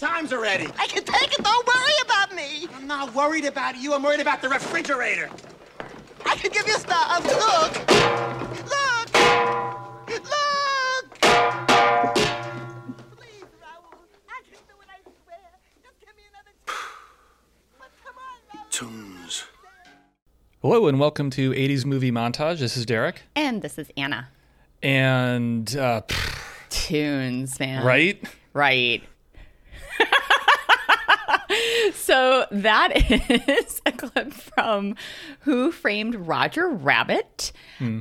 your head 23 times already. I can take it. Don't worry about me. I'm not worried about you. I'm worried about the refrigerator. I can give you stuff. Look. Look. Look. Please, Raoul. I can do it, I swear. Just give me another chance. But on, Tunes. Hello and welcome to 80s Movie Montage. This is Derek. And this is Anna. And, uh, pff, Tunes, man. right? Right. So that is a clip from Who Framed Roger Rabbit.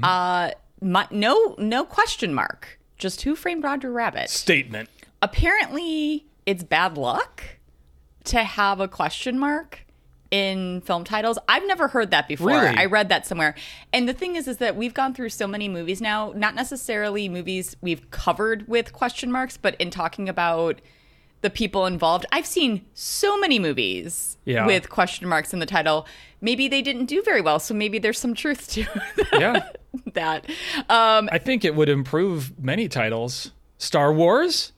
Uh, my, no, no question mark. Just Who Framed Roger Rabbit. Statement. Apparently, it's bad luck to have a question mark in film titles. I've never heard that before. Really? I read that somewhere. And the thing is is that we've gone through so many movies now, not necessarily movies we've covered with question marks, but in talking about the people involved. I've seen so many movies Yeah. with question marks in the title. Maybe they didn't do very well, so maybe there's some truth to Yeah. that. Um, I think it would improve many titles. Star Wars?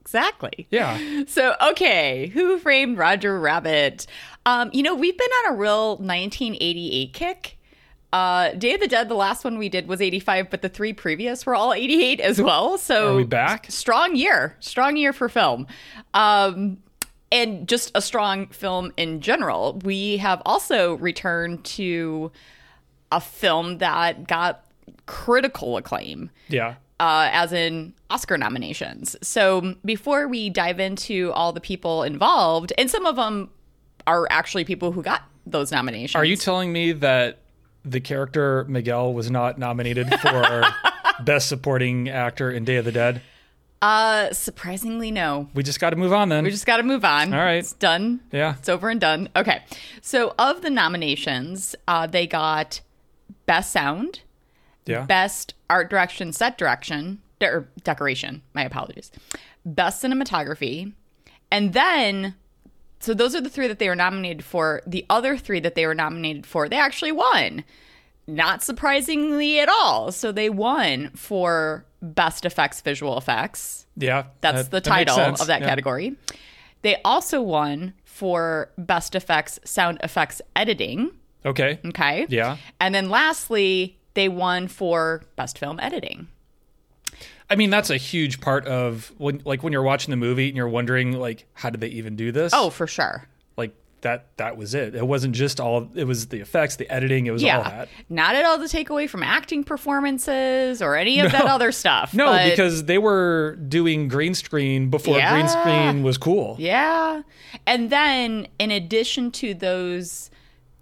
exactly. Yeah. So, okay, Who Framed Roger Rabbit? Um, you know, we've been on a real 1988 kick. Uh, Day of the Dead, the last one we did was 85, but the three previous were all 88 as well. So, Are we back? Strong year, strong year for film. Um, and just a strong film in general. We have also returned to a film that got critical acclaim Yeah. uh, as in Oscar nominations. So before we dive into all the people involved, and some of them are actually people who got those nominations. Are you telling me that the character Miguel was not nominated for Best Supporting Actor in Day of the Dead? uh, surprisingly, no. We just got to move on then. We just got to move on. All right. It's done. yeah. It's over and done. Okay. So of the nominations, uh, they got Best Sound, Yeah. Best Art Direction, Set Direction, de- or Decoration. My apologies. Best Cinematography, and then so those are the three that they were nominated for. The other three that they were nominated for, they actually won. Not surprisingly at all. So they won for Best Effects Visual Effects. yeah. That's that- the title sense. of that Yeah. category. They also won for Best Effects Sound Effects Editing. Okay. Okay. Yeah. And then lastly, they won for Best Film Editing. I mean, that's a huge part of when, like, when you're watching the movie and you're wondering, like, how did they even do this? Oh, for sure. like that. That was it. It wasn't just all. It was the effects, the editing. It was all that. Not at all to take away from acting performances or any of that other stuff. No, but- because they were doing green screen before green screen was cool. Yeah. And then in addition to those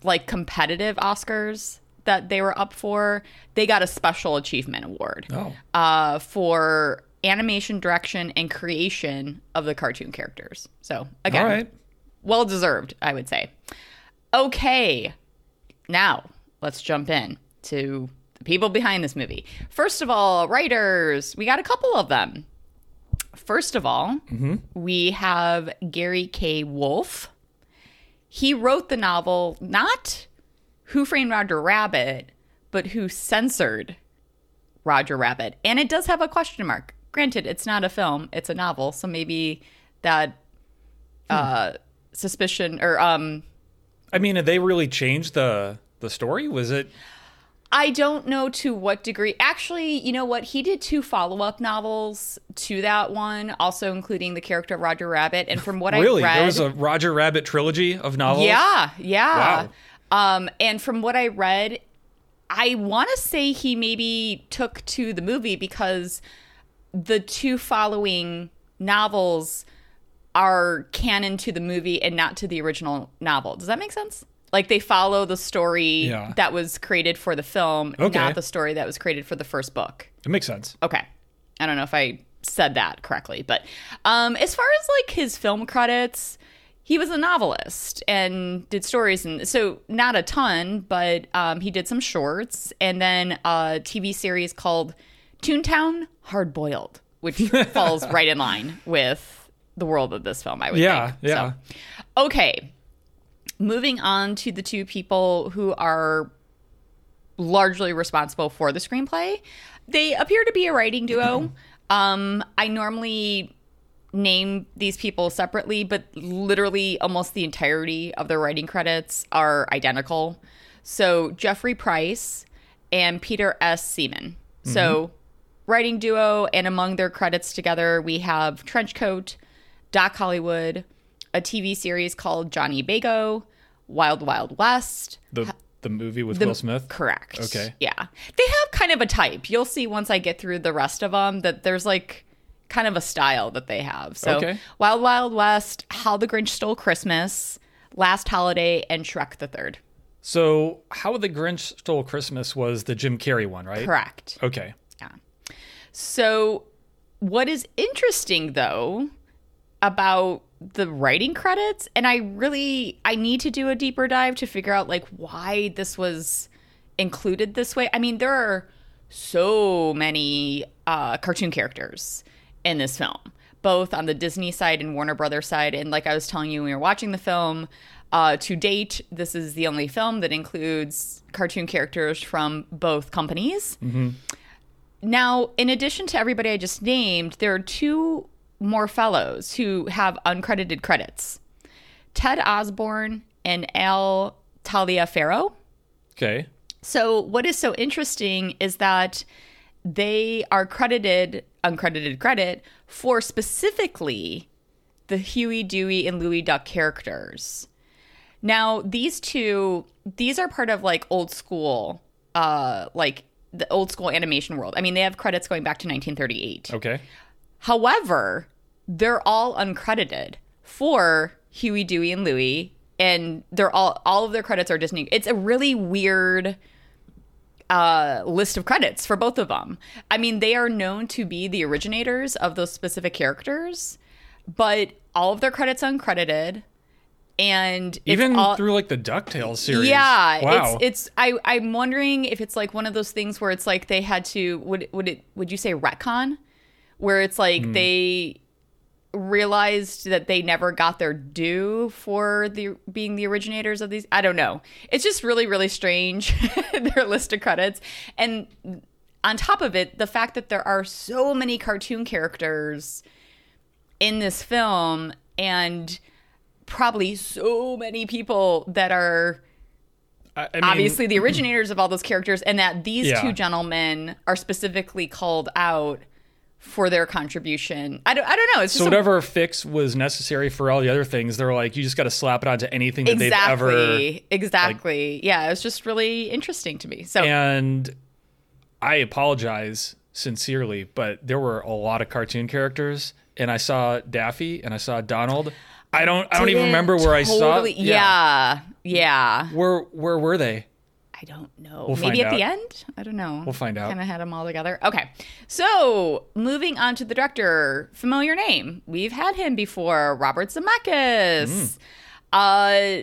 like competitive Oscars that they were up for, they got a special achievement award. Oh. Uh for animation direction and creation of the cartoon characters. So again, right. well deserved, I would say. Okay. Now, let's jump in to the people behind this movie. First of all, writers. We got a couple of them. First of all, we have Gary K. Wolf. He wrote the novel not Who Framed Roger Rabbit, but Who Censored Roger Rabbit. And it does have a question mark. Granted, it's not a film, it's a novel, so maybe that uh suspicion or um I mean, had they really changed the the story? Was it? I don't know to what degree. Actually, you know what? He did two follow-up novels to that one, also including the character of Roger Rabbit. And from what Really, I read, there was a Roger Rabbit trilogy of novels. Yeah, yeah. Wow. Um, and from what I read, I want to say he maybe took to the movie because the two following novels are canon to the movie and not to the original novel. Does that make sense? Like they follow the story Yeah. that was created for the film, Okay. not the story that was created for the first book. It makes sense. Okay. I don't know if I said that correctly, but um, as far as like his film credits, he was a novelist and did stories, and so not a ton, but um, he did some shorts and then a TV series called Toontown Hard Boiled, which falls right in line with the world of this film. I would Yeah, think. yeah. So, okay. Moving on to the two people who are largely responsible for the screenplay. They appear to be a writing duo. Um, I normally name these people separately, but literally almost the entirety of their writing credits are identical. So Jeffrey Price and Peter S. Seaman. So mm-hmm. writing duo, and among their credits together, we have Trenchcoat, Doc Hollywood, a TV series called Johnny Bago, Wild Wild West. The the movie with The- Will Smith. Correct. Okay. Yeah. They have kind of a type. You'll see once I get through the rest of them that there's like kind of a style that they have. So Okay. Wild Wild West, How the Grinch Stole Christmas, Last Holiday, and Shrek the Third. So, How the Grinch Stole Christmas was the Jim Carrey one, right? Correct. Okay. Yeah. So, what is interesting though about the writing credits, and I really I need to do a deeper dive to figure out like why this was included this way. I mean, there are so many uh, cartoon characters in this film, both on the Disney side and Warner Brothers side. And like I was telling you when we were watching the film, uh, to date, this is the only film that includes cartoon characters from both companies. Now, in addition to everybody I just named, there are two more fellows who have uncredited credits Ted Osborne and Al Taliaferro. Okay. So, what is so interesting is that they are credited, uncredited credit, for specifically the Huey, Dewey, and Louie Duck characters. Now, these two, these are part of like old school, uh, like the old school animation world. I mean, they have credits going back to 1938. Okay. However, they're all uncredited for Huey, Dewey, and Louie, and they're all all of their credits are Disney. It's a really weird uh, list of credits for both of them. I mean, they are known to be the originators of those specific characters, but all of their credits uncredited, and Even all, through like the DuckTales series. yeah, Wow. it's it's I I'm wondering if it's like one of those things where it's like they had to would would it would you say retcon where it's like Hmm. they realized that they never got their due for the being the originators of these I don't know. It's just really really strange their list of credits and on top of it the fact that there are so many cartoon characters in this film and probably so many people that are I, mean, obviously the originators of all those characters and that these Yeah. two gentlemen are specifically called out for their contribution. I don't I don't know. It's just So a- whatever fix was necessary for all the other things, they're like, you just got to slap it onto anything that they've ever. exactly exactly. yeah, it was just really interesting to me. So And I apologize sincerely, but there were a lot of cartoon characters, and I saw Daffy and I saw Donald. I don't. I don't even remember where I saw. Yeah, yeah. Where Where were they? I don't know. We'll Maybe at the end? I don't know. We'll find out. Kind of had them all together. Okay. So, moving on to the director, familiar name. We've had him before, Robert Zemeckis. Uh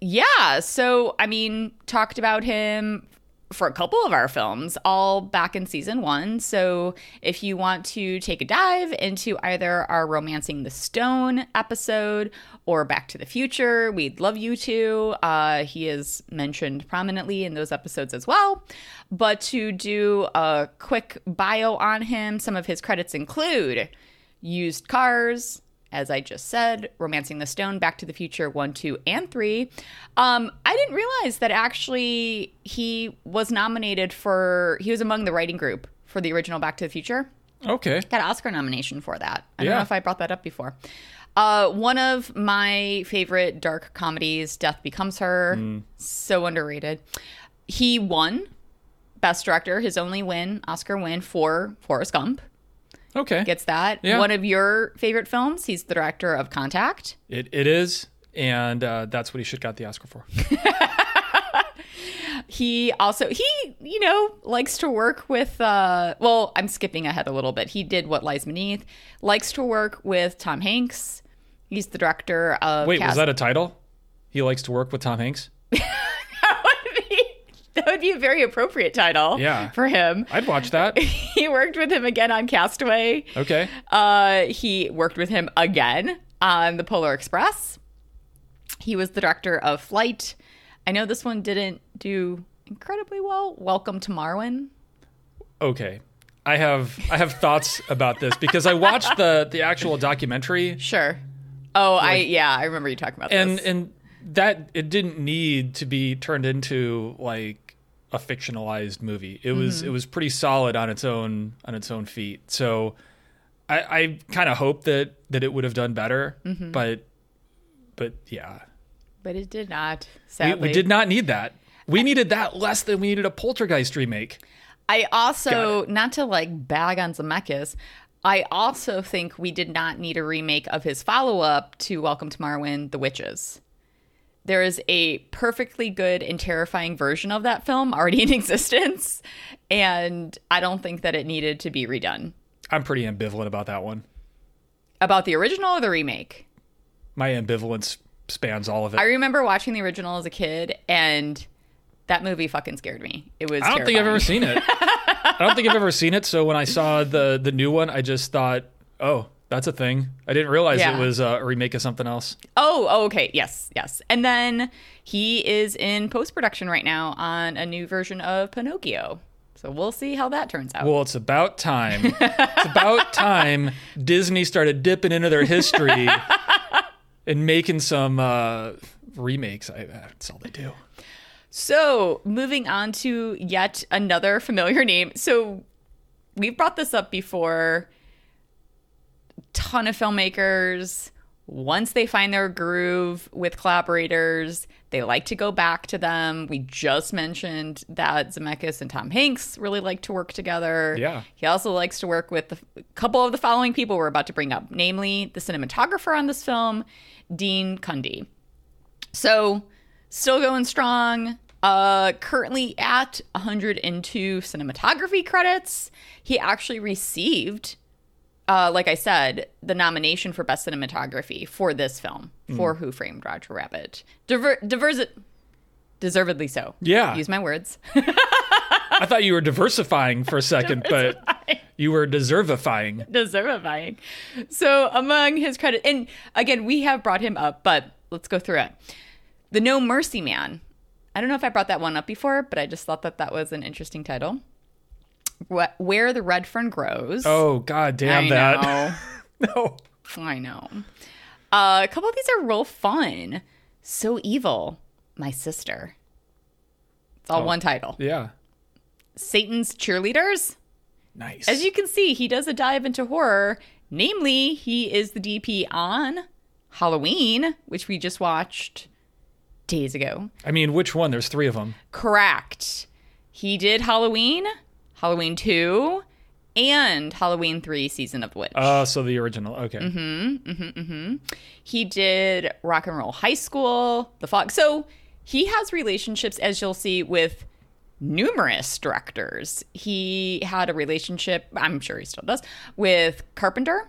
yeah, so I mean, talked about him for a couple of our films, all back in season one. So if you want to take a dive into either our Romancing the Stone episode or Back to the Future, we'd love you to. Uh, he is mentioned prominently in those episodes as well. But to do a quick bio on him, some of his credits include Used Cars, as I just said, Romancing the Stone, Back to the Future 1, 2, and 3. Um, I didn't realize that actually he was nominated for, he was among the writing group for the original Back to the Future. Okay. Got an Oscar nomination for that. I don't know if I brought that up before. Uh, one of my favorite dark comedies, Death Becomes Her. So underrated. He won Best Director, his only win, Oscar win for Forrest Gump. Okay. Gets that. Yeah. One of your favorite films. He's the director of Contact. It it is, and uh, that's what he should got the Oscar for. He also he you know likes to work with uh well I'm skipping ahead a little bit. He did What Lies Beneath. Likes to work with Tom Hanks. He's the director of Wait, was that a title? He likes to work with Tom Hanks. that would be a very appropriate title Yeah. for him. I'd watch that. He worked with him again on Castaway. Okay. Uh, he worked with him again on the Polar Express. He was the director of Flight. I know this one didn't do incredibly well. Welcome to Marwen. Okay. I have I have thoughts about this because I watched the the actual documentary Sure. Oh, I yeah, I remember you talking about and this. And and that it didn't need to be turned into like a fictionalized movie. It was Mm-hmm. it was pretty solid on its own on its own feet. So I, I kind of hope that that it would have done better, Mm-hmm. but but yeah, but it did not. we, Sadly, we did not need that. We needed that less than we needed a Poltergeist remake. I also not to like bag on Zemeckis. I also think we did not need a remake of his follow up to Welcome to Marwen, The Witches. There is a perfectly good and terrifying version of that film already in existence, and I don't think that it needed to be redone. I'm pretty ambivalent about that one. About the original or the remake? My ambivalence spans all of it. I remember watching the original as a kid, and that movie fucking scared me. It was. I don't think I've ever seen it. I don't think I've ever seen it. So when I saw the the new one, I just thought, oh, that's a thing. I didn't realize Yeah. it was uh, a remake of something else. Oh, oh, okay. Yes, yes. And then he is in post production right now on a new version of Pinocchio. So we'll see how that turns out. Well, it's about time. it's about time Disney started dipping into their history and making some uh, remakes. I, that's all they do. so moving on to yet another familiar name. So we've brought this up before. Ton of filmmakers. Once they find their groove with collaborators, they like to go back to them. We just mentioned that Zemeckis and Tom Hanks really like to work together. Yeah. He also likes to work with a couple of the following people we're about to bring up, namely the cinematographer on this film, Dean Cundey. So, still going strong. Uh, currently at 102 cinematography credits. He actually received, uh, like I said, the nomination for best cinematography for this film for Who Framed Roger Rabbit. Diver- diversi- deservedly so. Yeah. use my words. I thought you were diversifying for a second, but you were deservifying. deservifying. So among his credit, and again, we have brought him up, but let's go through it. The No Mercy Man. I don't know if I brought that one up before, but I just thought that that was an interesting title. Wh- Where the Red Fern Grows. Oh god damn I that. know. no. I know. Uh, a couple of these are real fun. So Evil, My Sister. It's all Oh. one title. Yeah. Satan's Cheerleaders. Nice. As you can see, he does a dive into horror. Namely, he is the DP on Halloween, which we just watched days ago. I mean, which one? There's three of them. Correct. He did Halloween, Halloween 2, and Halloween 3 Season of the Witch. Uh, so the original. Okay. he did Rock and Roll High School, The Fog. So he has relationships, as you'll see, with numerous directors. He had a relationship, I'm sure he still does, with Carpenter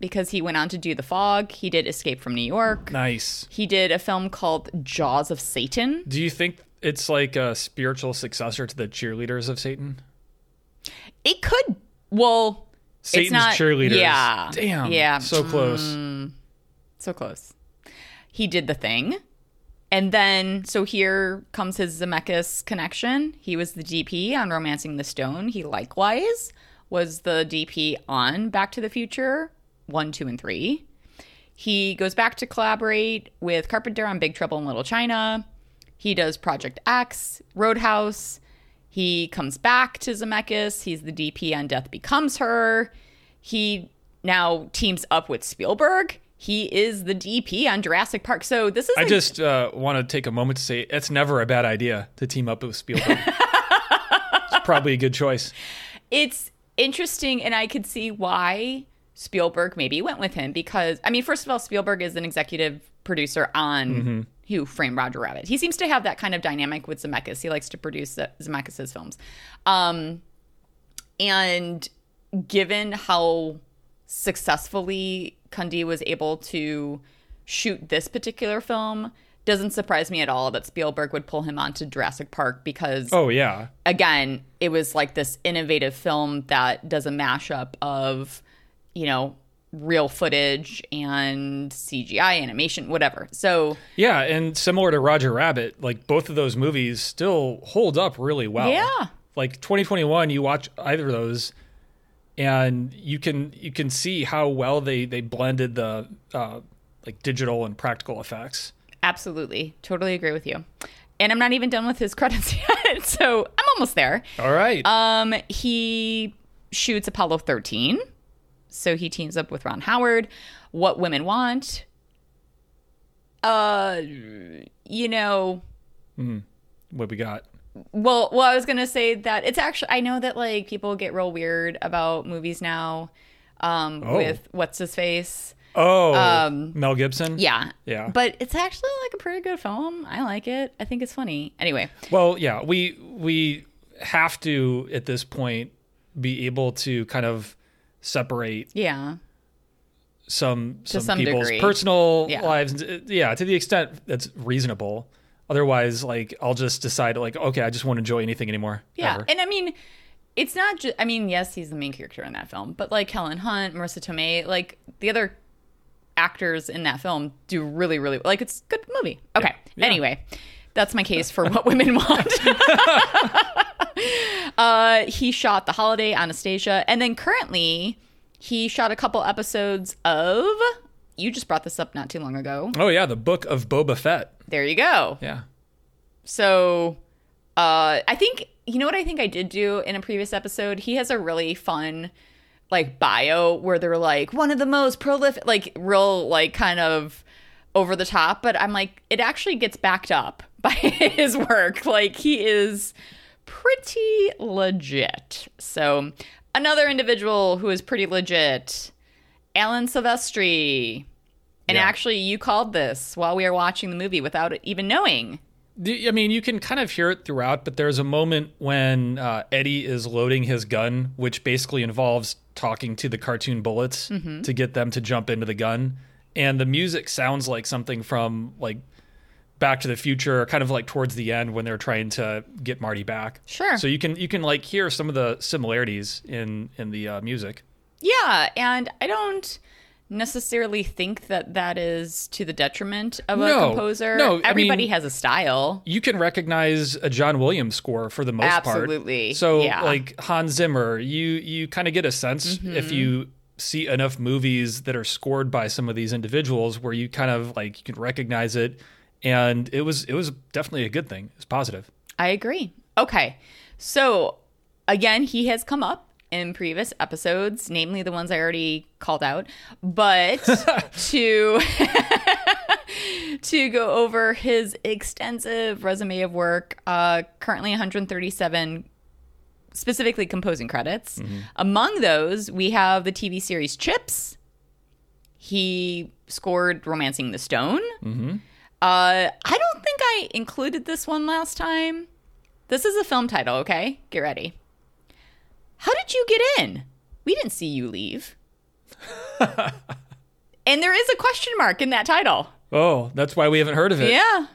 because he went on to do The Fog. He did Escape from New York. Nice. He did a film called Jaws of Satan. Do you think it's like a spiritual successor to the cheerleaders of Satan? It could, well, Satan's not- cheerleaders. yeah. Damn. Yeah. So close. Mm. so close. He did the thing. And then, so here comes his Zemeckis connection. He was the DP on Romancing the Stone. He likewise was the DP on Back to the Future 1, 2, and 3. He goes back to collaborate with Carpenter on Big Trouble in Little China. He does Project X, Roadhouse. He comes back to Zemeckis. He's the DP on Death Becomes Her. He now teams up with Spielberg. He is the DP on Jurassic Park. So this is I a- just uh, want to take a moment to say it's never a bad idea to team up with Spielberg. it's probably a good choice. it's interesting and i could see why spielberg maybe went with him because i mean first of all spielberg is an executive producer on who framed roger rabbit. He seems to have that kind of dynamic with zemeckis. He likes to produce zemeckis's films. Um, and given how successfully Cundey was able to shoot this particular film doesn't surprise me at all that Spielberg would pull him onto Jurassic Park because Oh yeah. again, it was like this innovative film that does a mashup of, you know, real footage and CGI animation, whatever. So, Yeah, and similar to Roger Rabbit, like both of those movies still hold up really well. Yeah. Like 2021, you watch either of those, and you can you can see how well they they blended the uh, like digital and practical effects. Absolutely. Totally agree with you. And I'm not even done with his credits yet. So I'm almost there. All right. Um, he shoots Apollo 13. So he teams up with Ron Howard. What Women Want. Uh, you know, what we got? well, well, I was gonna say that it's actually. I know that like people get real weird about movies now, um, Oh. with what's his face. Oh, Um, Mel Gibson. Yeah, Yeah. But it's actually like a pretty good film. I like it. I think it's funny. Anyway, Well, yeah, we we have to at this point be able to kind of separate yeah, some some, some people's degree. personal Yeah. lives. Uh, yeah, to the extent that's reasonable. Otherwise, like I'll just decide like, okay, I just won't enjoy anything anymore. yeah. ever. And I mean, it's not just. I mean, yes, he's the main character in that film, but like Helen Hunt, Marisa Tomei, like the other actors in that film do really, really like. It's a good movie. Okay. Yeah. Anyway, that's my case for what women want. uh, he shot The Holiday, Anastasia, and then currently he shot a couple episodes of. You just brought this up not too long ago. oh yeah, the book of Boba Fett. There you go. Yeah. So, uh, I think you know what I think I did do in a previous episode. He has a really fun like bio where they're like one of the most prolific, like real, like kind of over the top. But I'm like, it actually gets backed up by his work. Like he is pretty legit. So, another individual who is pretty legit, Alan Silvestri. And Yeah. actually, you called this while we were watching the movie without even knowing. I mean, you can kind of hear it throughout, but there's a moment when uh, Eddie is loading his gun, which basically involves talking to the cartoon bullets Mm-hmm. to get them to jump into the gun. And the music sounds like something from like Back to the Future, kind of like towards the end when they're trying to get Marty back. Sure. So you can you can like hear some of the similarities in in the uh, music. Yeah, and I don't necessarily think that that is to the detriment of a No, composer. no, I everybody mean- has a style. you can recognize a John Williams score for the most part. Absolutely, So yeah. like Hans Zimmer, you you kind of get a sense Mm-hmm. if you see enough movies that are scored by some of these individuals where you kind of like you can recognize it and it was it was definitely a good thing. It's positive. I agree. Okay, so again, he has come up in previous episodes, namely the ones I already called out, but to to go over his extensive resume of work, uh, currently 137 specifically composing credits. Among those, we have the TV series Chips. He scored Romancing the Stone. Uh, I don't think I included this one last time. This is a film title, okay? Get ready. How did you get in? We didn't see you leave. and there is a question mark in that title. Oh, that's why we haven't heard of it. Yeah.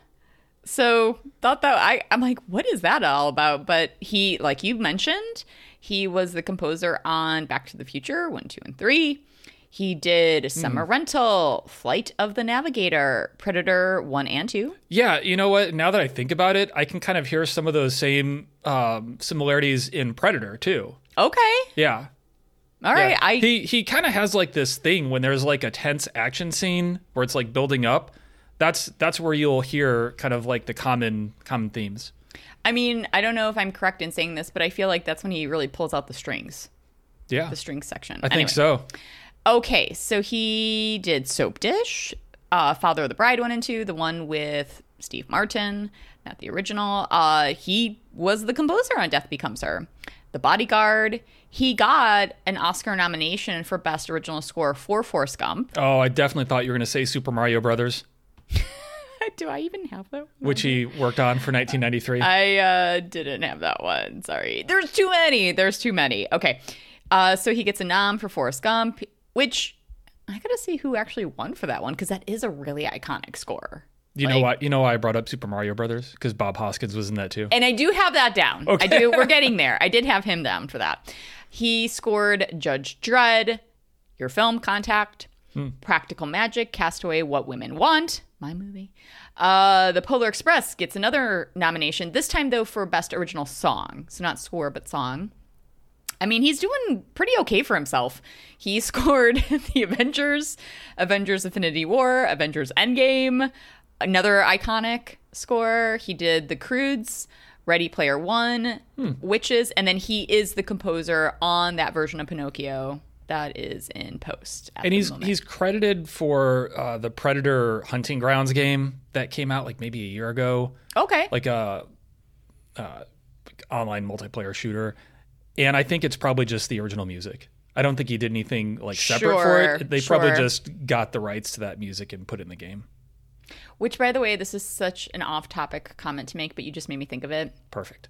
So thought that I I'm like, what is that all about? But he, like you mentioned, he was the composer on Back to the Future one, two, and three. He did Summer Rental, Flight of the Navigator, Predator one and two. Yeah, you know what? Now that I think about it, I can kind of hear some of those same um, similarities in Predator too. Okay. Yeah. All right. Yeah. I he he kind of has like this thing when there's like a tense action scene where it's like building up. That's that's where you'll hear kind of like the common common themes. I mean, I don't know if I'm correct in saying this, but I feel like that's when he really pulls out the strings, Yeah, the strings section. I Anyway. think so. Okay, so he did Soap Dish, uh, Father of the Bride one and two, the one with Steve Martin, not the original. Uh, he was the composer on Death Becomes Her. The Bodyguard. He got an Oscar nomination for Best Original Score for Forrest Gump. Oh, I definitely thought you were going to say Super Mario Brothers, Do I even have that? one? which he worked on for 1993. I uh, didn't have that one. Sorry. There's too many. There's too many. Okay. Uh, so he gets a nom for Forrest Gump, which I gotta see who actually won for that one because that is a really iconic score. you know like- why? You know why I brought up Super Mario Brothers? Because Bob Hoskins was in that too. And I do have that down. I Okay. do. We're getting there. I did have him down for that. He scored Judge Dredd, Your Film Contact, Practical Magic, Castaway, What Women Want, my movie. Uh, the Polar Express gets another nomination, this time though for Best Original Song. So not score, but song. I mean, he's doing pretty okay for himself. He scored the Avengers, Avengers Infinity War, Avengers Endgame, another iconic score. He did The Croods, Ready Player One, Witches, and then he is the composer on that version of Pinocchio that is in post. And he's moment. he's credited for uh, the Predator Hunting Grounds game that came out like maybe a year ago, okay. like a uh, online multiplayer shooter. And I think it's probably just the original music. I don't think he did anything like separate for it. They probably just got the rights to that music and put it in the game. Which, by the way, this is such an off-topic comment to make, but you just made me think of it. Perfect.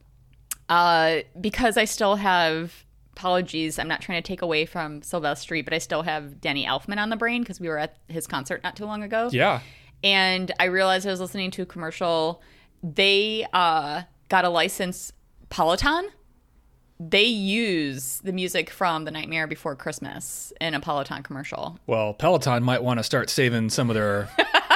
Uh, because I still have apologies. I'm not trying to take away from Silvestri, but I still have Danny Elfman on the brain because we were at his concert not too long ago. Yeah. and I realized I was listening to a commercial. They uh, got a license, Peloton. They use the music from The Nightmare Before Christmas in a Peloton commercial. Well, Peloton might want to start saving some of their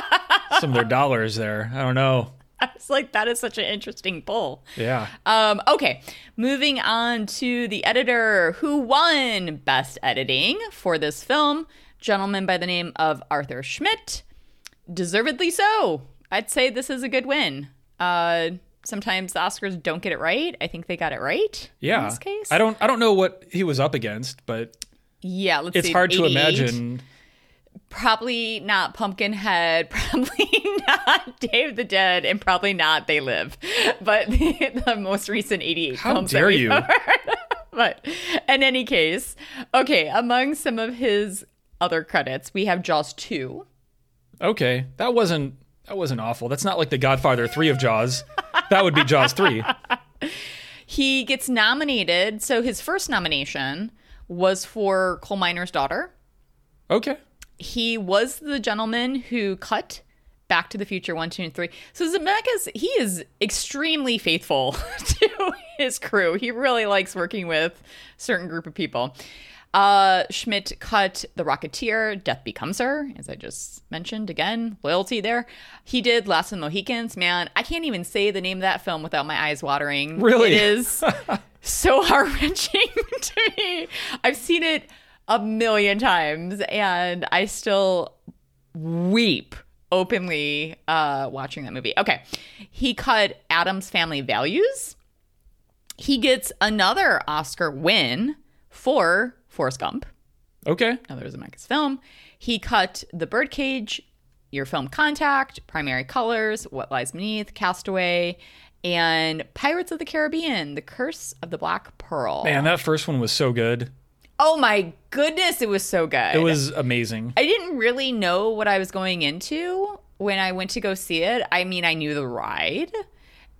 some of their dollars there. I don't know. I was like, that is such an interesting pull. Yeah. Um, okay, moving on to the editor who won Best Editing for this film, gentleman by the name of Arthur Schmidt. Deservedly so. I'd say this is a good win. Uh, sometimes the Oscars don't get it right. I think they got it right. Yeah. In this case, I don't I don't know what he was up against, but Yeah, let's it's see, hard to imagine. Probably not Pumpkinhead. Probably not Day of the Dead, and probably not They Live. But the, the most recent eighty-eight How films. that dare you? but in any case, okay. Among some of his other credits, we have Jaws two. Okay. That wasn't that wasn't awful. That's not like the Godfather 3 of Jaws. That would be Jaws 3. He gets nominated. So his first nomination was for Coal Miner's Daughter. Okay. he was the gentleman who cut Back to the Future one, two, and three. So Zemeckis, he is extremely faithful to his crew. He really likes working with a certain group of people. Uh, Schmidt cut The Rocketeer, Death Becomes Her, as I just mentioned. Again, loyalty there. He did Last of the Mohicans. Man, I can't even say the name of that film without my eyes watering. Really? It is so heart wrenching to me. I've seen it a million times and I still weep openly uh, watching that movie. Okay. He cut Addams Family Values. He gets another Oscar win for Forrest Gump, Okay. another Zemeckis film. He cut The Birdcage, Your Film Contact, Primary Colors, What Lies Beneath, Castaway, and Pirates of the Caribbean, The Curse of the Black Pearl. Man, that first one was so good. Oh my goodness, it was so good. It was amazing. I didn't really know what I was going into when I went to go see it. I mean, I knew the ride.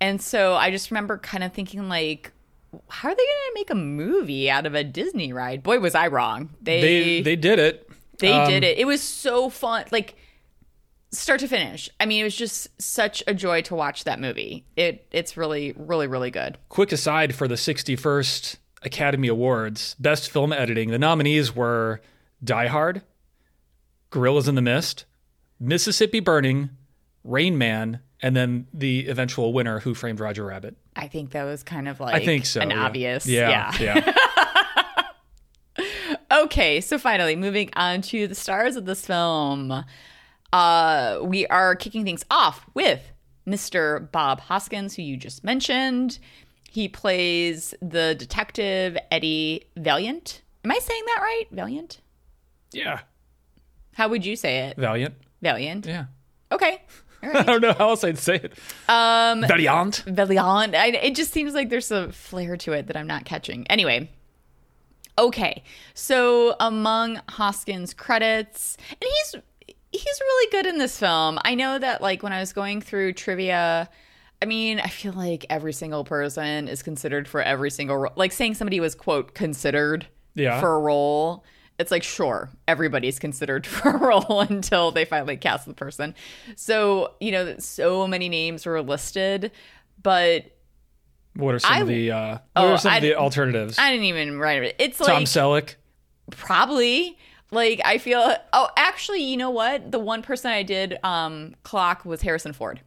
And so I just remember kind of thinking like how are they going to make a movie out of a Disney ride? Boy, was I wrong. They They they, they did it. Um, did it. It was so fun. Like start to finish. I mean, it was just such a joy to watch that movie. It it's really really really good. Quick aside for the 61st Academy Awards, Best Film Editing, the nominees were Die Hard, Gorillas in the Mist, Mississippi Burning, Rain Man, and then the eventual winner, Who Framed Roger Rabbit. I think that was kind of like I think so. an yeah. obvious. Yeah. Yeah. Okay, so finally, moving on to the stars of this film. Uh, we are kicking things off with Mr. Bob Hoskins, who you just mentioned. He plays the detective Eddie Valiant. Am I saying that right? Valiant? yeah. How would you say it? Valiant. Valiant. Yeah. Okay. All I don't know how else I'd say it. Um, Valiant. Valiant. I, it just seems like there's a flair to it that I'm not catching. Anyway, okay. So among Hoskins' credits, and he's he's really good in this film. I know that like when I was going through trivia, I mean, I feel like every single person is considered for every single role. Like saying somebody was quote considered Yeah. for a role. It's like sure, everybody's considered for a role until they finally cast the person. So, you know, so many names were listed, but What are some I- of the uh, what Oh, are some I- of the alternatives? I didn't even write it. It's like Tom like Selleck. probably like I feel oh actually, you know what? The one person I did um clock was Harrison Ford.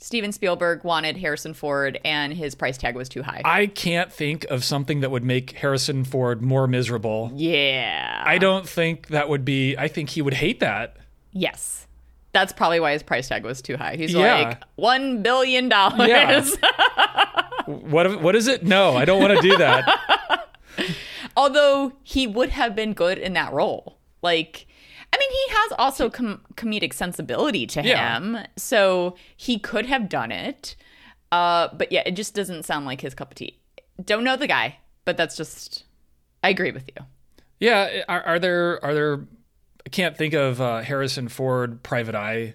Steven Spielberg wanted Harrison Ford, and his price tag was too high. I can't think of something that would make Harrison Ford more miserable. yeah. I don't think that would be. I think he would hate that. yes. That's probably why his price tag was too high. He's Yeah. like one billion dollars. Yeah. What? What is it? No, I don't want to do that. Although he would have been good in that role. Like, mean, he has also com- comedic sensibility to Yeah. him, so he could have done it. Uh, but yeah, it just doesn't sound like his cup of tea. Don't know the guy, but that's just. I agree with you. Yeah. Are, are there? Are there? I can't think of uh, Harrison Ford Private Eye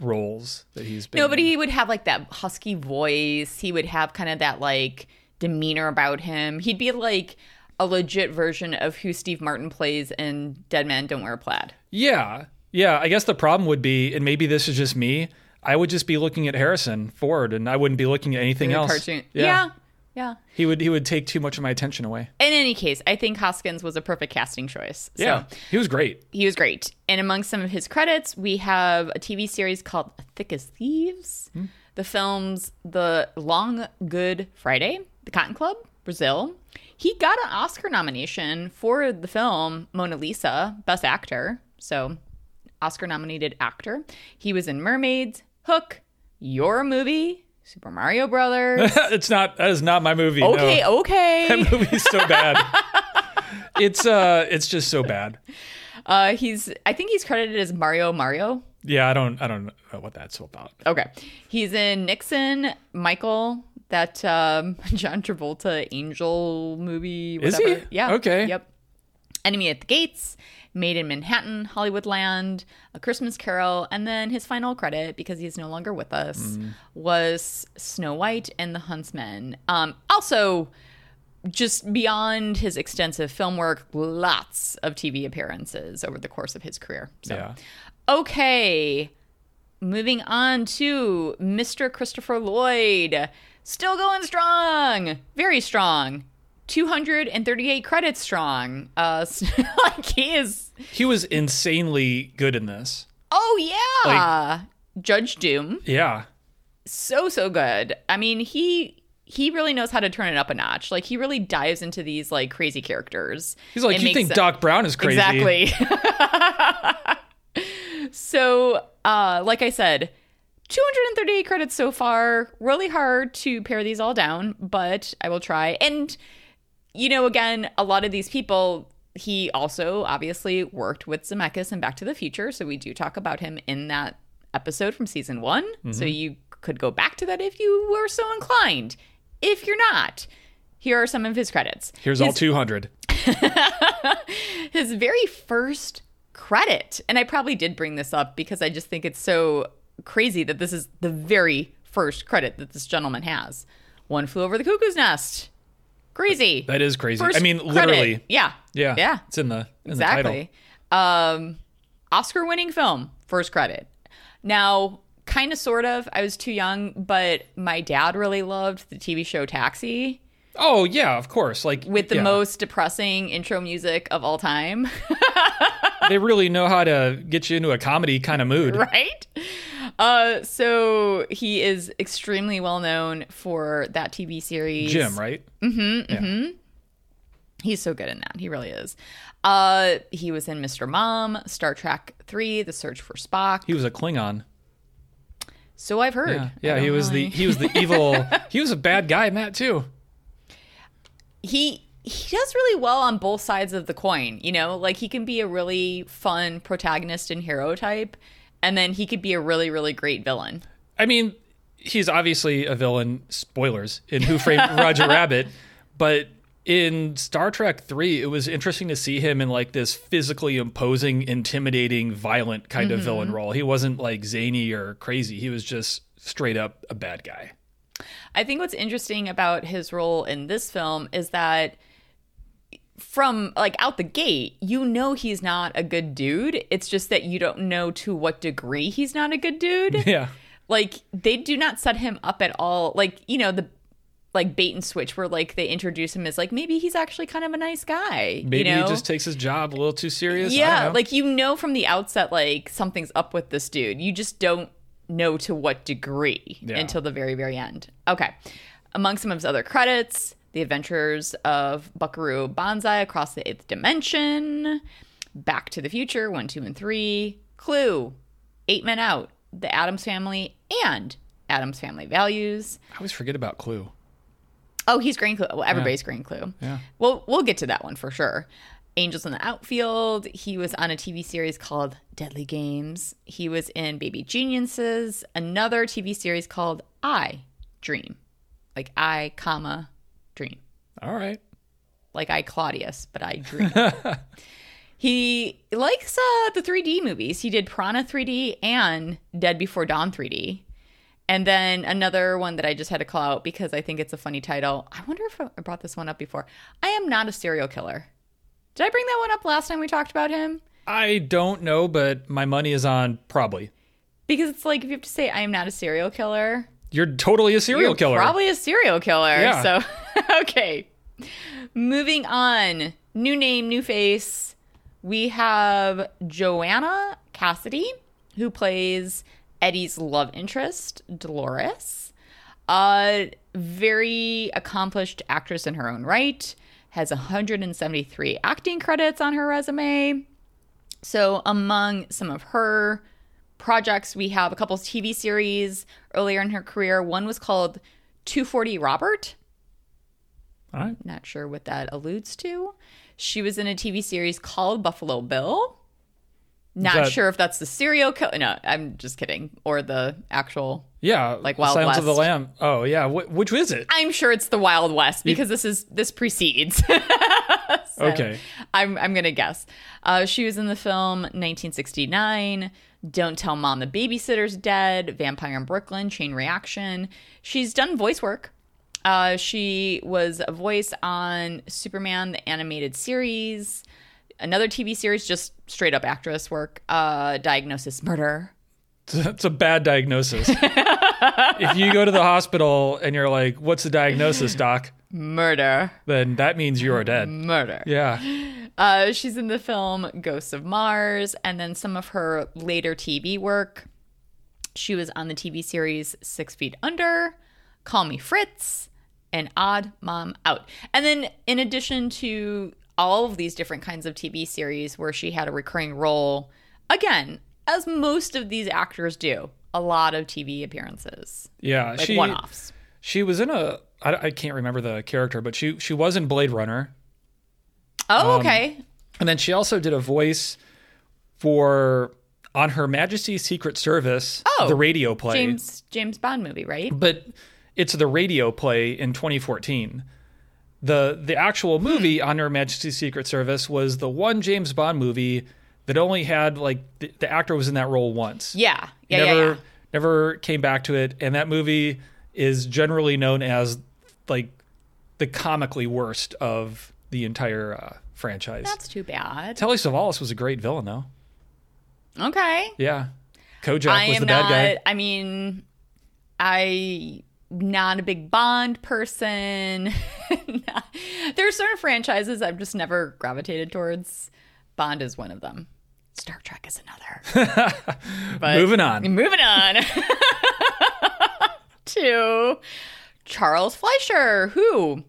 roles that he's been. No, but he would have like that husky voice. He would have kind of that like demeanor about him. He'd be like a legit version of who Steve Martin plays in Dead Man Don't Wear a Plaid. Yeah. Yeah. I guess the problem would be, and maybe this is just me. I would just be looking at Harrison Ford, and I wouldn't be looking at anything else. cartoon. Yeah. yeah. He would. He would take too much of my attention away. In any case, I think Hoskins was a perfect casting choice. So Yeah. He was great. he was great. And among some of his credits, we have a TV series called Thick as Thieves, hmm. the films The Long Good Friday, The Cotton Club, Brazil. He got an Oscar nomination for the film Mona Lisa, Best Actor. So, Oscar nominated actor. He was in Mermaids, Hook, Your Movie, Super Mario Brothers. it's not. That is not my movie. Okay, no. okay. That movie's so bad. it's uh, it's just so bad. Uh, he's I think he's credited as Mario Mario. Yeah, I don't. I don't know what that's all about. Okay. He's in Nixon, Michael, that um, John Travolta angel movie. Is he? Yeah. Okay. Yep. Enemy at the Gates, Maid in Manhattan, Hollywoodland, A Christmas Carol, and then his final credit, because he's no longer with us, Mm. was Snow White and the Huntsman. Um, also, just beyond his extensive film work, lots of TV appearances over the course of his career. So, Yeah. okay. Moving on to Mr. Christopher Lloyd. Still going strong. Very strong. 238 credits strong. Uh like he is He was insanely good in this. Oh yeah. Judge Doom. Yeah. So so good. I mean, he he really knows how to turn it up a notch. Like he really dives into these like crazy characters. He's like, you think Doc Brown is crazy? Exactly. so, uh, like I said, 238 credits so far. Really hard to pare these all down, but I will try. And, you know, again, a lot of these people, he also obviously worked with Zemeckis and Back to the Future. So we do talk about him in that episode from season one. So mm-hmm. you could go back to that if you were so inclined. If you're not, here are some of his credits. Here's His- all 200. his very first credit. And I probably did bring this up because I just think it's so crazy that this is the very first credit that this gentleman has. One flew over the cuckoo's nest. Crazy. That is crazy. First I mean, credit. literally. Yeah. Yeah. Yeah. It's in the in the title. Exactly. Um, Oscar winning film, first credit. Now, kind of, sort of, I was too young, but my dad really loved the TV show Taxi Oh yeah, of course. Like with the yeah. most depressing intro music of all time. they really know how to get you into a comedy kind of mood. right? Uh, so he is extremely well known for that TV series. Jim, right? Mm-hmm. Mm-hmm. He's so good in that. He really is. Uh, he was in Mr. Mom, Star Trek 3, The Search for Spock. He was a Klingon. so I've heard. Yeah, yeah. He was the he was the evil. he was a bad guy Matt too. he he does really well on both sides of the coin, you know? Like he can be a really fun protagonist and hero type, and then he could be a really, really great villain. I mean, he's obviously a villain. Spoilers in Who Framed Roger Rabbit, but in Star Trek Three, it was interesting to see him in like this physically imposing, intimidating, violent kind of villain mm-hmm. role. He wasn't like zany or crazy. He was just straight up a bad guy. I think what's interesting about his role in this film is that from like out the gate, you know he's not a good dude. It's just that you don't know to what degree he's not a good dude. Yeah. like they do not set him up at all. Like, you know, the like bait and switch where like they introduce him as like maybe he's actually kind of a nice guy. Maybe you know? he just takes his job a little too serious. Yeah, like you know from the outset like something's up with this dude. You just don't know to what degree Yeah. until the very, very end. Okay. Among some of his other credits, The Adventures of Buckaroo Banzai Across the Eighth Dimension, Back to the Future 1, 2, and 3, Clue, Eight Men Out, The Addams Family, and Addams Family Values. I always forget about Clue. Oh, he's Green Clue. Well, everybody's Green Clue. Yeah. Well, we'll get to that one for sure. Angels in the Outfield. He was on a TV series called Deadly Games. He was in Baby Geniuses, another TV series called I Dream, like I, comma, dream, All right. like I Claudius, but I dream. he likes uh, the 3D movies. He did Piranha 3D and Dead Before Dawn 3D. And then another one that I just had to call out because I think it's a funny title. I wonder if I brought this one up before. I am not a serial killer. Did I bring that one up last time we talked about him? I don't know, but my money is on probably. Because it's like if you have to say I am not a serial killer, You're totally a serial you're killer. probably a serial killer. Yeah. So okay. Moving on. New name, new face. We have Joanna Cassidy, who plays Eddie's love interest, Dolores. A very accomplished actress in her own right. Has 173 acting credits on her resume. So, among some of her projects, we have a couple TV series earlier in her career. One was called 240 Robert. All right. Not sure what that alludes to. She was in a TV series called Buffalo Bill. Not that- sure if that's the serial killer. No, I'm just kidding. Or the actual. Yeah. Like Wild Silence of the Lamb. Oh, yeah. Wh- which is it? I'm sure it's the Wild West because this is this precedes. So, Okay. I'm I'm gonna guess. Uh, she was in the film 1969. Don't tell mom the babysitter's dead. Vampire in Brooklyn. Chain Reaction. She's done voice work. Uh, she was a voice on Superman the animated series. Another TV series, just straight up actress work. Uh, Diagnosis Murder. It's a bad diagnosis. if you go to the hospital and you're like, what's the diagnosis, doc? Murder. Then that means you are dead. Murder. Yeah. Uh, she's in the film Ghosts of Mars, and then some of her later TV work. She was on the TV series Six Feet Under, Call Me Fritz, and Odd Mom Out. And then, in addition to all of these different kinds of TV series where she had a recurring role, again, as most of these actors do, a lot of TV appearances, Yeah. like she, one offs. she was in a, I, I can't remember the character, but she, she was in Blade Runner. Um, Oh, okay. And then she also did a voice for on Her Majesty's Secret Service, Oh, the radio play. James James Bond movie, right? But it's the radio play in 2014. The the actual movie on Her Majesty's Secret Service was the one James Bond movie that only had like the, the actor was in that role once. Yeah. Yeah, never yeah, yeah. never came back to it and that movie is generally known as like the comically worst of the entire uh, franchise. That's too bad. Telly Savalas was a great villain though. Okay. Yeah. Kojak I was the bad guy. I mean, I not a big Bond person. there are certain franchises I've just never gravitated towards. Bond is one of them. Star Trek is another. but Moving on. Moving on to Charles Fleischer, who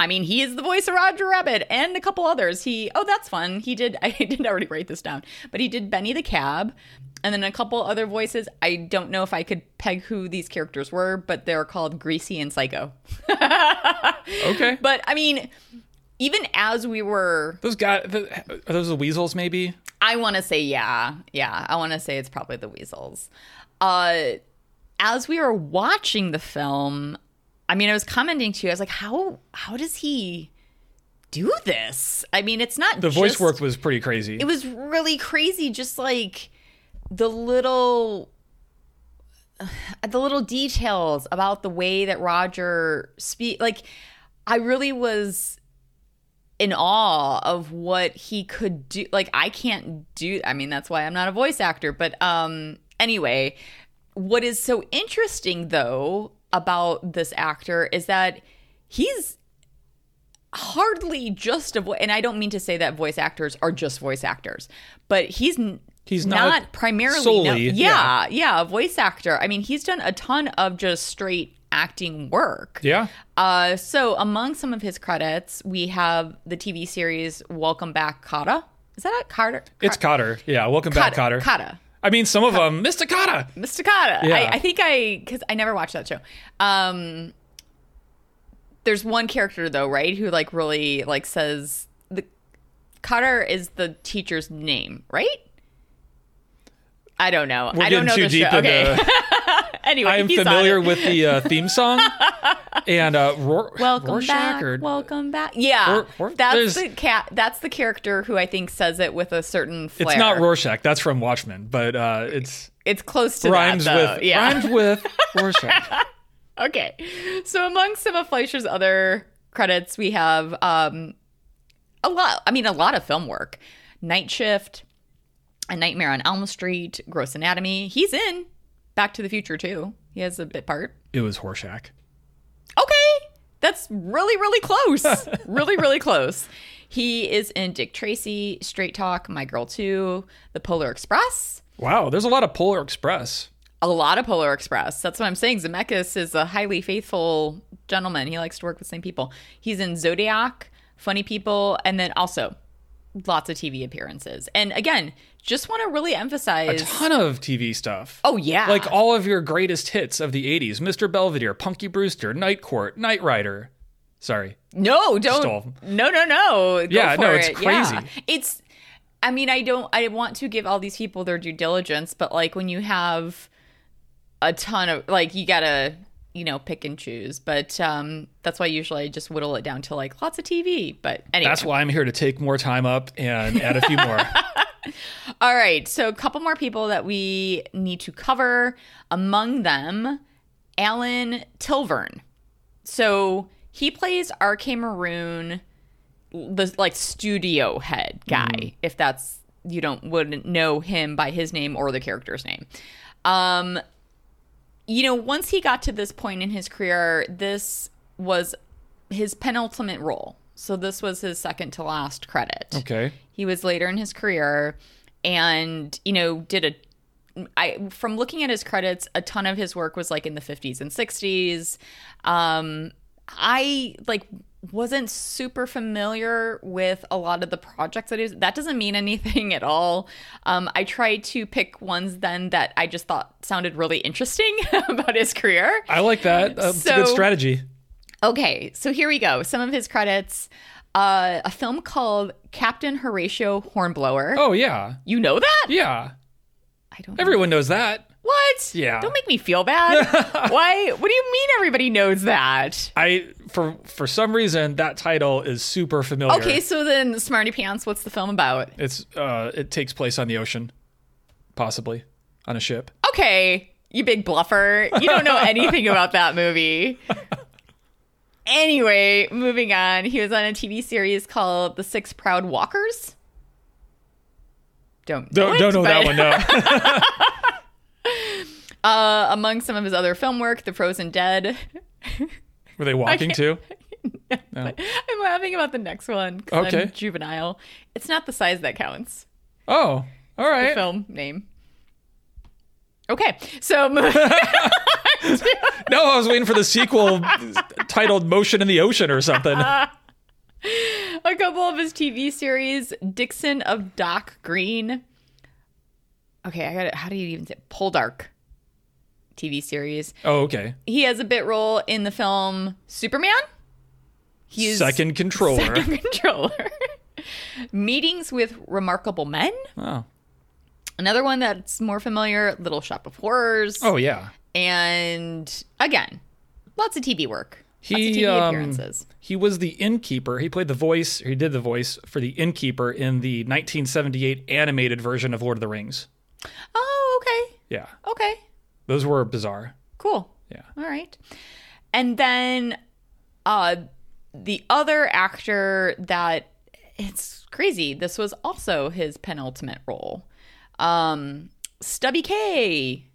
I mean, he is the voice of Roger Rabbit and a couple others. He oh, that's fun. He did I didn't already write this down, but he did Benny the Cab, and then a couple other voices. I don't know if I could peg who these characters were, but they're called Greasy and Psycho. Okay. But I mean, even as we were Those guys are those the weasels maybe? I want to say yeah. Yeah, I want to say it's probably the Weasels. Uh as we were watching the film, I mean, I was commenting to you. I was like, "How how does he do this?" I mean, it's not The voice work was pretty crazy. It was really crazy just like the little the little details about the way that Roger speak like I really was in awe of what he could do like I can't do I mean that's why I'm not a voice actor but um anyway what is so interesting though about this actor is that he's hardly just a voice and I don't mean to say that voice actors are just voice actors but he's He's not, not primarily solely, no, yeah. yeah, yeah, voice actor. I mean, he's done a ton of just straight acting work. Yeah. Uh, so among some of his credits, we have the TV series Welcome Back, Cotta. Is that a Carter? It's Cotter. Yeah. Welcome back, Cotter. Cotta. I mean, some of them. Mr. Cotta. Yeah. I, I think I because I never watched that show. Um, there's one character though, right, who like really like says the Cotter is the teacher's name, right? I don't know. We're I don't know too the deep show. Okay. anyway, I am familiar with the uh, theme song and uh, Ror- Welcome Rorschach back. or Welcome back. Yeah, Or- or- that's the cat. That's the character who I think says it with a certain flair. it's not Rorschach. That's from Watchmen, but uh, it's It's close to rhymes that, with yeah. rhymes with Rorschach. Okay. So among some of Fleischer's other credits, we have um a lot I mean a lot of film work. Night Shift, A Nightmare on Elm Street, Gross Anatomy. He's in Back to the Future too. He has a bit part. It was Horshack. Okay. That's really, really close. really, really close. He is in Dick Tracy, Straight Talk, My Girl 2, The Polar Express. Wow, there's a lot of Polar Express. A lot of Polar Express. That's what I'm saying. Zemeckis is a highly faithful gentleman. He likes to work with the same people. He's in Zodiac, Funny People, and then also lots of TV appearances. And again, just want to really emphasize A ton of TV stuff. oh yeah, Like all of your greatest hits of the 80s Mr. Belvedere, Punky Brewster, Night Court, Knight Rider. Sorry. No, don't. all- No, no, no. Go Yeah, no, it's it. Yeah. crazy. It's. I mean, I don't. I want to give all these people their due diligence, but like when you have a ton of like, you gotta you know pick and choose. But um that's why usually I just whittle it down to like lots of TV. But anyway, That's why I'm here to take more time up and add a few more. All right, so a couple more people that we need to cover. Among them, Alan Tilvern. So he plays RK Maroon, the like studio head guy. If that's you don't wouldn't know him by his name or the character's name. Um, you know, once he got to this point in his career, this was his penultimate role. So this was his second to last credit. Okay. He was later in his career and, you know, did a I from looking at his credits, a ton of his work was like in the 50s and 60s. Um I like wasn't super familiar with a lot of the projects that he was. That doesn't mean anything at all. Um, I tried to pick ones then that I just thought sounded really interesting about his career. I like that. Uh, it's a good strategy. Okay, so here we go. Some of his credits. Uh, a film called Captain Horatio Hornblower. Oh, yeah. You know that? Yeah. I don't know. Everyone knows that. What? Yeah. Don't make me feel bad. Why? What do you mean everybody knows that? I for for some reason that title is super familiar. Okay, so then Smarty Pants, what's the film about? It's uh it takes place on the ocean. Possibly. On a ship. Okay, you big bluffer. You don't know anything about that movie. Anyway, moving on. He was on a TV series called The Six Proud Walkers. Don't Don't it, don't know that one no. Uh, among some of his other film work, The Frozen Dead. Were they walking too? No. I'm laughing about the next one. 'cause I'm Okay. juvenile. It's not the size that counts. Oh, all right. The film name. Okay, so No, I was waiting for the sequel titled Motion in the Ocean or something. a couple of his TV series, Dixon of Dock Green. Okay, I got it. How do you even say it? Poldark TV series? Oh, okay. He has a bit role in the film Superman. He's Second controller. second controller. Meetings with Remarkable Men. Oh. Another one that's more familiar, Little Shop of Horrors. Oh yeah. And again, lots of TV work. Lots of He TV um, appearances. he was the innkeeper. He played the voice. He did the voice for the innkeeper in the 1978 animated version of Lord of the Rings. Oh, okay. Yeah, Okay. those were bizarre. Cool. Yeah. All right. And then uh the other actor that it's crazy. This was also his penultimate role. Um Stubby Kaye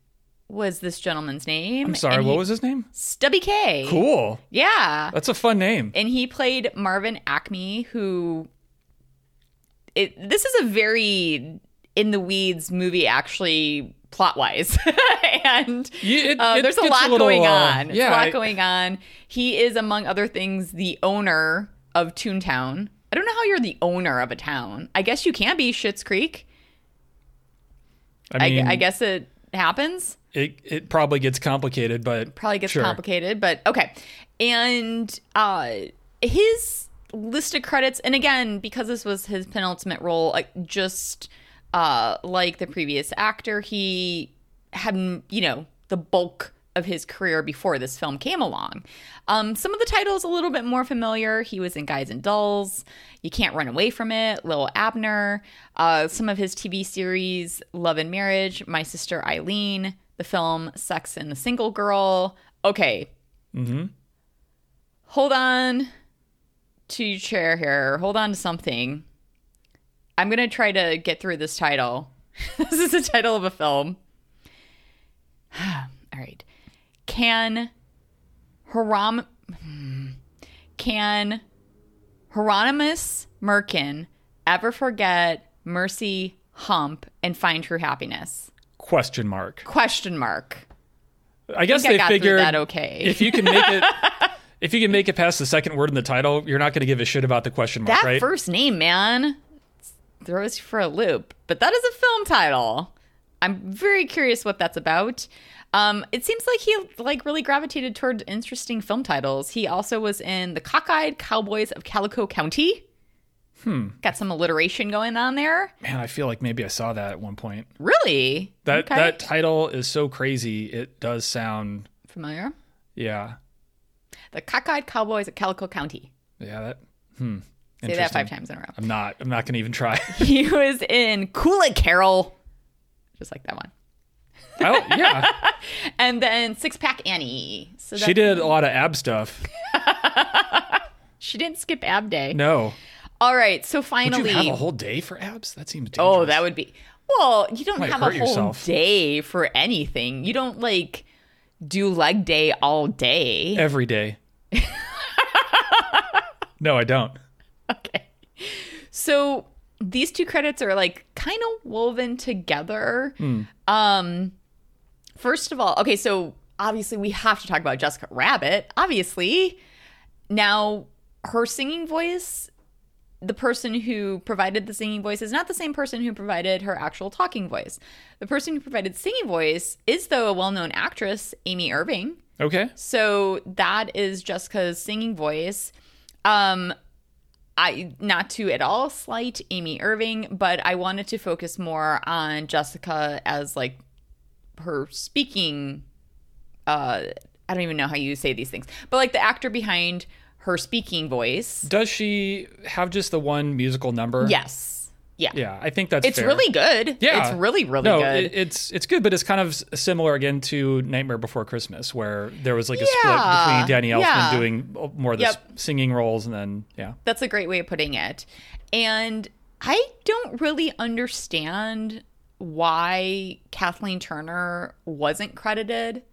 was this gentleman's name. I'm sorry. and What he- was his name? Stubby Kaye? Cool. Yeah. That's a fun name. and he played Marvin Acme, who it, this is a very in the weeds movie actually plot wise. and You- it- uh, it there's a lot a little, going uh, on. It's yeah, a lot I- going on. He is, among other things, the owner of Toontown. I don't know how you're the owner of a town. I guess you can be Schitt's Creek. I I, mean, I guess it happens. it it probably gets complicated, but Probably gets sure. complicated, but okay. And uh his list of credits, and again, because this was his penultimate role, like just uh like the previous actor, he had you know the bulk of his career before this film came along. Um, some of the titles a little bit more familiar. He was in Guys and Dolls, You Can't Run Away from It, Lil Abner. Uh, some of his TV series, Love and Marriage, My Sister Eileen, the film Sex and the Single Girl. Okay. Mm-hmm. Hold on to your chair here. Hold on to something. I'm gonna try to get through this title. this is the title of a film. All right. Can hmm. can Hieronymus Merkin ever forget Mercy Hump and find true happiness? question mark. Question mark. I guess I they got through figured that okay. if you can make it if you can make it past the second word in the title, you're not going to give a shit about the question mark, That right? first name, man, throws you for a loop. But that is a film title. I'm very curious what that's about. Um, it seems like he like really gravitated toward interesting film titles. He also was in the Cockeyed Cowboys of Calico County. Hmm. Got some alliteration going on there. Man, I feel like maybe I saw that at one point. Really? That Okay. that title is so crazy. It does sound familiar. yeah. The Cockeyed Cowboys of Calico County. Yeah, that hmm. Say that five times in a row. I'm not I'm not going to even try. He was in Cool It Carol, just like that one. Oh, yeah. And then Six Pack Annie. So She did a lot of ab stuff. She didn't skip ab day. No. All right, so Would finally, you have a whole day for abs? That seems dangerous. oh, that would be. Well, you don't Might have a whole yourself. day for anything. You don't like do leg day all day. every day. no, I don't. Okay. So these two credits are like kind of woven together. Hmm. Um first of all, okay, so obviously we have to talk about Jessica Rabbit, obviously. Now, her singing voice, the person who provided the singing voice is not the same person who provided her actual talking voice. The person who provided singing voice is though a well-known actress, Amy Irving. Okay. So that is Jessica's singing voice. Um I not to at all slight Amy Irving, but I wanted to focus more on Jessica as like her speaking uh I don't even know how you say these things. But like the actor behind her speaking voice. Does she have just the one musical number? Yes. Yeah. Yeah, I think that's It's fair. really good. Yeah. It's really, really no, good. it- it's it's good, but it's kind of similar again to Nightmare Before Christmas, where there was like a split between Danny Elfman yeah. doing more of the Yep. singing roles, and then yeah, That's a great way of putting it. And I don't really understand why Kathleen Turner wasn't credited.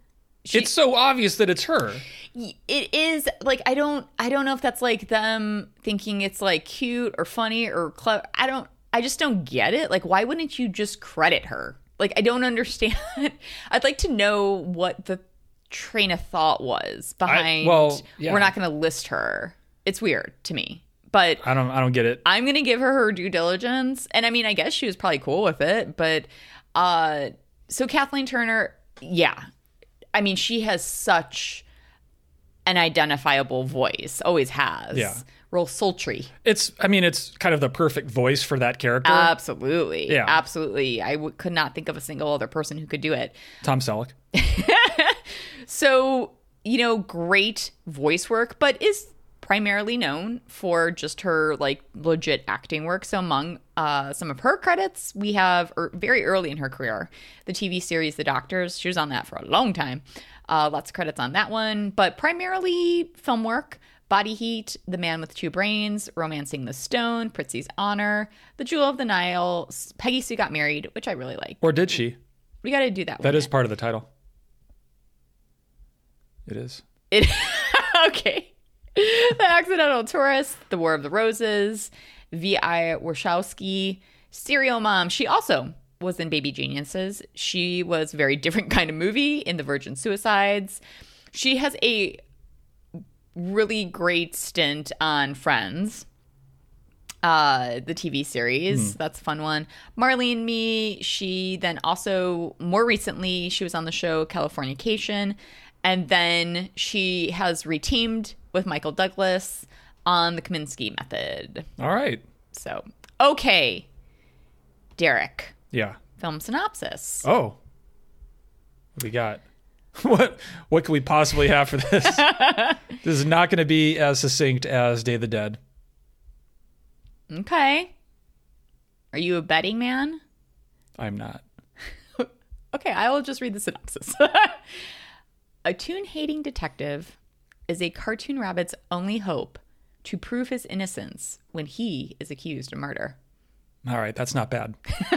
She- it's so obvious that it's her. it is like I don't I don't know if that's like them thinking it's like cute or funny or clever. I don't I just don't get it. Like why wouldn't you just credit her? Like I don't understand. I'd like to know what the train of thought was behind well, yeah. we're not going to list her. It's weird to me. But I don't I don't get it. I'm gonna give her her due diligence, and I mean, I guess she was probably cool with it. But uh, so Kathleen Turner, yeah, I mean, she has such an identifiable voice, always has. Yeah. Real sultry. It's I mean it's kind of the perfect voice for that character. Absolutely, Yeah. absolutely. I w- could not think of a single other person who could do it. Tom Selleck. So, you know, great voice work, but is primarily known for just her like legit acting work. So, among uh, some of her credits, we have er, very early in her career the TV series The Doctors. She was on that for a long time. Uh, lots of credits on that one, but primarily film work. Body Heat, The Man with Two Brains, Romancing the Stone, Prizzi's Honor, The Jewel of the Nile, Peggy Sue Got Married, which I really like. Or did she? We got to do that. That is part of the title. It is. It okay. The Accidental Tourist, The War of the Roses, V.I. Warshawski, Serial Mom. She also was in Baby Geniuses. She was a very different kind of movie in The Virgin Suicides. She has a really great stint on Friends, uh, the TV series. That's a fun one. Marley and Me. She then also, more recently, she was on the show Californication. And then she has reteamed with Michael Douglas on the Kominsky Method. All right. So, okay. Derek, Yeah. film synopsis. Oh. What we got? What what can we possibly have for this? this is not going to be as succinct as Day of the Dead. Okay. Are you a betting man? I'm not. Okay, I will just read the synopsis. a tune hating detective is a cartoon rabbit's only hope to prove his innocence when he is accused of murder. All right, that's not bad.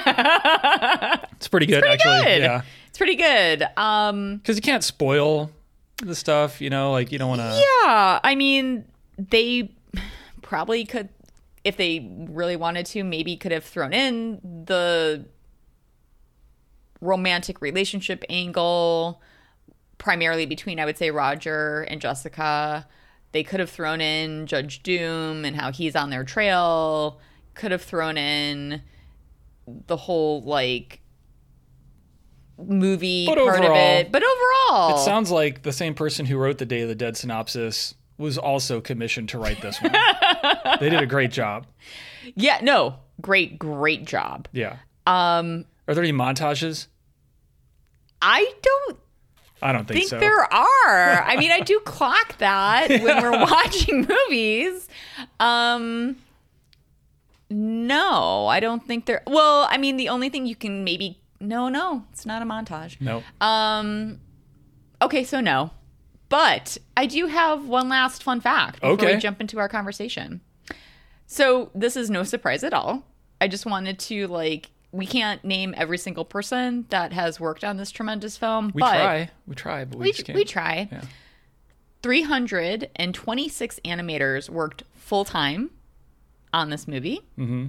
it's pretty good, actually. Good. Yeah, It's pretty good. Um because you can't spoil the stuff. You know, like you don't want to. yeah, I mean, they probably could if they really wanted to, maybe could have thrown in the romantic relationship angle primarily between I would say Roger and Jessica. They could have thrown in Judge Doom and how he's on their trail. Could have thrown in the whole like movie But part of it. But overall, It sounds like the same person who wrote the Day of the Dead synopsis was also commissioned to write this one. they did a great job. yeah, no, great, great job. Yeah. Um, Are there any montages? I don't I don't think, think so. there are. I mean, I do clock that when we're watching movies. Um no, I don't think there Well, I mean, the only thing you can maybe No, no, it's not a montage. no. Um Okay, so no. But I do have one last fun fact before Okay. we jump into our conversation. So this is no surprise at all. I just wanted to like we can't name every single person that has worked on this tremendous film, we try. We try, but we, we, we try. Yeah. 326 animators worked full time on this movie. Mm-hmm.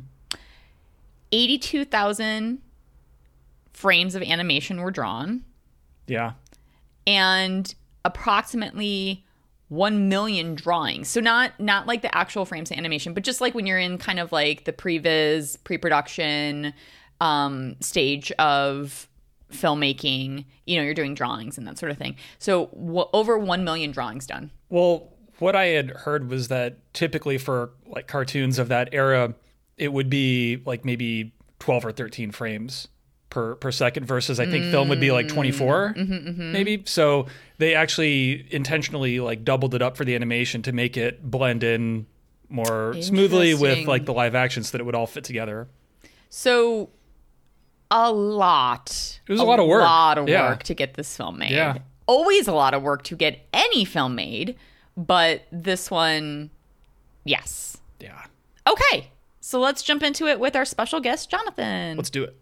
82,000 frames of animation were drawn, Yeah. and approximately 1 million drawings. So not not like the actual frames of animation, but just like when you're in kind of like the previs, pre-production um stage of filmmaking, you know, you're doing drawings and that sort of thing. So w- over 1 million drawings done. Well, what I had heard was that typically for like cartoons of that era, it would be like maybe 12 or 13 frames per per second versus I think film would be like 24 mm-hmm, mm-hmm, mm-hmm. maybe. So they actually intentionally like doubled it up for the animation to make it blend in more smoothly with like the live action so that it would all fit together. So a lot. It was a lot of work. A lot of Yeah. work to get this film made. Yeah. Always a lot of work to get any film made, but this one, yes. Yeah. Okay. So let's jump into it with our special guest, Jonathan. Let's do it.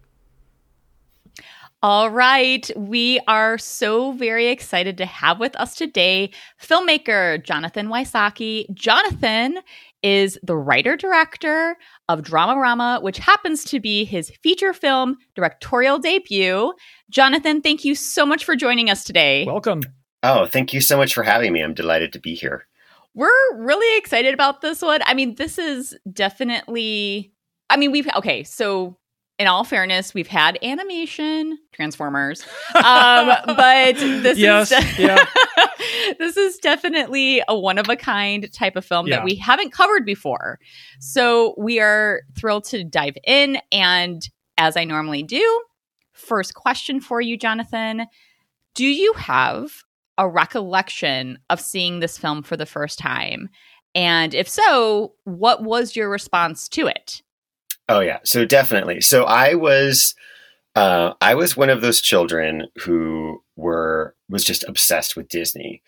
All right. We are so very excited to have with us today filmmaker Jonathan Wysocki. Jonathan is the writer director of Dramarama, which happens to be his feature film directorial debut. Jonathan, thank you so much for joining us today. Welcome. Oh, thank you so much for having me. I'm delighted to be here. We're really excited about this one. I mean, this is definitely. I mean, we've okay. So, in all fairness, we've had animation, Transformers, um, but this Yes, is yeah. this is definitely a one of a kind type of film Yeah. that we haven't covered before. So we are thrilled to dive in, and as I normally do, first question for you, Jonathan: Do you have a recollection of seeing this film for the first time? And if so, what was your response to it? Oh yeah, so definitely. So I was uh, I was one of those children who were was just obsessed with Disney.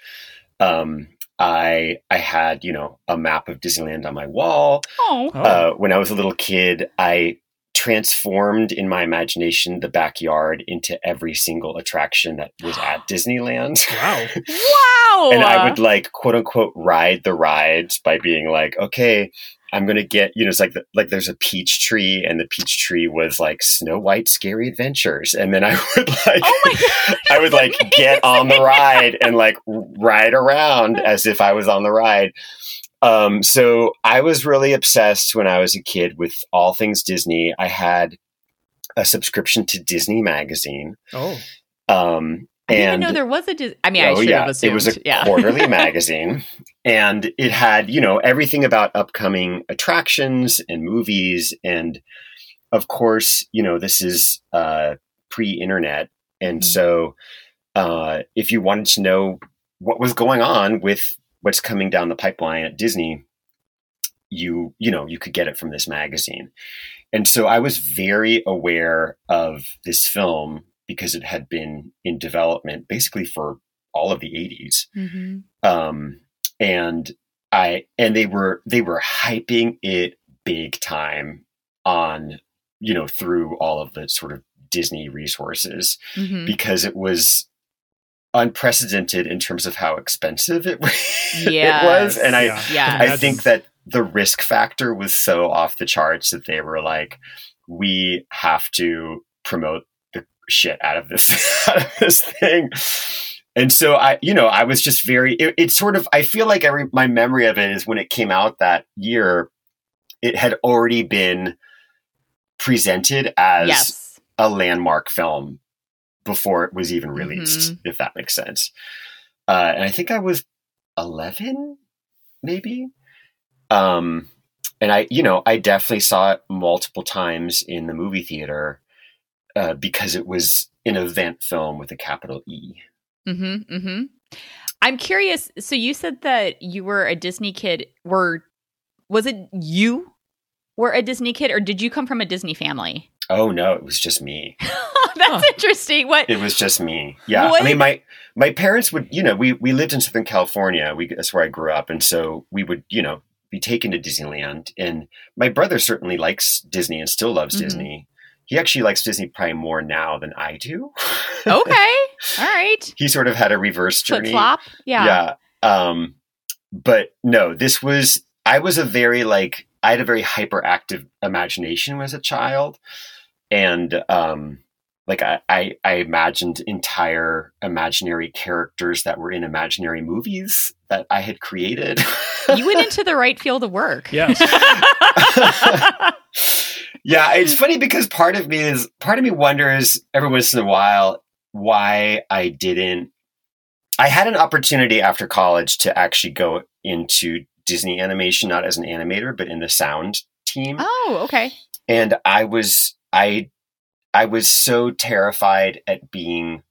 Um, I I had you know a map of Disneyland on my wall. Oh, Oh. Uh, when I was a little kid, I transformed in my imagination the backyard into every single attraction that was at Disneyland. wow. wow! and I would like quote unquote ride the rides by being like, okay, I'm gonna get you know it's like the, like there's a peach tree and the peach tree was like Snow White Scary Adventures and then I would like Oh my god. I would like get on the ride and like ride around as if I was on the ride. Um, so I was really obsessed when I was a kid with all things Disney. I had a subscription to Disney Magazine. Oh, Um, I didn't and know there was a Dis- I mean, I oh should yeah, have assumed. it was a yeah. quarterly magazine, and it had you know everything about upcoming attractions and movies, and of course you know this is uh, pre-internet, and Mhm. so uh, if you wanted to know what was going on with what's coming down the pipeline at Disney, you you know you could get it from this magazine, and so I was very aware of this film because it had been in development basically for all of the 80s Mhm. um and i and they were they were hyping it big time on you know through all of the sort of disney resources Mhm. because it was unprecedented in terms of how expensive it, it was and i Yeah. Yeah. I think that the risk factor was so off the charts that they were like, we have to promote the shit out of this out of this thing. And so I, you know, I was just very. It, it's sort of. I feel like every my memory of it is when it came out that year, it had already been presented as yes. a landmark film before it was even released, if that makes sense. Uh, and I think I was 11, maybe. Um, and I, you know, I definitely saw it multiple times in the movie theater uh, because it was an event film with a capital E. Mm-hmm. Mm-hmm. I'm curious. So you said that you were a Disney kid. Were was it you were a Disney kid, or did you come from a Disney family? Oh no, it was just me. That's Huh. interesting. What? It was just me. Yeah, What? I mean, my my parents would, you know, we we lived in Southern California. We that's where I grew up, and so we would, you know, be taken to Disneyland. And my brother certainly likes Disney and still loves Mhm. Disney. He actually likes Disney probably more now than I do. Okay. All right. he sort of had a reverse Flip journey. flop. Yeah. Yeah. Um, but no, this was, I was a very like, I had a very hyperactive imagination as a child. And, um, like I, I, I imagined entire imaginary characters that were in imaginary movies that I had created. You went into the right field of work. yes. yeah, it's funny because part of me is part of me wonders every once in a while why I didn't. I had an opportunity after college to actually go into Disney animation, not as an animator, but in the sound team. oh, okay. And I was I I was so terrified at being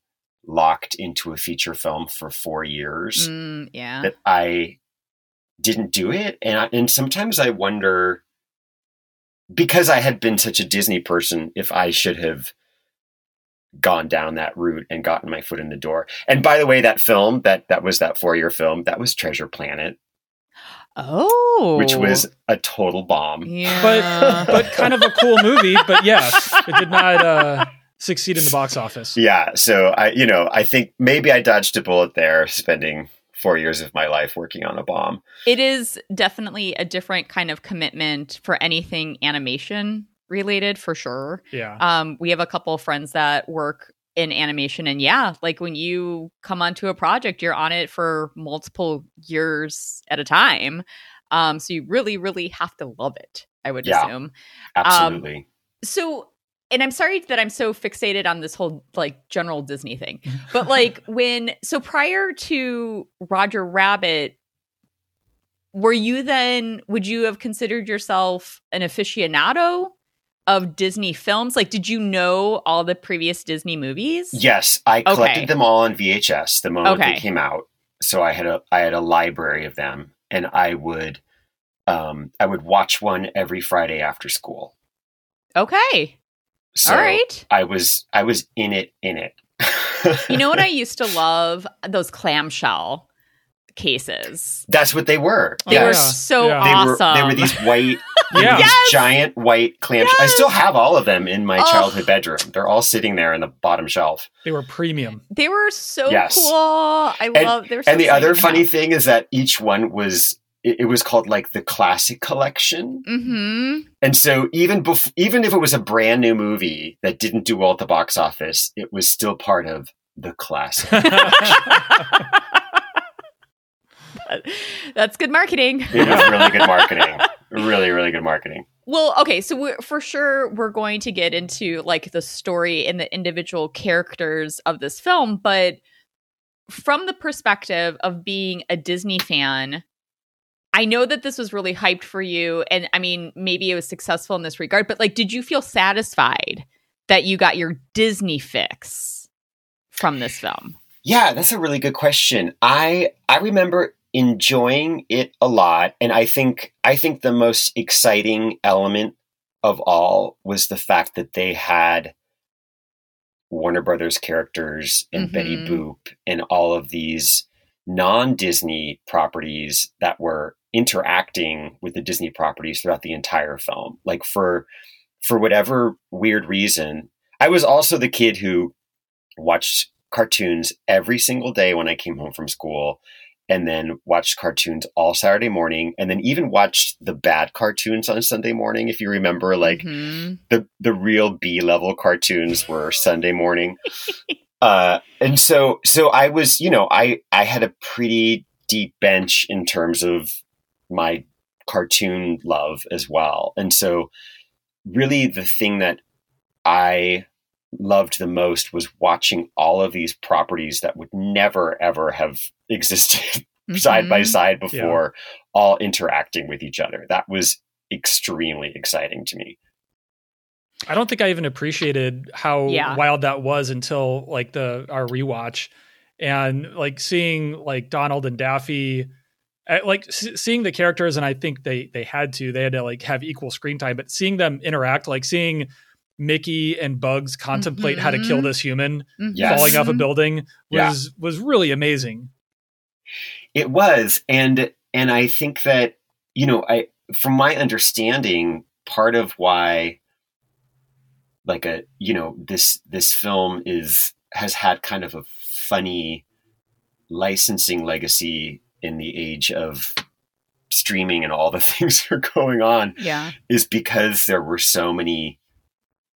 locked into a feature film for four years Mm, yeah. that I didn't do it, and I, and sometimes I wonder because I had been such a Disney person if I should have gone down that route and gotten my foot in the door. And by the way, that film that that was that four year film that was Treasure Planet, Oh. which was a total bomb. Yeah. But but kind of a cool movie. But yes, it did not uh, succeed in the box office. Yeah, so I you know I think maybe I dodged a bullet there, spending four years of my life working on a bomb. it is definitely a different kind of commitment for anything animation related for sure. Yeah. Um, we have a couple of friends that work in animation, and yeah, like when you come onto a project, you're on it for multiple years at a time. Um, so you really, really have to love it. I would Yeah. assume. Absolutely. So, and I'm sorry that I'm so fixated on this whole like general Disney thing, but like when so prior to Roger Rabbit, were you then would you have considered yourself an aficionado of Disney films? Like, did you know all the previous Disney movies? Yes, I collected Okay. them all on VHS the moment Okay. they came out. So I had a I had a library of them, and I would um, I would watch one every Friday after school. Okay. So all right. I was I was in it in it. You know what I used to love? Those clamshell cases. That's what they were. They Oh, were so Yeah. They awesome. were they were these white Yeah. these Yes! giant white clam. I still have all of them in my Oh. childhood bedroom. They're all sitting there in the bottom shelf. They were premium. They were so Yes. cool. I And- love. They were so and the other exciting funny have. thing is that each one was it, it was called like the Classic Collection. Mm-hmm. And so even bef- even if it was a brand new movie that didn't do well at the box office, it was still part of the classic. That's good marketing. it was really good marketing. Really, really good marketing. Well, okay, so we're, for sure we're going to get into like the story and the individual characters of this film, but from the perspective of being a Disney fan, I know that this was really hyped for you and I mean maybe it was successful in this regard, but like did you feel satisfied that you got your Disney fix from this film? Yeah, that's a really good question. I I remember enjoying it a lot and I think I think the most exciting element of all was the fact that they had Warner Brothers characters and Betty Mhm. Boop and all of these non-Disney properties that were interacting with the Disney properties throughout the entire film. Like for for whatever weird reason, I was also the kid who watched cartoons every single day when I came home from school and then watched cartoons all Saturday morning and then even watched the bad cartoons on Sunday morning if you remember like Mhm. the the real B level cartoons were Sunday morning. uh, and so so I was, you know, I I had a pretty deep bench in terms of my cartoon love as well. And so really the thing that I loved the most was watching all of these properties that would never ever have existed side by side before all interacting with each other. That was extremely exciting to me. I don't think I even appreciated how Yeah. wild that was until like the our rewatch, and like seeing like Donald and Daffy, uh, like seeing the characters, and I think they they had to they had to like have equal screen time, but seeing them interact, like seeing Mickey and Bugs contemplate how to kill Mhm. this human Mhm. Yes. falling off a building Yeah. was was really amazing. It was, and and I think that you know, I from my understanding, part of why, like a you know, this this film is has had kind of a funny licensing legacy in the age of streaming and all the things that are going on Yeah. is because there were so many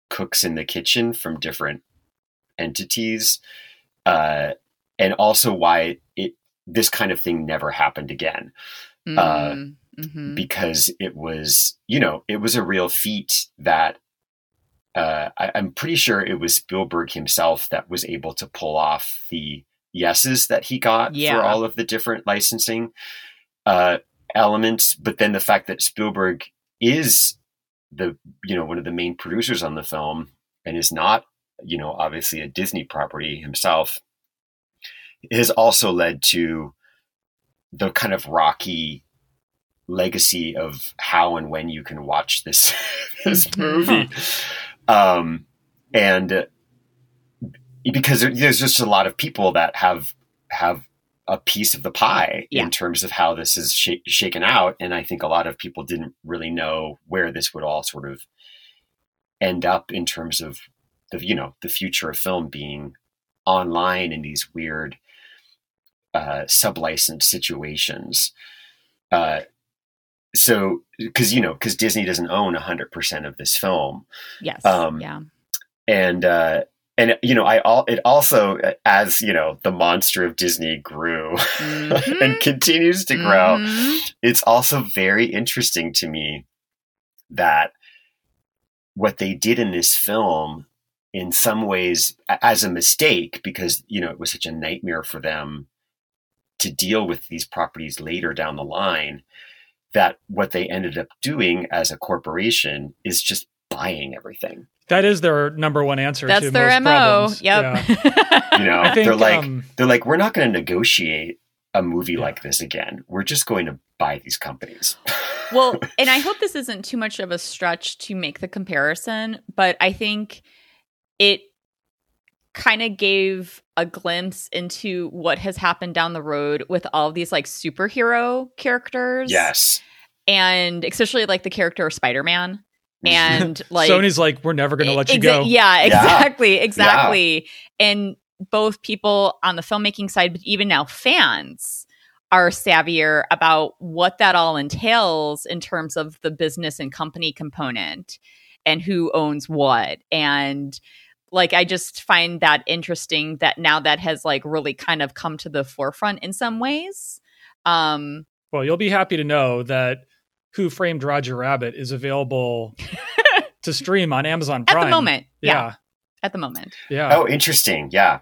cooks in the kitchen from different entities uh, and also why it this kind of thing never happened again Uh, Mm, mhm. because it was you know it was a real feat that uh, I, I'm pretty sure it was Spielberg himself that was able to pull off the yeses that he got Yeah. for all of the different licensing uh, elements. But then the fact that Spielberg is the you know one of the main producers on the film and is not you know obviously a Disney property himself has also led to the kind of rocky legacy of how and when you can watch this this Mhm. movie um and because there's just a lot of people that have have a piece of the pie Yeah. in terms of how this is sh- shaken out and i think a lot of people didn't really know where this would all sort of end up in terms of the you know the future of film being online in these weird uh sub-licensed situations uh so because you know because disney doesn't own 100% of this film yes. um, yeah. and uh and you know i all it also as you know the monster of disney grew Mhm. and continues to grow Mhm. it's also very interesting to me that what they did in this film in some ways as a mistake because you know it was such a nightmare for them to deal with these properties later down the line that what they ended up doing as a corporation is just buying everything That is their number one answer. That's to their most MO. problems. Yep. Yeah. you know think they're like um, they're like we're not going to negotiate a movie Yeah. like this again we're just going to buy these companies well, and I hope this isn't too much of a stretch to make the comparison, but I think it kind of gave a glimpse into what has happened down the road with all of these like superhero characters. yes And especially like the character of Spider Man. Mm-hmm. And like Sony's like, we're never going to let you go. Yeah, Yeah. exactly, exactly. And both people on the filmmaking side, but even now fans are savvier about what that all entails in terms of the business and company component and who owns what and like i just find that interesting that now that has like really kind of come to the forefront in some ways um Well, you'll be happy to know that Who Framed Roger Rabbit is available to stream on Amazon Prime at the moment yeah, Yeah. at the moment Yeah. Oh, interesting. Yeah.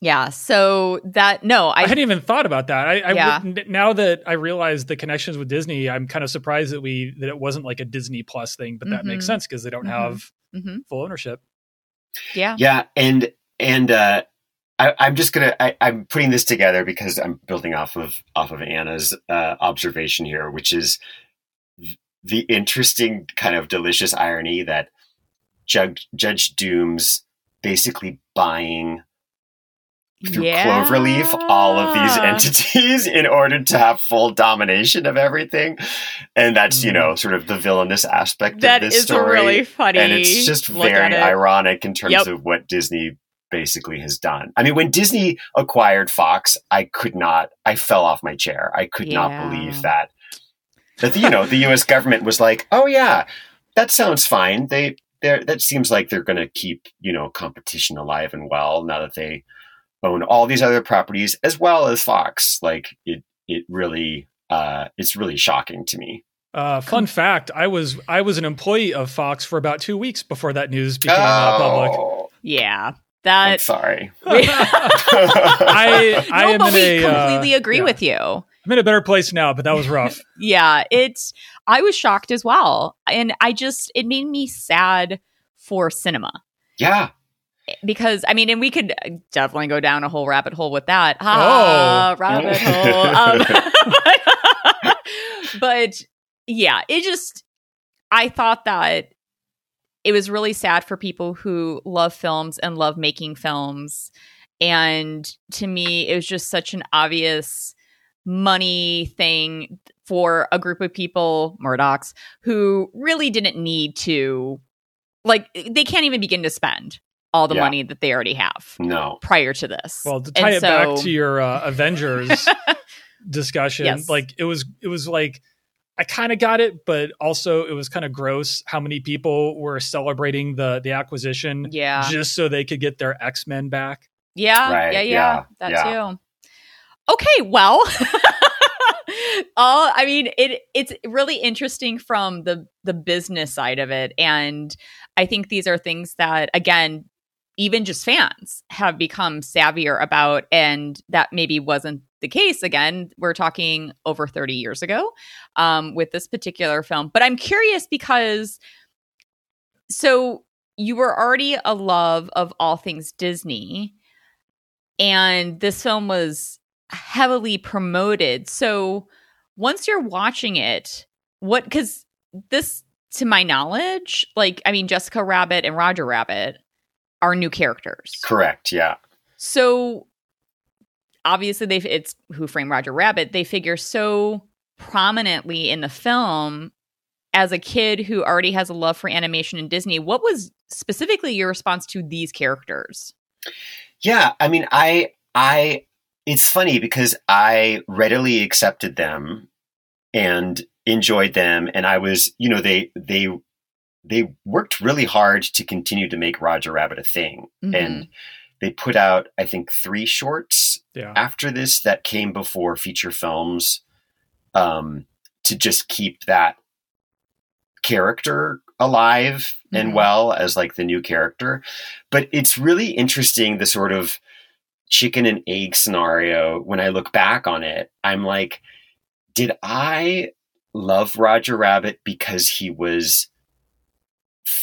yeah so that no I, i, hadn't even thought about that. I, I Yeah. would- now that I realize the connections with Disney, I'm kind of surprised that we that it wasn't like a Disney Plus thing, but that makes Mhm. sense because they don't Mhm. have Mhm. full ownership. Yeah Yeah. And, and, uh, I, I'm just gonna. I, I'm putting this together because I'm building off of off of Anna's uh, observation here, which is the interesting kind of delicious irony that Judge, Judge Doom's basically buying through yeah. Cloverleaf all of these entities in order to have full domination of everything, and that's you know sort of the villainous aspect that of this is story. really funny and it's just very it. ironic in terms Yep. of what Disney basically has done. I mean, when Disney acquired Fox, I could not. I fell off my chair. I could Yeah. not believe that that the, you know the U.S. government was like, "Oh yeah, that sounds fine." They they that seems like they're going to keep you know competition alive and well now that they own all these other properties as well as Fox. Like it it really uh, it's really shocking to me. Uh, fun fact: I was I was an employee of Fox for about two weeks before that news became uh, public. Oh, yeah I'm that sorry. I I no, am but in we a, uh, completely agree yeah. with you I'm in a better place now, but that was rough. yeah it's i was shocked as well and i just it made me sad for cinema yeah. Because i mean and we could definitely go down a whole rabbit hole with that. Ha Oh. rabbit hole. Um, but yeah it just i thought that it was really sad for people who love films and love making films. And to me it was just such an obvious money thing for a group of people murdochs who really didn't need to like they can't even begin to spend all the Yeah. money that they already have No. prior to this Well, to tie And it back to your uh, Avengers discussion, Yes. like it was it was like I kind of got it, but also it was kind of gross how many people were celebrating the the acquisition yeah just so they could get their X Men back. Yeah, Right, yeah, yeah, yeah, that yeah. too. Okay, well, all I mean, it it's really interesting from the the business side of it, and I think these are things that again, even just fans have become savvier about, and that maybe wasn't the case. Again, we're talking over thirty years ago um, with this particular film, but I'm curious because so you were already a love of all things Disney and this film was heavily promoted. So once you're watching it, what because this to my knowledge, like I mean Jessica Rabbit and Roger Rabbit are new characters. Correct. Yeah. So obviously they it's Who Framed Roger Rabbit, they figure so prominently in the film as a kid who already has a love for animation and Disney. What was specifically your response to these characters? Yeah. I mean, I, I, it's funny because I readily accepted them and enjoyed them. And I was, you know, they, they, they worked really hard to continue to make Roger Rabbit a thing. Mhm. And they put out, I think, three shorts Yeah. after this that came before feature films um, to just keep that character alive and Mhm. well as like the new character. But it's really interesting the sort of chicken and egg scenario. When I look back on it, I'm like, did I love Roger Rabbit because he was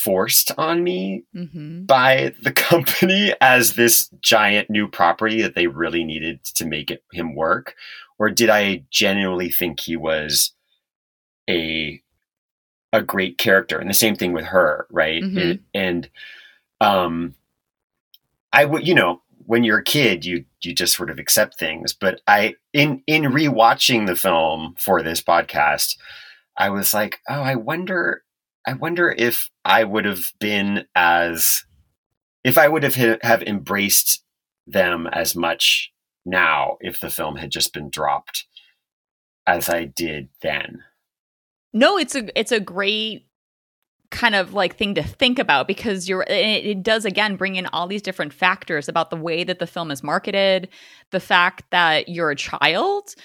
forced on me Mm-hmm. by the company as this giant new property that they really needed to make it, him work or did i genuinely think he was a a great character and the same thing with her right Mhm. It- and um i would you know when you're a kid you you just sort of accept things but i in in rewatching the film for this podcast i was like oh i wonder I wonder if I would have been as if I would have have embraced them as much now if the film had just been dropped as I did then. No, it's a it's a great kind of like thing to think about because you're it, it does again bring in all these different factors about the way that the film is marketed, the fact that you're a child,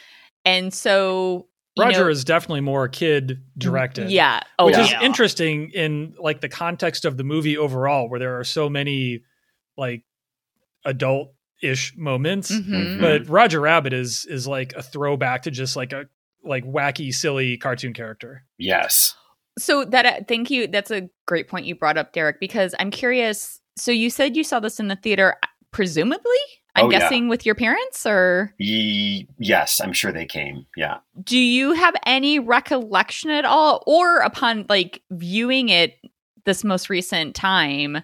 and so Roger know- is definitely more a kid directed. Yeah, oh, which is interesting in like the context of the movie overall, where there are so many like adult ish moments. Mhm. But Roger Rabbit is is like a throwback to just like a like wacky, silly cartoon character. Yes. So that uh, thank you. That's a great point you brought up, Derek. Because I'm curious. So you said you saw this in the theater, presumably. I'm Oh, yeah. guessing with your parents, or Ye- yes, I'm sure they came. Yeah. do you have any recollection at all, or upon like viewing it this most recent time,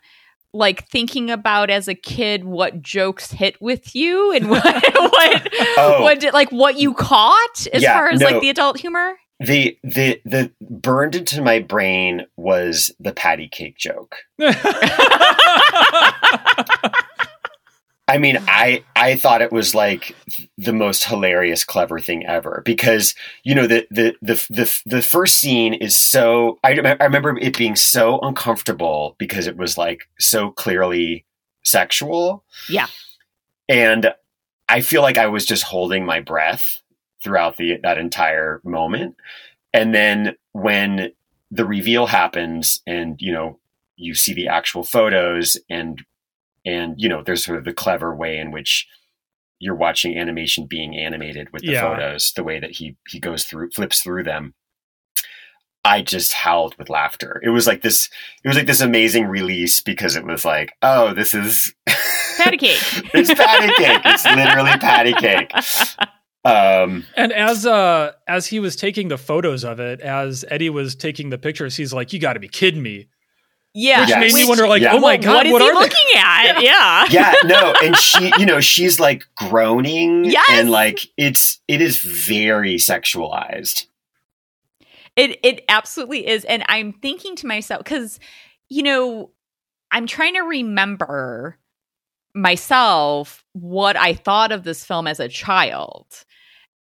like thinking about as a kid what jokes hit with you and what what Oh. what did like what you caught as Yeah, far as no. like the adult humor? The the the burned into my brain was the patty cake joke. I mean, I I thought it was like the most hilarious, clever thing ever because you know the the the the, the first scene is so I, I remember it being so uncomfortable because it was like so clearly sexual. Yeah. and I feel like I was just holding my breath throughout the that entire moment, and then when the reveal happens, and you know you see the actual photos and and you know there's sort of the clever way in which you're watching animation being animated with the Yeah. photos the way that he he goes through flips through them i just howled with laughter it was like this it was like this amazing release because it was like oh this is Patty cake. it's patty cake it's literally patty cake um And as uh as he was taking the photos of it, as Eddie was taking the pictures, he's like, "You got to be kidding me!" Yeah, Which Yes. made me wonder, like, yeah. "Oh my what- god, what is what he are they?" looking at? Yeah. yeah no and she you know she's like groaning Yes! and like it's it is very sexualized It it absolutely is. And I'm thinking to myself, because, you know, I'm trying to remember myself what I thought of this film as a child.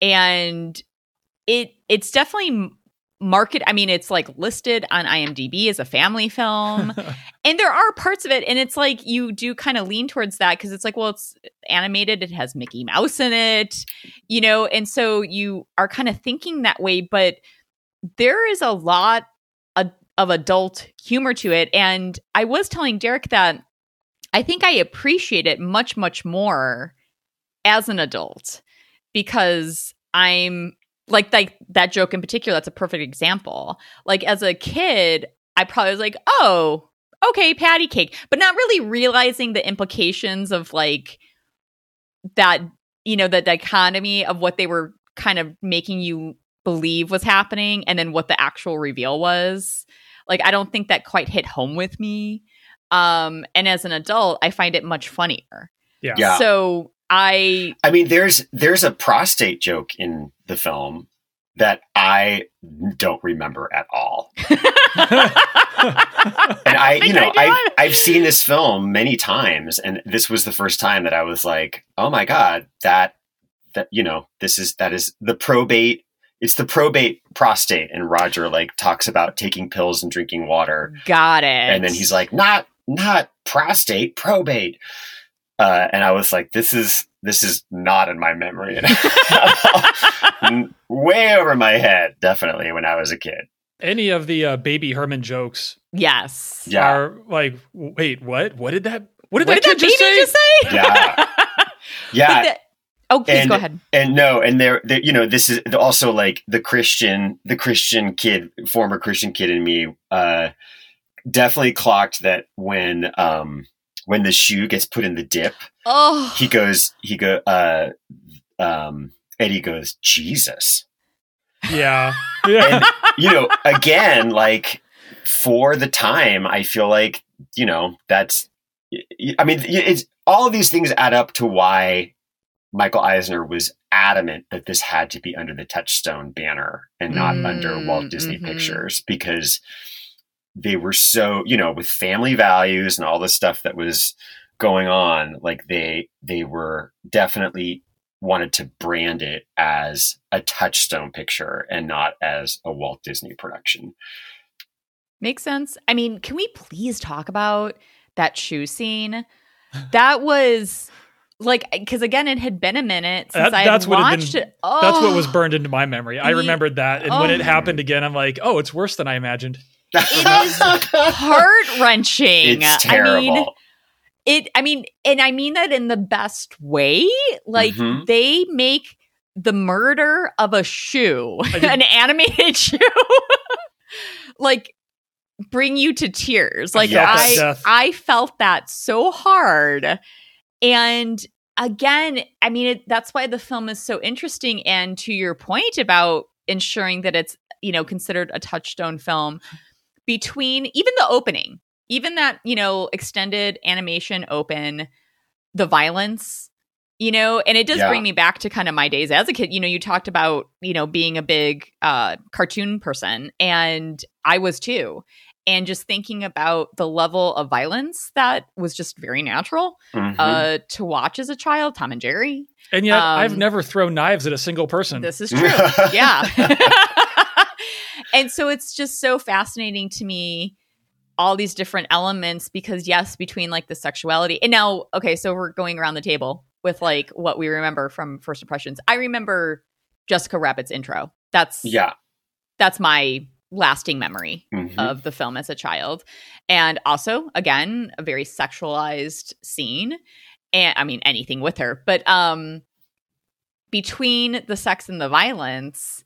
And it it's definitely m- market I mean it's like listed on IMDb as a family film. and there are parts of it and it's like you do kind of lean towards that because it's like well it's animated it has mickey mouse in it you know and so you are kind of thinking that way but there is a lot of, of adult humor to it and i was telling derek that i think i appreciate it much much more as an adult because i'm like like that joke in particular that's a perfect example like as a kid i probably was like oh okay, patty cake, but not really realizing the implications of like that, you know, the dichotomy of what they were kind of making you believe was happening and then what the actual reveal was. Like, I don't think that quite hit home with me. Um, and as an adult, I find it much funnier. Yeah. Yeah. So I, I mean, there's there's a prostate joke in the film that I don't remember at all. And I, you know, I. I've, I've seen this film many times, and this was the first time that I was like, oh my god, that that you know, this is that is the probate. It's the probate prostate, and Roger like talks about taking pills and drinking water, got it. and then he's like, not not prostate, probate. Uh, and I was like, this is this is not in my memory. Way over my head, definitely when I was a kid. Any of the uh, baby Herman jokes yes. Yeah. are like, wait, what? What did that? What did What that did that baby just say? just say? Yeah. Yeah. But the- oh, please And- go ahead. and no and there there- you know this is also like the christian the christian kid former christian kid in me uh definitely clocked that when um when the shoe gets put in the dip Oh, he goes he go uh um eddie goes jesus Yeah, yeah. and you know again like for the time i feel like you know that's i mean it's all of these things add up to why michael eisner was adamant that this had to be under the touchstone banner and not Mm, under walt disney mhm. pictures because they were so you know with family values and all the stuff that was going on like they they were definitely wanted to brand it as a touchstone picture and not as a Walt Disney production. Makes sense. I mean, can we please talk about that shoe scene? That was like because again, it had been a minute since That- I had that's what had been- watched it. That's what Oh, was burned into my memory. I remembered that, and when oh. it happened again, I'm like, "Oh, it's worse than I imagined." heart wrenching. it's I mean, it. I mean, and I mean that in the best way. Like Mhm. they make the murder of a shoe, an animated shoe, like bring you to tears. Like Yes. I, I felt that so hard, and again, I mean, it, that's why the film is so interesting. And to your point about ensuring that it's you know considered a touchstone film, between even the opening, even that you know extended animation open, the violence. You know, and it does Yeah. bring me back to kind of my days as a kid. You know, you talked about, you know, being a big uh, cartoon person, and I was too and just thinking about the level of violence that was just very natural Mhm. uh, to watch as a child. Tom and Jerry. And yet, I've Um, never thrown knives at a single person. This is true. yeah. and so it's just so fascinating to me all these different elements because yes between like the sexuality and now okay so we're going around the table with like what we remember from first impressions i remember jessica rabbit's intro that's yeah. that's my lasting memory Mhm. of the film as a child. And also, again, a very sexualized scene. And I mean anything with her. But um between the sex and the violence,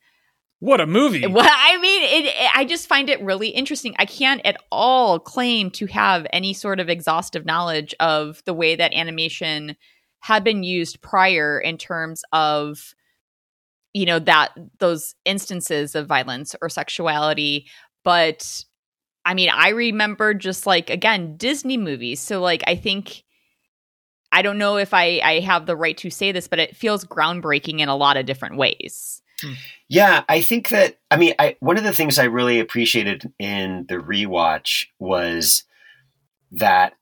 what a movie! well, I mean, it, it- I just find it really interesting. I can't at all claim to have any sort of exhaustive knowledge of the way that animation had been used prior in terms of you know that those instances of violence or sexuality but i mean i remember just like again disney movies so like i think i don't know if i i have the right to say this but it feels groundbreaking in a lot of different ways Yeah, I think that I mean, I one of the things I really appreciated in the rewatch was that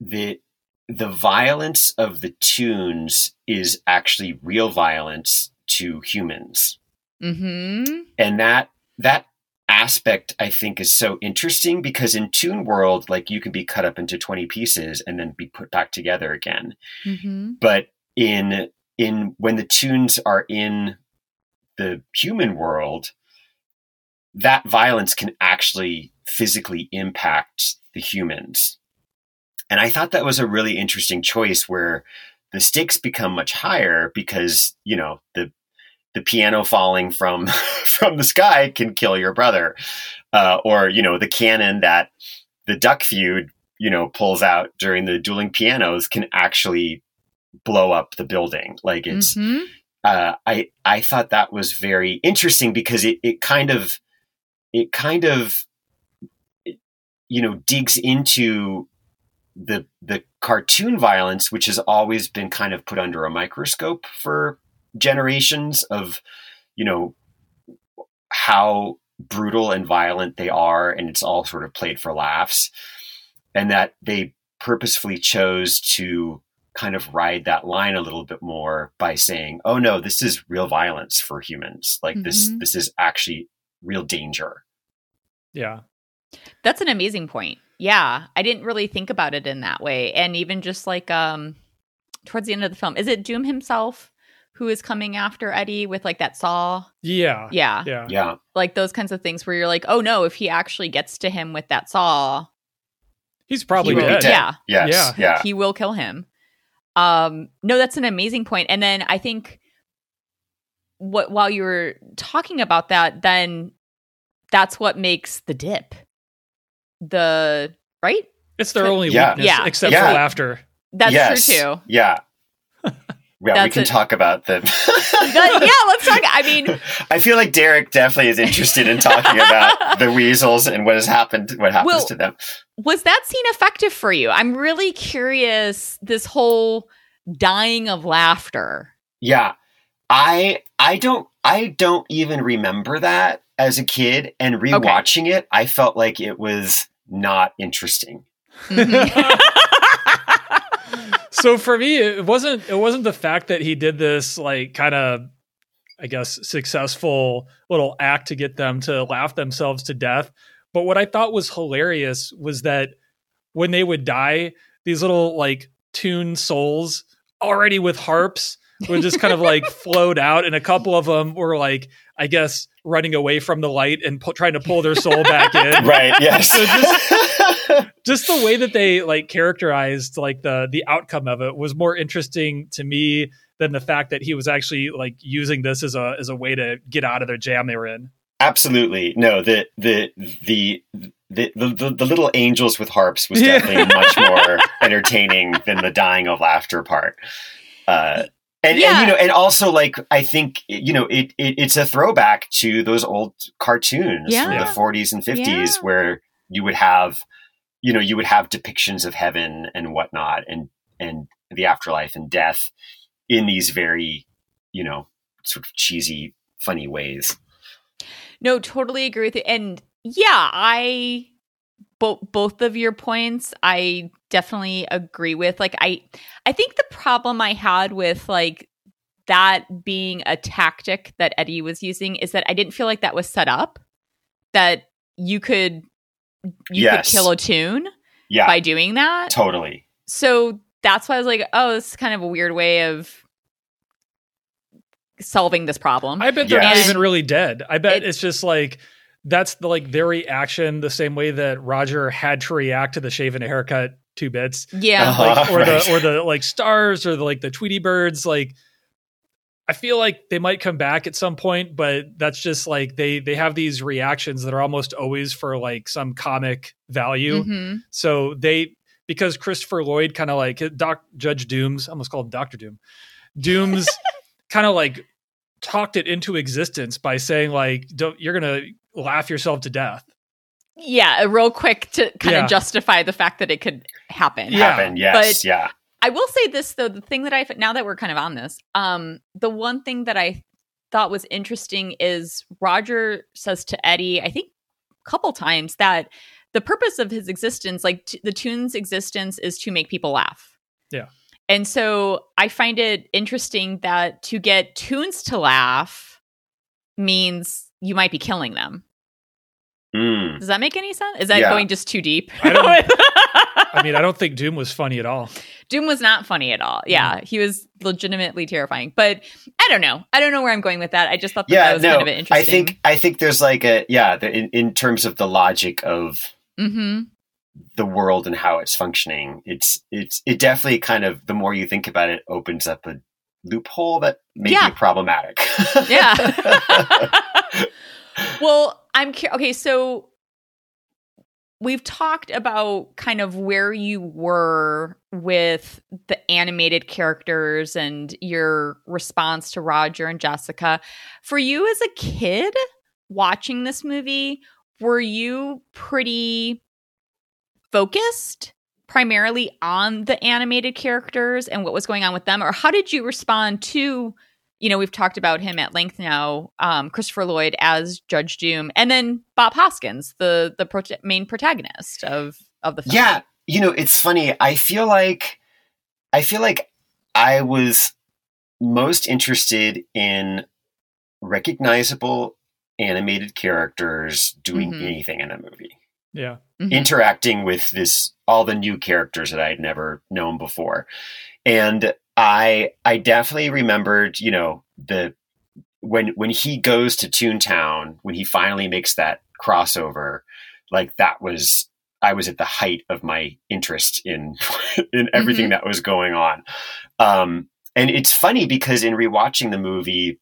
the the violence of the toons is actually real violence to humans. mm-hmm. And that that aspect I think is so interesting because in Toon World like you can be cut up into 20 pieces and then be put back together again. Mm-hmm. But in in when the toons are in the human world that violence can actually physically impact the humans. And i thought that was a really interesting choice where the stakes become much higher because you know the the piano falling from from the sky can kill your brother. Uh, or you know the cannon that the duck feud you know pulls out during the dueling pianos can actually blow up the building like it's Mhm. uh, I I thought that was very interesting because it it kind of it kind of you know digs into the the cartoon violence which has always been kind of put under a microscope for generations of you know how brutal and violent they are and it's all sort of played for laughs and that they purposefully chose to kind of ride that line a little bit more by saying, "Oh no, this is real violence for humans. Like this Mhm. this is actually real danger." yeah, That's an amazing point. Yeah, I didn't really think about it in that way. And even just like um towards the end of the film, is it Doom himself who is coming after Eddie with like that saw? yeah, Yeah. yeah. Yeah. Like those kinds of things where you're like, "Oh no, if he actually gets to him with that saw, He's probably he will, dead. dead. Yeah. Yes. Yeah. Yeah. He will kill him." Um no, that's an amazing point. And then I think what while you were talking about that, then that's what makes the dip. The right? It's their only Yeah. weakness, Yeah. except Yeah. for laughter. That's yes. true too. Yeah. Yeah, we can it. talk about them. Yeah, let's talk. I mean, I feel like Derek definitely is interested in talking about the weasels and what has happened, what happens Well, to them. was that scene effective for you? I'm really curious. This whole dying of laughter. Yeah, I I don't I don't even remember that as a kid, and rewatching it, I felt like it was not interesting. Mhm. so for me, it wasn't it wasn't the fact that he did this like kind of I guess successful little act to get them to laugh themselves to death. But what I thought was hilarious was that when they would die, these little like toon souls already with harps would just kind of like float out, and a couple of them were like, I guess, running away from the light and pu- trying to pull their soul back in. right. Yes. So just just the way that they like characterized like the the outcome of it was more interesting to me than the fact that he was actually like using this as a as a way to get out of their jam they were in. Absolutely. No, the the the the, the, the little angels with harps was Yeah. definitely much more entertaining than the dying of laughter part. Uh, and, Yeah. and you know, and also like I think you know it, it it's a throwback to those old cartoons Yeah. from the 40s and 50s Yeah. where you would have you know you would have depictions of heaven and whatnot and and the afterlife and death in these very you know sort of cheesy funny ways. No, totally agree with you. And yeah, I both both of your points I definitely agree with. Like I I think the problem I had with like that being a tactic that Eddie was using is that I didn't feel like that was set up that you could you Yes. could kill a toon Yeah, by doing that. totally. So that's why I was like, oh, this is kind of a weird way of solving this problem. I bet they're not even really dead. I bet It- it's just like that's the like their reaction the same way that Roger had to react to the shave and haircut two bits. yeah. Uh-huh. Like or Right. the or the like stars or the like the Tweety birds like I feel like they might come back at some point, but that's just like they they have these reactions that are almost always for like some comic value. Mhm. So they because Christopher Lloyd kind of like Doc Judge Dooms, almost called Doctor Doom. Dooms kind of like talked it into existence by saying like don't you're gonna laugh yourself to death. Yeah, real quick to kind Yeah. of justify the fact that it could happen. Yeah. Happen, yes, but- yeah. I will say this though, the thing that I now that we're kind of on this, um, the one thing that I thought was interesting is Roger says to Eddie, I think a couple times that the purpose of his existence, like t- the toon's existence, is to make people laugh. Yeah. And so I find it interesting that to get toons to laugh means you might be killing them. Mm. Does that make any sense? Is that Yeah. going just too deep? I don't- I mean, I don't think Doom was funny at all. Doom was not funny at all. Yeah, he was legitimately terrifying. But I don't know. I don't know where I'm going with that. I just thought that, that Yeah, was no. kind of an interesting. I think I think there's like a yeah, the, in in terms of the logic of hmm the world and how it's functioning, it's it's it definitely kind of the more you think about it, opens up a loophole that may Yeah. be problematic. Yeah. well, I'm cu- okay. So we've talked about kind of where you were with the animated characters and your response to Roger and Jessica. For you as a kid watching this movie, were you pretty focused primarily on the animated characters and what was going on with them or how did you respond to you know we've talked about him at length now um, christopher lloyd as judge doom and then bob hoskins the the prota- main protagonist of of the film yeah, you know, it's funny. I feel like I feel like I was most interested in recognizable animated characters doing Mhm. anything in a movie. Yeah. Mhm. interacting with this all the new characters that I had never known before. And I I definitely remembered, you know, the when when he goes to Toontown, when he finally makes that crossover, like that was I was at the height of my interest in in everything that was going on. Um and it's funny because in rewatching the movie,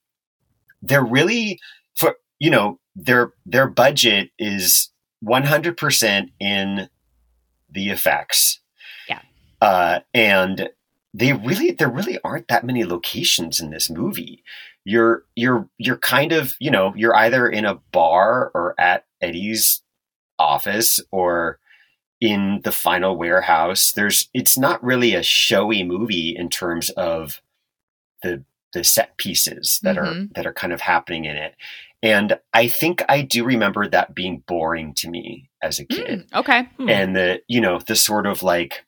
they're really for you know, their their budget is 100% in the effects. Yeah. Uh, and they really there really aren't that many locations in this movie. You're you're you're kind of, you know, you're either in a bar or at Eddie's office or in the final warehouse. There's it's not really a showy movie in terms of the the set pieces that are Mhm. that are kind of happening in it. And I think I do remember that being boring to me as a kid Mm, okay Hmm. and the you know the sort of like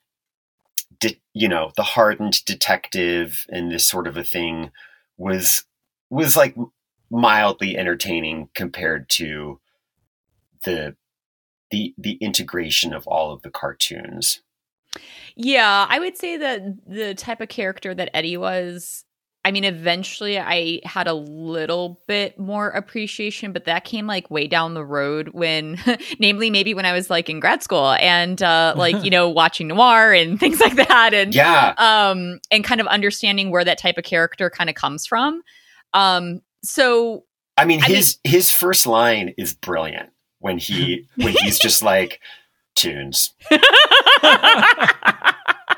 de- you know the hardened detective and this sort of a thing was was like mildly entertaining compared to the the the integration of all of the cartoons. Yeah, I would say that the type of character that Eddie was. I mean, eventually I had a little bit more appreciation, but that came like way down the road when, namely, maybe when I was like in grad school and uh, like, you know, watching noir and things like that. And Yeah, um, and kind of understanding where that type of character kind of comes from. Um, so I mean I mean- his his first line is brilliant when he when he's just like toons.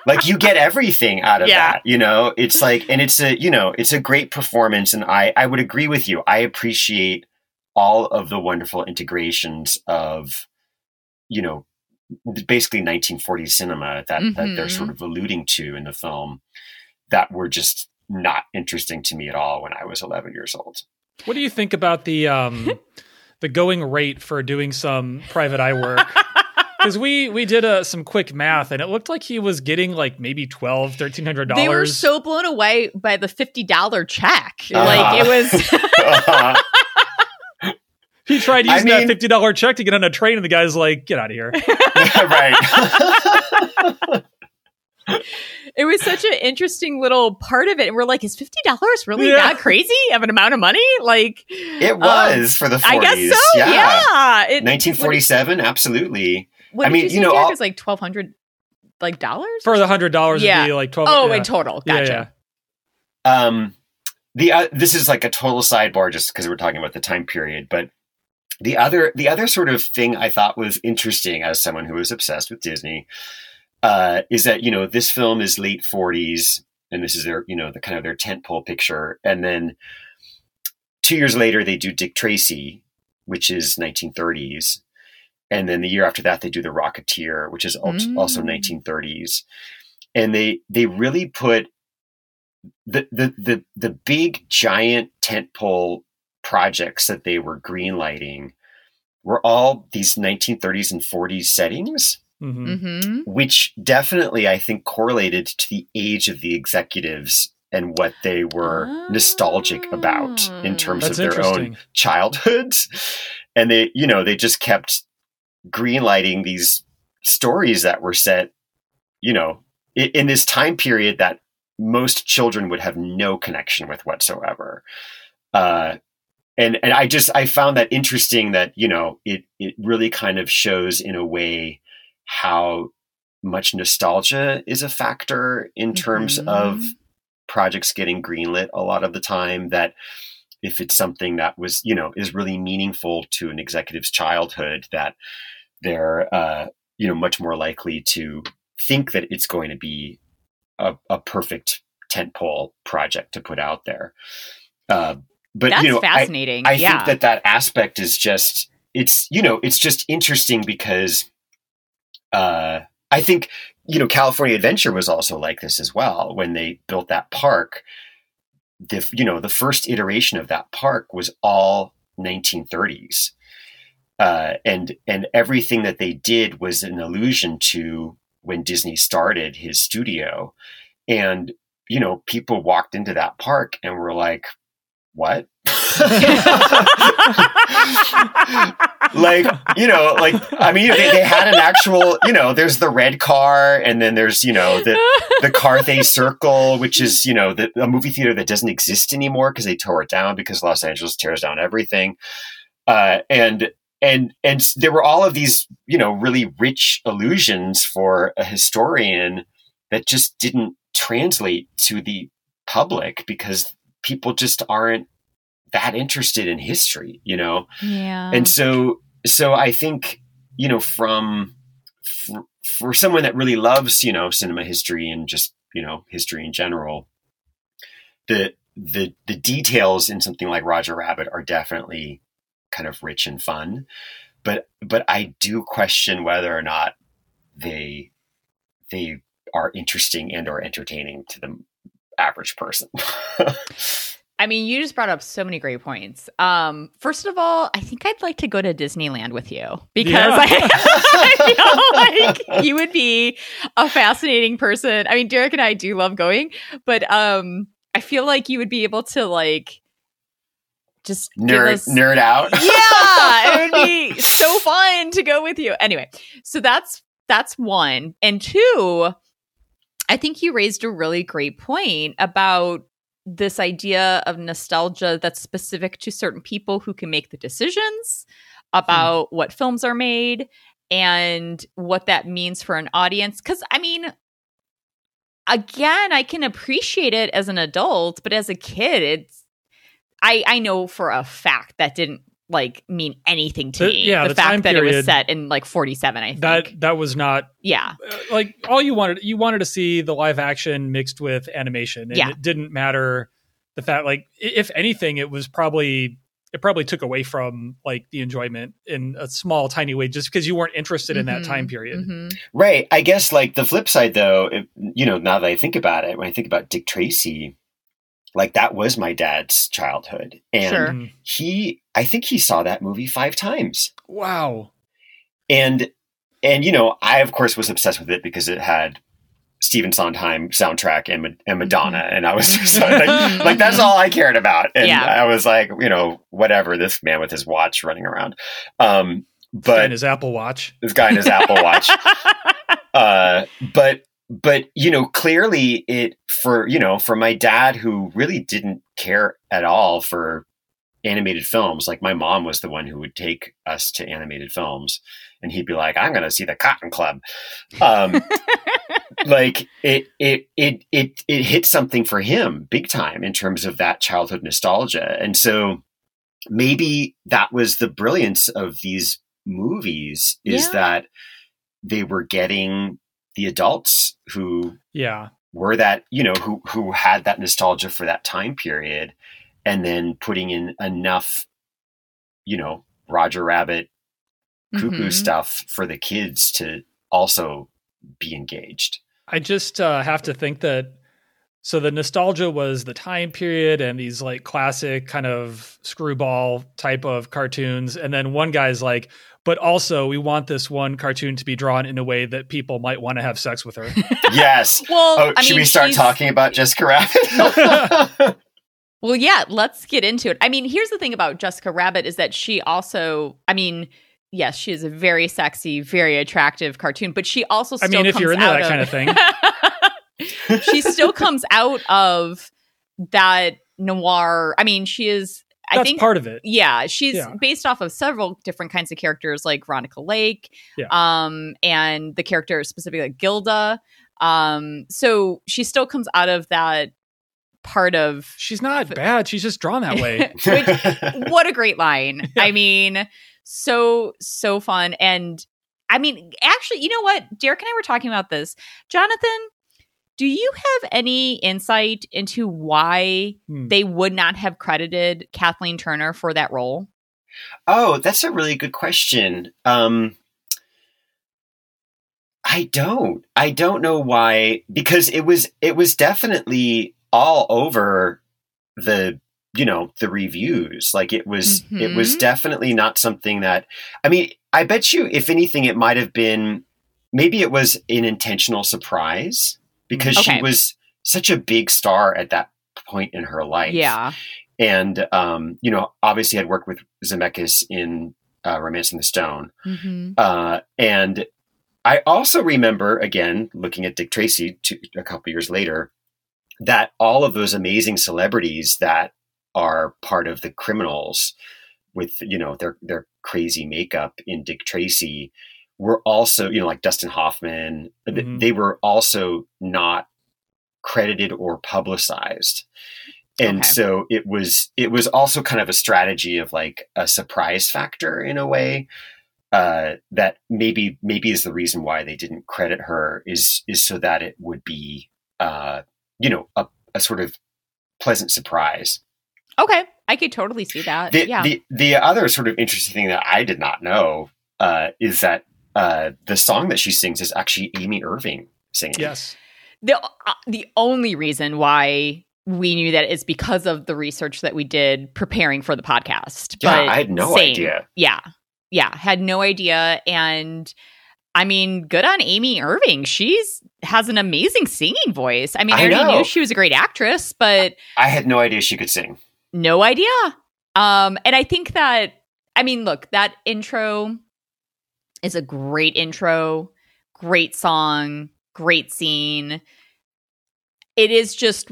Like you get everything out of Yeah. that you know it's like and it's a you know it's a great performance and i i would agree with you i appreciate all of the wonderful integrations of you know basically 1940s cinema that that they're sort of alluding to in the film that were just not interesting to me at all when i was 11 years old What do you think about the um the going rate for doing some private eye work? Because we we did uh, some quick math and it looked like he was getting like maybe twelve, thirteen hundred they were so blown away by the fifty dollar check. Uh-huh. Like it was. he tried I using that fifty dollar check to get on a train, and the guy's like, "Get out of here." right it was such an interesting little part of it. And we're like, is fifty dollars really Yeah. that crazy of an amount of money? Like it was for the 40s I guess so. Yeah. It- 1947 absolutely What I did mean, you, say, you know, Derek? all- like twelve hundred like dollars For the hundred dollars, Yeah. would be like twelve. Oh, yeah. in total. Yeah, Gotcha. yeah. um the uh, this is like a total sidebar just because we're talking about the time period but the other the other sort of thing i thought was interesting as someone who was obsessed with disney uh is that you know this film is late 40s and this is their you know the kind of their tentpole picture and then two years later they do dick tracy which is 1930s and then the year after that they do the rocketeer which is Mm. also 1930s and they they really put the the the the big giant tentpole projects that they were greenlighting were all these 1930s and 40s settings hmm Mm-hmm. which definitely i think correlated to the age of the executives and what they were nostalgic about in terms That's of their own childhoods. And they you know they just kept greenlighting these stories that were set you know in, in this time period that most children would have no connection with whatsoever uh and and i just i found that interesting that you know it it really kind of shows in a way how much nostalgia is a factor in terms of Mhm. projects getting greenlit a lot of the time that if it's something that was you know is really meaningful to an executive's childhood that they're uh, you know much more likely to think that it's going to be a, a perfect tentpole project to put out there uh, but That's you know I, fascinating. I yeah. think that that aspect is just it's you know it's just interesting because uh, I think you know California Adventure was also like this as well when they built that park. The you know the first iteration of that park was all 1930s, uh, and and everything that they did was an allusion to when Disney started his studio, and you know people walked into that park and were like, "What?" like you know like i mean they, they had an actual you know there's the red car and then there's you know the the carthay circle which is you know the, a movie theater that doesn't exist anymore because they tore it down because los angeles tears down everything uh, and and and there were all of these you know really rich illusions for a historian that just didn't translate to the public because people just aren't that interested in history you know yeah. and so so i think you know from for, for someone that really loves you know cinema history and just you know history in general the the the details in something like roger rabbit are definitely kind of rich and fun but but i do question whether or not they they are interesting and or entertaining to the average person I mean, you just brought up so many great points. Um, first of all, I think I'd like to go to Disneyland with you because Yeah. I, I feel like you would be a fascinating person. I mean, Derek and I do love going, but um, I feel like you would be able to like just Nerd us- nerd out. yeah, it would be so fun to go with you. Anyway, so that's that's one. And two, I think you raised a really great point about this idea of nostalgia that's specific to certain people who can make the decisions about what films are made and what that means for an audience. Cuz I mean again, I can appreciate it as an adult, but as a kid, it's I I know for a fact that didn't like mean anything to The- me. yeah, the, the fact time that it was set in like 47, I think. That that was not yeah. uh, like all you wanted. You wanted to see the live action mixed with animation, and Yeah. it didn't matter the fact. Like, if anything, it was probably it probably took away from like the enjoyment in a small, tiny way, just because you weren't interested in that time period. mhm. Right. I guess like the flip side though, if, you know, now that I think about it, when I think about Dick Tracy, like that was my dad's childhood. And Sure. Mhm. he I think he saw that movie 5 times. Wow. And and you know, I of course was obsessed with it because it had Stephen Sondheim soundtrack and, and Madonna, and I was just like, like that's all I cared about. And Yeah. I was like, you know, whatever. This man with his watch running around, um, but and his Apple Watch. this guy in his Apple Watch. uh but but you know clearly it for you know for my dad who really didn't care at all for animated films like my mom was the one who would take us to animated films and he'd be like i'm going to see the cotton club um like it, it it it it hit something for him big time in terms of that childhood nostalgia and so maybe that was the brilliance of these movies is Yeah. that they were getting the adults who Yeah. were that you know who who had that nostalgia for that time period and then putting in enough you know roger rabbit cuckoo Mhm. stuff for the kids to also be engaged I just uh, have to think that so the nostalgia was the time period and these like classic kind of screwball type of cartoons, and then one guy's like, but also we want this one cartoon to be drawn in a way that people might want to have sex with her. yes Well, oh I should mean, we start she's- talking about jessica rabbit Well, yeah, let's get into it. I mean, here's the thing about Jessica Rabbit is that she also, I mean, yes, she is a very sexy, very attractive cartoon, but she also I mean, if comes you're into out that kind of thing. she still comes out of that noir. I mean, she is I That's think part of it. yeah, she's Yeah. based off of several different kinds of characters like Veronica Lake, Yeah. um, and the character specifically like Gilda. Um, so she still comes out of that part of She's not bad. She's just drawn that way. Which- what a great line. I mean, so so fun and I mean, actually, you know what? Derek and I were talking about this. Jonathan, do you have any insight into why Hmm. they would not have credited Kathleen Turner for that role? Oh, that's a really good question. Um, I don't. I don't know why because it was it was definitely all over the you know the reviews. Like it was it was Mhm. definitely not something that I mean, I bet you if anything it might have been maybe it was an intentional surprise because Okay. she was such a big star at that point in her life Yeah. and um, you know, obviously had worked with Zemeckis in uh, *Romancing the Stone*, hmm uh, and I also remember again looking at Dick Tracy two, a couple years later that all of those amazing celebrities that are part of the criminals with you know their their crazy makeup in Dick Tracy were also you know like Dustin Hoffman Mhm. they were also not credited or publicized and Okay. so it was it was also kind of a strategy of like a surprise factor in a way uh, that maybe maybe is the reason why they didn't credit her is is so that it would be uh, you know a, a sort of pleasant surprise. Okay. I could totally see that. The, yeah. the the other sort of interesting thing that I did not know uh, is that uh, the song that she sings is actually Amy Irving singing. yes. the uh, the only reason why we knew that is because of the research that we did preparing for the podcast. Yeah, but I had no same. idea. Yeah. Yeah. Had no idea. And I mean, good on Amy Irving. She's has an amazing singing voice. I mean, I, I already know. knew she was a great actress, but I had no idea she could sing. no idea. Um, and I think that I mean, look, that intro is a great intro, great song, great scene. It is just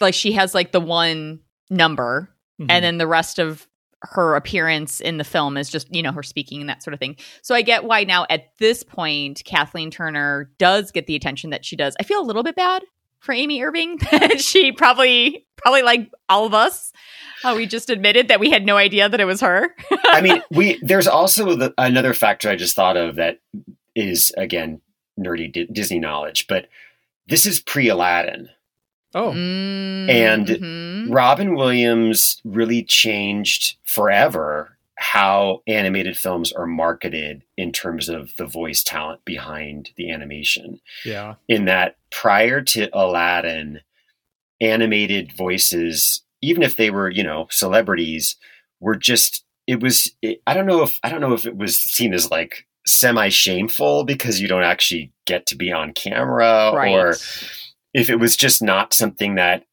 like she has like the one number Mhm. and then the rest of her appearance in the film is just you know her speaking and that sort of thing so i get why now at this point kathleen turner does get the attention that she does i feel a little bit bad for amy irving that she probably probably like all of us how we just admitted that we had no idea that it was her I mean, we there's also the, another factor I just thought of that is again nerdy D- Disney knowledge, but this is pre Aladdin. oh, And Mhm. Robin Williams really changed forever how animated films are marketed in terms of the voice talent behind the animation. yeah. In that prior to Aladdin, animated voices, even if they were, you know, celebrities, were just it was it, I don't know if I don't know if it was seen as like semi shameful because you don't actually get to be on camera right or if it was just not something that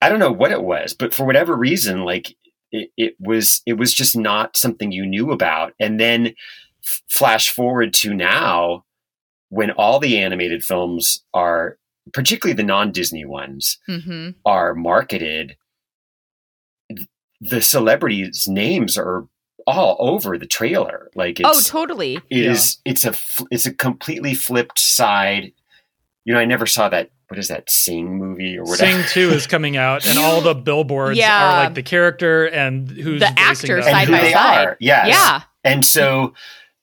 I don't know what it was, but for whatever reason, like it, it was, it was just not something you knew about. And then f- flash forward to now, when all the animated films are, particularly the non-Disney ones, hmm are marketed, the celebrities' names are all over the trailer. Like it's, oh totally it Yeah. is- it's a it's a completely flipped side. You know, I never saw that. What is that Sing movie or whatever? Sing 2 is coming out, and all the billboards Yeah. are like the character and who's The actor them. and side who by they side. are. Yes. yeah And so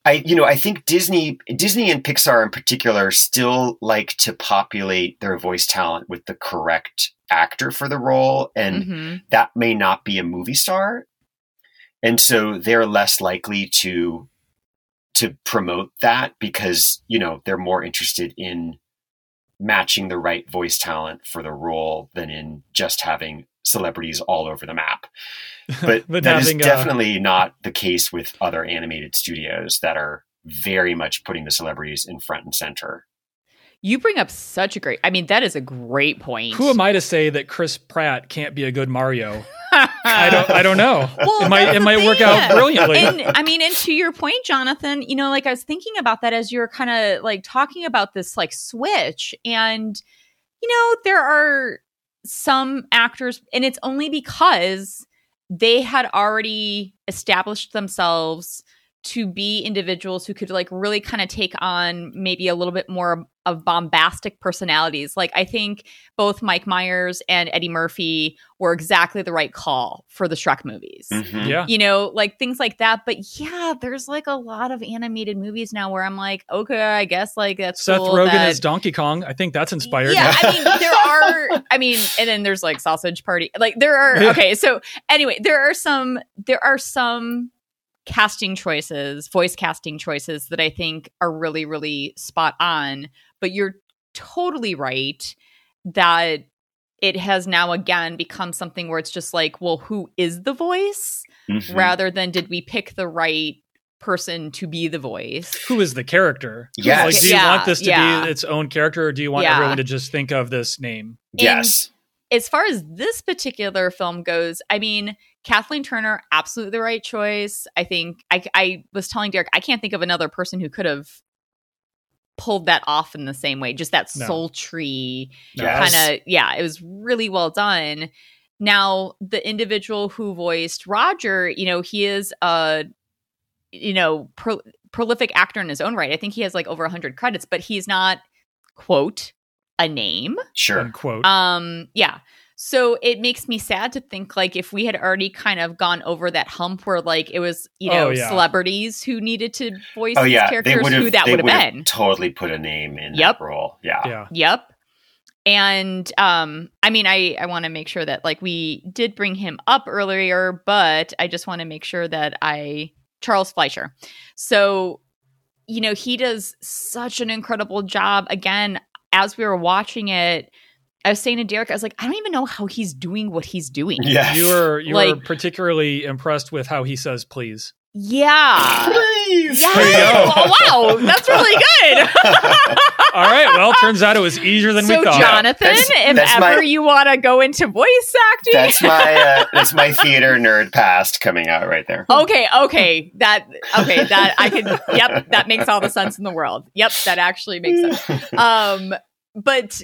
I you know, I think Disney Disney and Pixar in particular still like to populate their voice talent with the correct actor for the role and hmm that may not be a movie star. And so they're less likely to to promote that because, you know, they're more interested in matching the right voice talent for the role than in just having celebrities all over the map. But Than that is uh, definitely not the case with other animated studios that are very much putting the celebrities in front and center. You bring up such a great i mean that is a great point Who am I to say that Chris Pratt can't be a good Mario? I don't. I don't know. Well, it might. It might work out brilliantly. and I mean, and to your point, Jonathan, you know, like I was thinking about that as you were kind of like talking about this like switch, and you know, there are some actors, and it's only because they had already established themselves to be individuals who could like really kind of take on maybe a little bit more of bombastic personalities. Like I think both Mike Myers and Eddie Murphy were exactly the right call for the Shrek movies Mhm. yeah. you know, like things like that. But yeah, there's like a lot of animated movies now where I'm like, okay, I guess like that's Seth cool Rogen that- as Donkey Kong. I think that's inspired. Yeah, I mean, there are. I mean, and then there's like Sausage Party. Like there are. Okay, so anyway, there are some. There are some casting choices, voice casting choices that I think are really, really spot on. But you're totally right that it has now again become something where it's just like, well, who is the voice? Mhm. rather than did we pick the right person to be the voice. Who is the character? Yes. Like, do you Yeah, want this to yeah. be its own character, or do you want Yeah. everyone to just think of this name? Yes. As far as this particular film goes, I mean, Kathleen Turner, absolutely the right choice. I think I, I was telling Derek, I can't think of another person who could have pulled that off in the same way. Just that No. sultry Yes. kind of, yeah, it was really well done. Now, the individual who voiced Roger, you know, he is a, you know, pro- prolific actor in his own right. I think he has like over 100 credits, but he's not, quote, a name. Sure. Unquote. Um, yeah. So it makes me sad to think like if we had already kind of gone over that hump where like it was, you know, Oh, yeah. celebrities who needed to voice Oh these yeah, they characters, who that would have would've been. totally put a name in Yep. that role. Yeah. yeah. Yep. And um I mean I I want to make sure that like we did bring him up earlier, but I just want to make sure that I Charles Fleischer. So you know, he does such an incredible job again as we were watching it I was saying to Derek, I was like, I don't even know how he's doing what he's doing. Yes. You were you were particularly impressed with how he says please. Yeah. Please. Yeah. There go. Oh, wow, that's really good. All right. Well, turns out it was easier than so, we thought. Jonathan, That's- if that's ever my- you want to go into voice acting, That's my uh, that's my theater nerd past coming out right there. okay, okay, that okay, that I can. Yep, that makes all the sense in the world. Yep, that actually makes sense. Um, but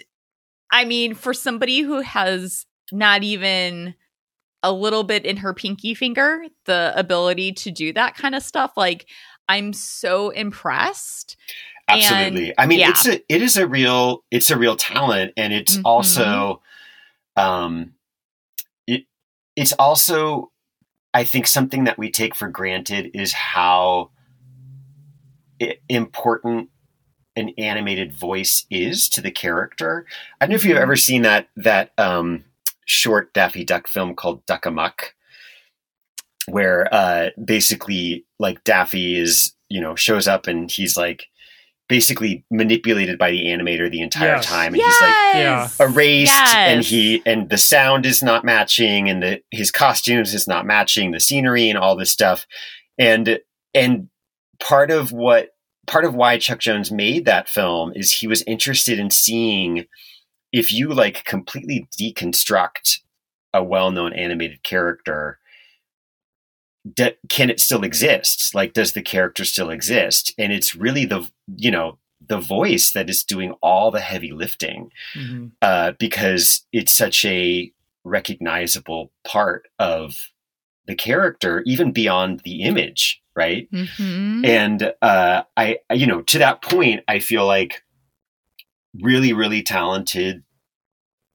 I mean, for somebody who has not even a little bit in her pinky finger, the ability to do that kind of stuff, like I'm so impressed. Absolutely. And- I mean, yeah. it's a it is a real it's a real talent, and it's Mhm. also, um, it it's also, I think something that we take for granted is how important an animated voice is to the character. I don't know if you've Mhm. ever seen that that um, short Daffy Duck film called Duck Amuck, where uh, basically like Daffy is you know shows up and he's like basically manipulated by the animator the entire Yes. time, and he's like Yes, erased and he and the sound is not matching and the his costumes is not matching the scenery and all this stuff and and part of what part of why Chuck Jones made that film is he was interested in seeing if you like completely deconstruct a well-known animated character can it still exist like does the character still exist and it's really the you know the voice that is doing all the heavy lifting Mhm. uh, because it's such a recognizable part of the character, even beyond the image, right? Mhm. And uh, I- you know, to that point, I feel like really, really talented,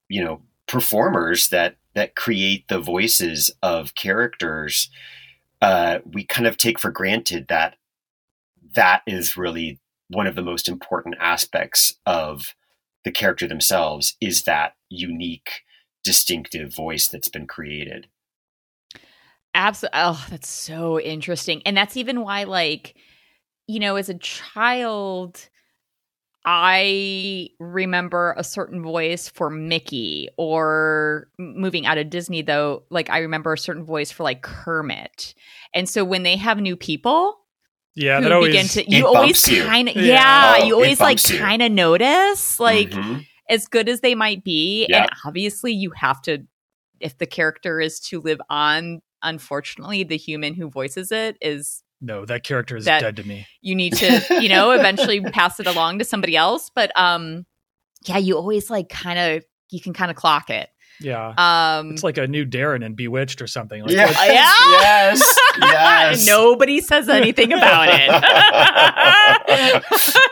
you know, performers that that create the voices of characters. Uh, we kind of take for granted that that is really one of the most important aspects of the character themselves is that unique, distinctive voice that's been created. Absolutely. Oh, that's so interesting. And that's even why, like, you know, as a child, I remember a certain voice for Mickey, or moving out of Disney, though, like, I remember a certain voice for like Kermit. And so when they have new people, Yeah, who that always. begin to, you always bumps kind of, Yeah. yeah, Oh, you always like bumps kind of notice, like, Mhm. as good as they might be Yeah. and obviously you have to if the character is to live on unfortunately the human who voices it is no, that character is That- dead to me. you need to you know eventually pass it along to somebody else but um yeah you always like kind of you can kind of clock it Yeah. um it's like a new Darren in Bewitched or something. Like, yes, Yeah. yes, yes. nobody says anything about it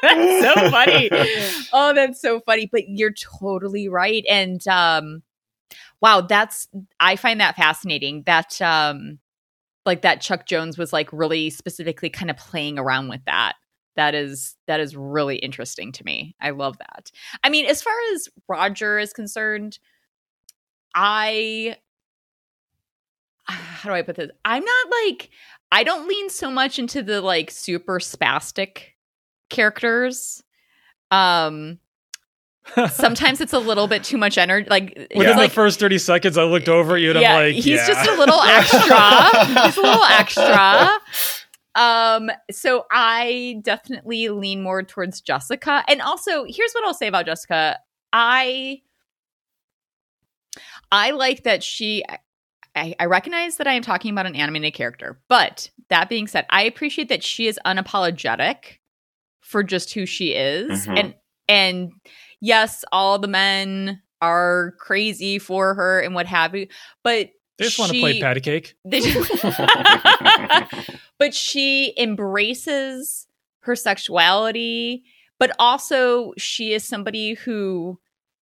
that's so funny oh that's so funny but you're totally right and um wow that's i find that fascinating that um like that chuck jones was like really specifically kind of playing around with that. That is that is really interesting to me. I love that. I mean as far as roger is concerned i how do i put this? I'm not like i don't lean so much into the like super spastic characters. Um sometimes it's a little bit too much energy like it's Within like the first 30 seconds, I looked over at you and yeah, I'm like, he's yeah. just a little extra. he's a little extra. Um, so I definitely lean more towards Jessica. And also, here's what I'll say about Jessica. I I like that she I, I recognize that I am talking about an animated character, but that being said, I appreciate that she is unapologetic for just who she is. Mhm. And and yes, all the men are crazy for her and what have you, but they just want to play she- patty cake. they just- but she embraces her sexuality, but also she is somebody who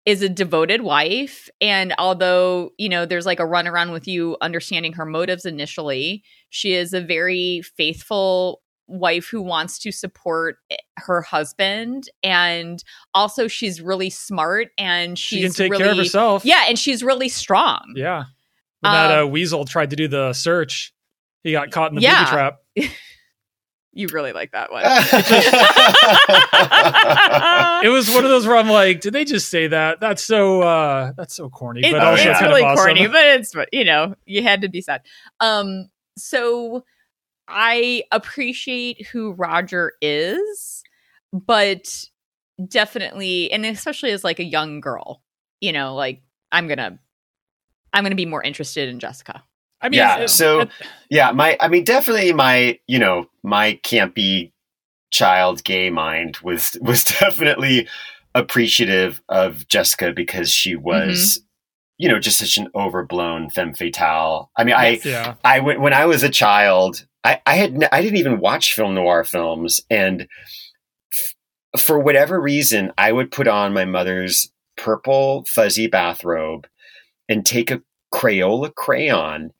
is a devoted wife. And although, you know, there's like a runaround with you understanding her motives initially, she is a very faithful wife who wants to support her husband. And also, she's really smart and She she's can take really, care of herself. Yeah, and she's really strong. Yeah. When that uh, Um, weasel tried to do the search, he got caught in the Yeah. booby trap. You really like that one. It was one of those where I'm like, did they just say that? That's so uh that's so corny, It- but also it's kind really of awesome. corny, but it's you know you had to be sad. Um, so I appreciate who Roger is, but definitely, and especially as like a young girl, you know, like I'm gonna, I'm gonna be more interested in Jessica. I mean, yeah. Uh, so uh, yeah, my I mean, definitely my you know my campy child gay mind was was definitely appreciative of Jessica because she mm-hmm. was you know just such an overblown femme fatale. I mean, I yeah. I when I was a child. I, I had n- I didn't even watch film noir films, and f- for whatever reason, I would put on my mother's purple fuzzy bathrobe and take a Crayola crayon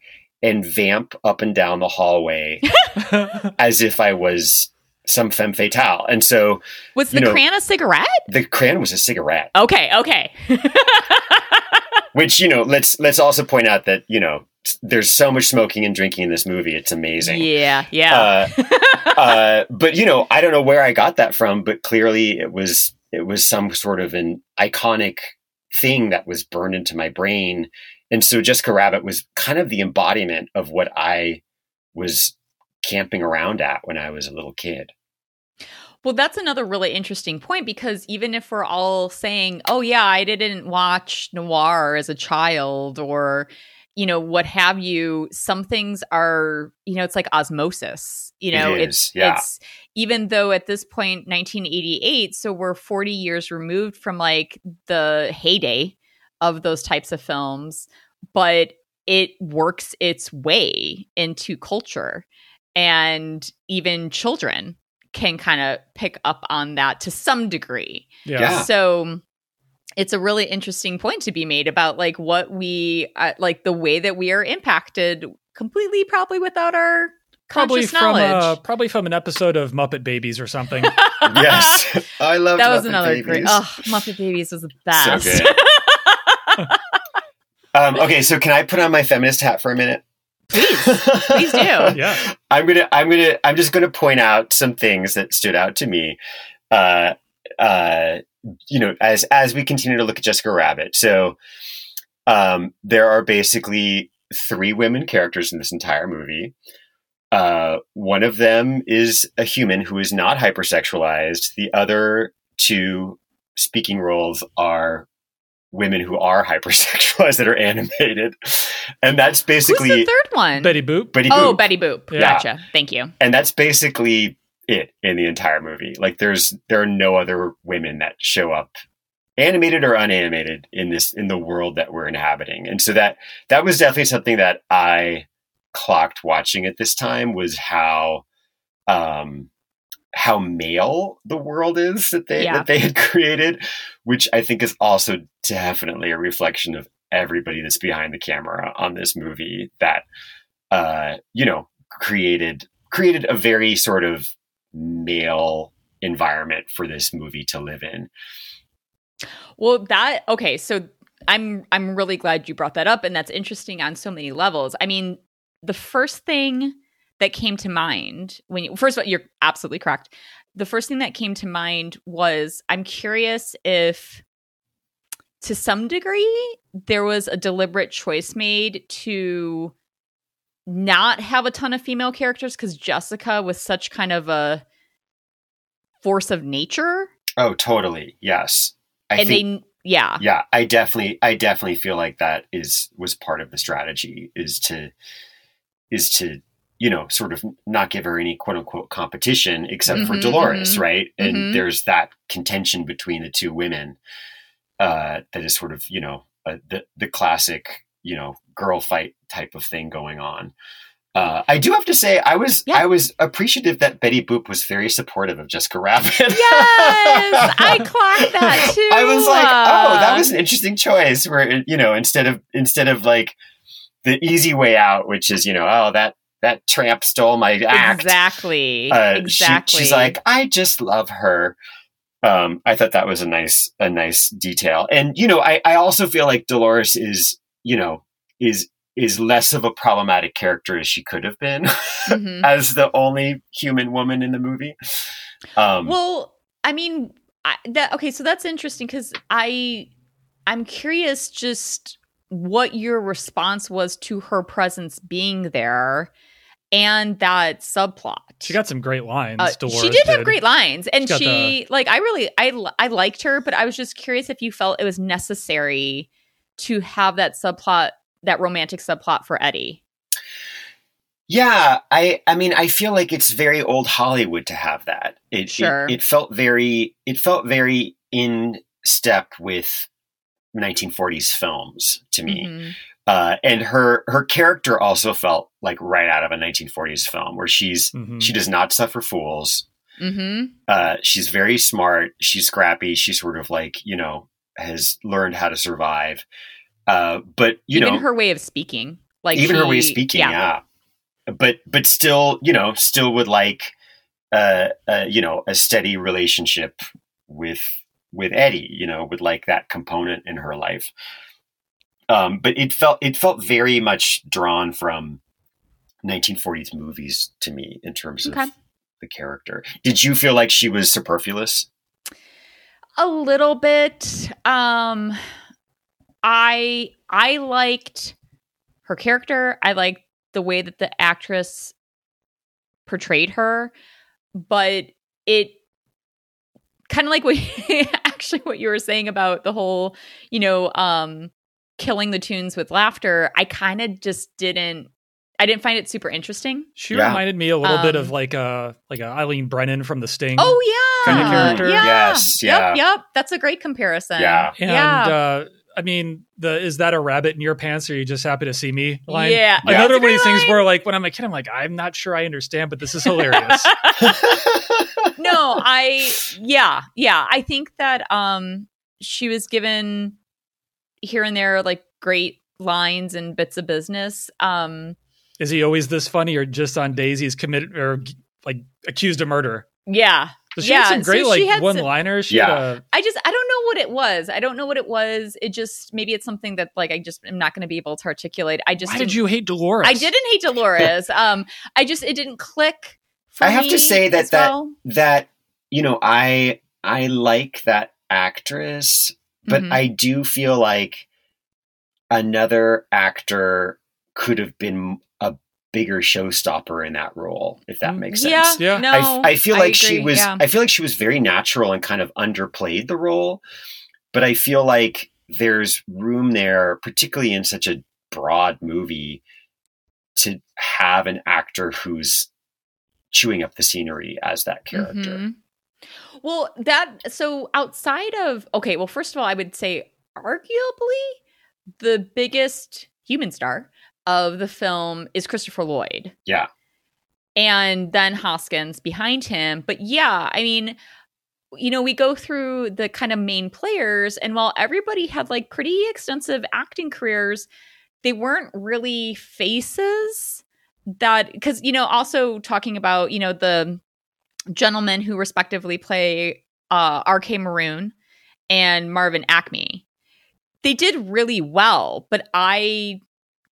and vamp up and down the hallway as if I was some femme fatale. And so Was the know- crayon a cigarette? the crayon was a cigarette, Okay, okay. which you know let's let's also point out that you know there's so much smoking and drinking in this movie. It's amazing. yeah, yeah. Uh, uh, but you know, I don't know where I got that from, but clearly it was it was some sort of an iconic thing that was burned into my brain. And so Jessica Rabbit was kind of the embodiment of what I was camping around at when I was a little kid. Well, that's another really interesting point because even if we're all saying, oh, yeah, I didn't watch noir as a child or, you know, what have you, some things are, you know, it's like osmosis. You know, is, it's, yeah. it's, even though at this point, 1988, so we're 40 years removed from like the heyday of those types of films, but it works its way into culture. And even children can kind of pick up on that to some degree. yeah. Yeah. So it's a really interesting point to be made about like what we uh, like the way that we are impacted completely probably without our Probably conscious from knowledge. uh, probably from an episode of Muppet Babies or something. yes, I love that was another great. Oh, Oh, Muppet Babies was the best. So good. um, okay, so can I put on my feminist hat for a minute? Please, please do. yeah. I'm gonna I'm gonna I'm just gonna point out some things that stood out to me. Uh uh you know, as as we continue to look at Jessica Rabbit. So um there are basically three women characters in this entire movie. Uh one of them is a human who is not hypersexualized. The other two speaking roles are women who are hypersexualized that are animated. And that's Who's basically the third one? Betty Boop. Betty Boop. oh, Betty Boop. Yeah. Gotcha. Thank you. and that's basically it in the entire movie. Like there's there are no other women that show up animated or unanimated in this in the world that we're inhabiting. And so that that was definitely something that I clocked watching at this time was how um how male the world is that they Yeah. that they had created, which I think is also definitely a reflection of everybody that's behind the camera on this movie that uh you know created created a very sort of male environment for this movie to live in. Well, that okay, so I'm I'm really glad you brought that up and that's interesting on so many levels. I mean, the first thing that came to mind when you, first of all you're absolutely correct. The first thing that came to mind was I'm curious if to some degree there was a deliberate choice made to not have a ton of female characters cuz Jessica was such kind of a force of nature Oh, totally. Yes. I and think they yeah. yeah, I definitely I definitely feel like that is was part of the strategy is to is to you know sort of not give her any quote unquote competition except for Mhm, Dolores, mhm, right? And mhm. there's that contention between the two women uh that is sort of, you know, uh, the the classic, you know, girl fight type of thing going on. Uh, I do have to say, I was Yeah. I was appreciative that Betty Boop was very supportive of Jessica Rabbit. Yes, I clocked that too. I was like, oh, that was an interesting choice. Where you know, instead of instead of like the easy way out, which is you know, oh that that tramp stole my act. exactly, Uh, she- exactly. she's like, I just love her. Um, I thought that was a nice a nice detail, and you know, I I also feel like Dolores is you know is is less of a problematic character as she could have been Mhm. as the only human woman in the movie. Um, Well, I mean, I, that okay. So that's interesting because I, I'm curious just what your response was to her presence being there, and that subplot. She got some great lines. Uh, Dolores she did have great lines, and She's got she like I really I I liked her, but I was just curious if you felt it was necessary to have that subplot, that romantic subplot for Eddie. Yeah, I I mean I feel like it's very old Hollywood to have that. It Sure. it, it felt very it felt very in step with 1940s films to me. Mhm. Uh, and her her character also felt like right out of a 1940s film where she's Mhm. she does not suffer fools. Mhm. Uh, she's very smart, she's scrappy, she's sort of like, you know, has learned how to survive. Uh, but you Even know, her way of speaking, like even her way of speaking yeah. but but still you know still would like uh, uh you know a steady relationship with with eddie you know with like that component in her life um but it felt it felt very much drawn from 1940s movies to me in terms Okay. of the character. Did you feel like she was superfluous? A little bit. Um i i liked her character. I liked the way that the actress portrayed her but it kind of like what actually what you were saying about the whole you know um killing the toons with laughter i kind of just didn't i didn't find it super interesting She Yeah. reminded me a little bit Um, of like a like a Eileen Brennan from The Sting. oh yeah Kinda character? yeah. Yes, yeah. yep yep that's a great comparison Yeah. and yeah. uh, I mean, the is that a rabbit in your pants? Or are you just happy to see me? Line. Yeah. Yeah. Another That's one of these things where, like, when I'm a kid, I'm like, I'm not sure I understand, but this is hilarious. no, I yeah, yeah. I think that um she was given here and there like great lines and bits of business. Um is he always this funny, or just on days he's committed or like accused of murder? yeah. So she Yeah, had some great she like one liners. Yeah. had a, I just I don't know what it was. I don't know what it was. It just maybe it's something that like I just am not going to be able to articulate. I just why did you hate Dolores? I didn't hate Dolores. um I just it didn't click for I have to say that that- well. that you know i i like that actress but Mhm. I do feel like another actor could have been a bigger showstopper in that role, if that Mm, makes yeah, sense. Yeah. no, I, I feel like she was. yeah. I feel like she was very natural and kind of underplayed the role, but I feel like there's room there, particularly in such a broad movie, to have an actor who's chewing up the scenery as that character. Mhm. Well, that so outside of okay, well, first of all, I would say arguably the biggest human star of the film is Christopher Lloyd. Yeah. And then Hoskins behind him. But yeah, I mean, you know, we go through the kind of main players, and while everybody had like pretty extensive acting careers, they weren't really faces that because you know also talking about you know the gentlemen who respectively play uh RK Maroon and Marvin Acme they did really well but I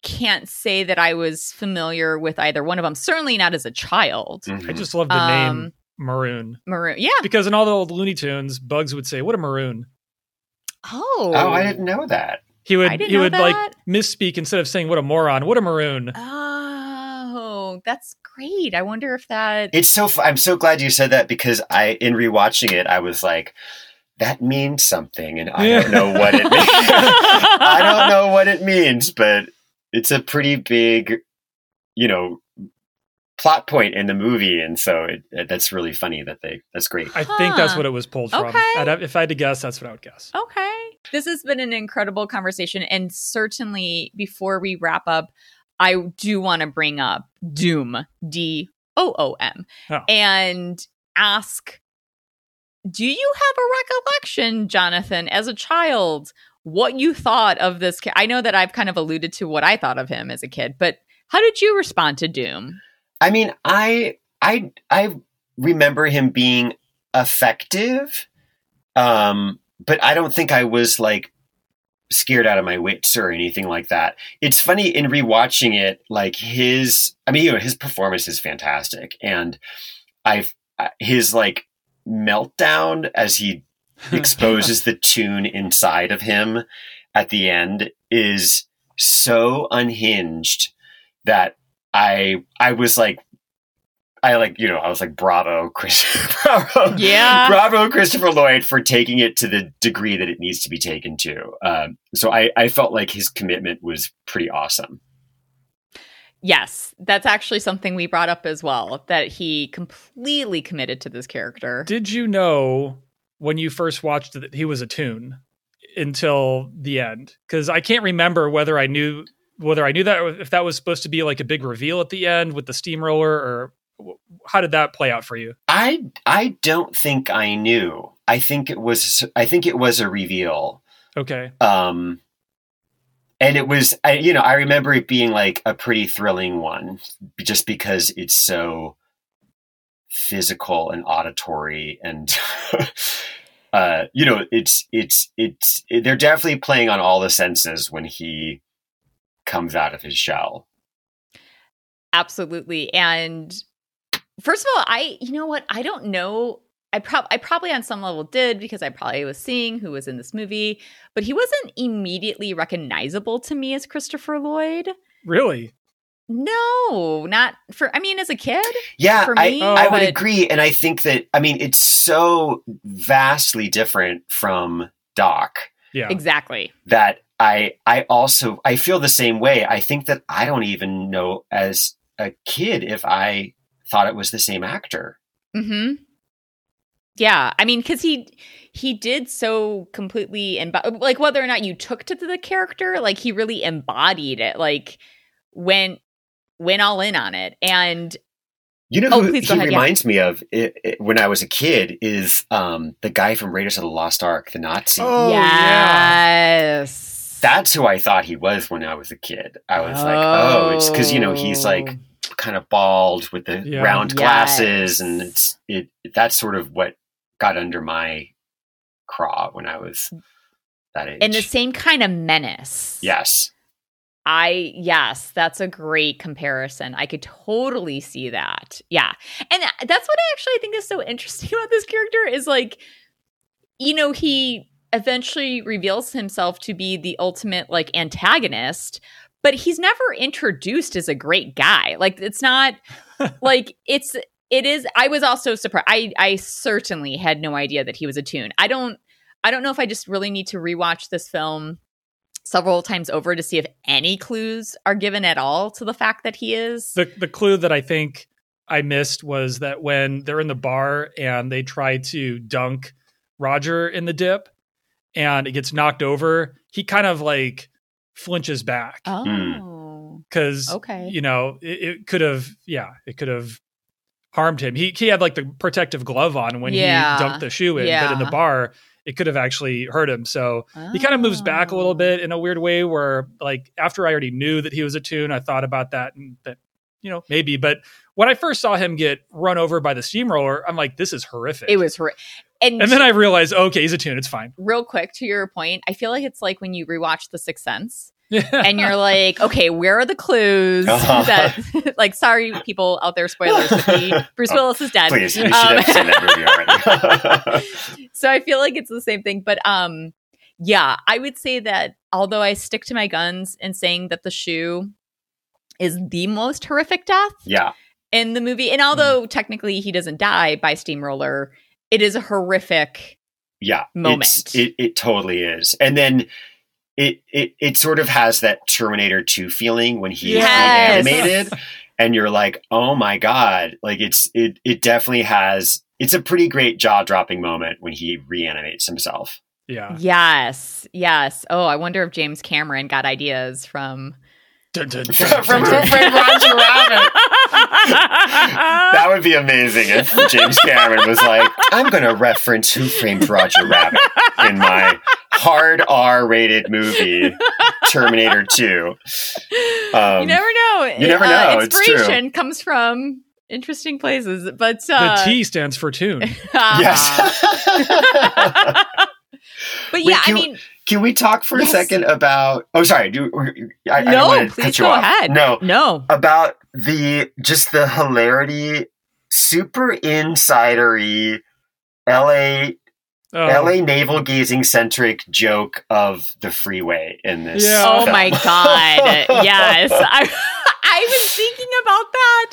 can't say that I was familiar with either one of them certainly not as a child Mhm. I just love the name um Maroon Maroon yeah because in all the old Looney Tunes, Bugs would say, "What a maroon." oh Oh, I didn't know that. He would he would that. like misspeak instead of saying "What a moron." What a maroon. oh Oh, that's great I wonder if that It's so. I'm so glad you said that because I, in rewatching it, I was like, that means something, and I Yeah. don't know what it means. I don't know what it means, but it's a pretty big, you know, plot point in the movie, and so it, it- that's really funny that they. That's great. I think that's what it was pulled from. Okay. I'd have- if I had to guess, that's what I would guess. Okay. This has been an incredible conversation. And certainly before we wrap up, I do want to bring up Doom, D O O M, Oh. and ask Do you have a recollection, Jonathan, as a child, what you thought of this? Ca- I know that I've kind of alluded to what I thought of him as a kid, but how did you respond to Doom? I mean, I, I, I remember him being effective, um, but I don't think I was like scared out of my wits or anything like that. It's funny in rewatching it, like his, I mean, you know, his performance is fantastic, and I've his like meltdown as he exposes the toon inside of him at the end is so unhinged that I I was like I like you know I was like bravo Chris bravo Yeah. bravo Christopher Lloyd for taking it to the degree that it needs to be taken to. Um, so I I felt like his commitment was pretty awesome. Yes, that's actually something we brought up as well that he completely committed to this character. Did you know when you first watched that he was a toon until the end? Because I can't remember whether I knew whether I knew that if that was supposed to be like a big reveal at the end with the steamroller, or w- how did that play out for you? I I don't think I knew. I think it was I think it was a reveal. Okay, Um, and it was, I, you know, I remember it being like a pretty thrilling one, just because it's so physical and auditory, and uh, you know, it's it's it's they're definitely playing on all the senses when he comes out of his shell. Absolutely. And first of all, I you know what? I don't know. I prob I probably on some level did because I probably was seeing who was in this movie, but he wasn't immediately recognizable to me as Christopher Lloyd. really? No, not for I mean as a kid. Yeah, For I me, oh. I would but- agree, and I think that I mean it's so vastly different from Doc. Yeah. Exactly. that I I also I feel the same way. I think that I don't even know as a kid if I thought it was the same actor. Mhm. Yeah, I mean cuz he he did so completely and like whether or not you took to the character, like he really embodied it. Like went went all in on it. And You know Oh, who he go ahead, yeah. reminds me of i i when I was a kid is um, the guy from Raiders of the Lost Ark, the Nazi. Oh, yeah. yes. That's who I thought he was when I was a kid. I was like, oh, it's because you know he's Oh. like kind of bald with the Yeah. round Yes. glasses, and it's it. That's sort of what got under my craw when I was that age. and the same kind of menace. yes. I yes, that's a great comparison. I could totally see that. Yeah. And that's what I actually think is so interesting about this character is like you know, he eventually reveals himself to be the ultimate like antagonist, but he's never introduced as a great guy. Like it's not like it's it is I was also surprised. I I certainly had no idea that he was a toon. I don't I don't know if I just really need to rewatch this film several times over to see if any clues are given at all to the fact that he is. The the clue that I think I missed was that when they're in the bar and they try to dunk Roger in the dip and it gets knocked over, he kind of like flinches back mm. oh. because Okay. you know it, it could have yeah it could have harmed him. He he had like the protective glove on when Yeah. he dunked the shoe in, but in the bar it could have actually hurt him. So he kind of moves back a little Oh. bit in a weird way where like after i already knew that he was a toon i thought about that and that you know maybe but when i first saw him get run over by the steamroller i'm like this is horrific It was horrific. and, and then i realized okay he's a toon it's fine real quick to your point, I feel like it's like when you rewatch The Sixth Sense and you're like, okay, where are the clues Uh-huh. that like sorry people out there spoilers, but the, Bruce Oh, Willis is dead. Please, you Um, have seen that movie already. so I feel like it's the same thing. But um, yeah, I would say that although I stick to my guns in saying that the shoe is the most horrific death yeah, in the movie, and although mm. technically he doesn't die by steamroller, it is a horrific. yeah. Moment. It's, it it totally is, and then. It, it it sort of has that Terminator 2 feeling when he's Yes. reanimated and you're like, "Oh my god." Like it's it it definitely has it's a pretty great jaw-dropping moment when he reanimates himself. yeah Yes, yes. Oh, I wonder if James Cameron got ideas from. Dun, dun, dun, From, from dun, Who. Framed Roger Rabbit. That would be amazing if James Cameron was like, I'm going to reference Who Framed Roger Rabbit in my hard R rated movie, Terminator 2. Um, you never know. you never Uh, know, it's true. inspiration comes from interesting places, but the uh, t stands for toon Yes. but Wait, yeah, I can- mean, can we talk for Yes. a second about? Oh, sorry. Do I, I don't no, want to please cut you go off. ahead. No, no. about the just the hilarity, super insidery, L.A. Oh, LA navel gazing centric joke of the freeway in this. Yeah. Oh my god. Yes. I I was thinking about that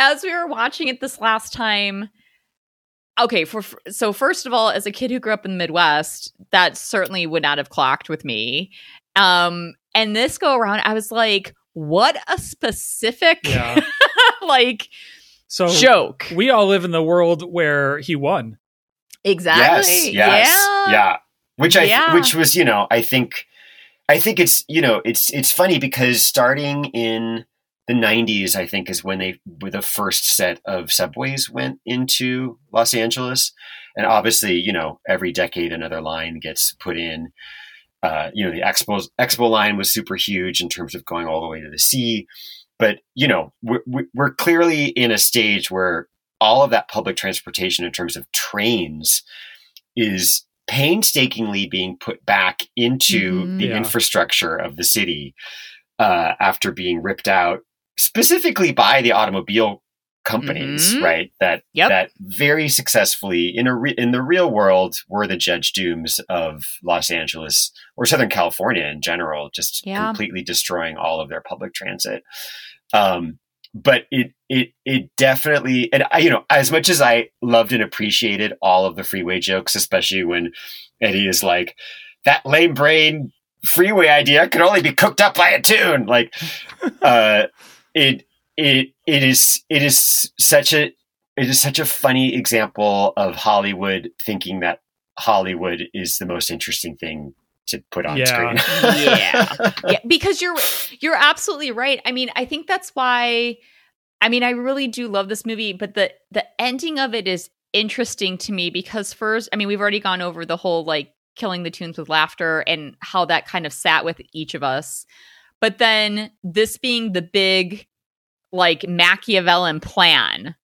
as we were watching it this last time. Okay, for so first of all, as a kid who grew up in the Midwest, that certainly would not have clocked with me. Um and this go around I was like, what a specific Yeah. like So joke. we all live in the world where he won. Exactly. Yes, yes, Yeah. yeah. Which I, Yeah. which was, you know, I think, I think it's, you know, it's it's funny because starting in the '90s, I think is when they, when the first set of subways went into Los Angeles, and obviously, you know, every decade another line gets put in. Uh, you know, the Expo Expo line was super huge in terms of going all the way to the sea, but you know, we're, we're clearly in a stage where all of that public transportation in terms of trains is painstakingly being put back into Mhm. the Yeah. infrastructure of the city uh, after being ripped out specifically by the automobile companies Mhm. right that Yep. that very successfully in a re- in the real world were the judge dooms of Los Angeles or Southern California in general just Yeah. completely destroying all of their public transit um, but it it it definitely and I, you know as much as I loved and appreciated all of the freeway jokes, especially when Eddie is like that lame brain freeway idea could only be cooked up by a toon. Like uh, it it it is it is such a it is such a funny example of Hollywood thinking that Hollywood is the most interesting thing to put on Yeah. screen. yeah. yeah, because you're you're absolutely right. I mean, I think that's why I mean, I really do love this movie, but the the ending of it is interesting to me because first, I mean, we've already gone over the whole like killing the toons with laughter and how that kind of sat with each of us. But then this being the big like Machiavellian plan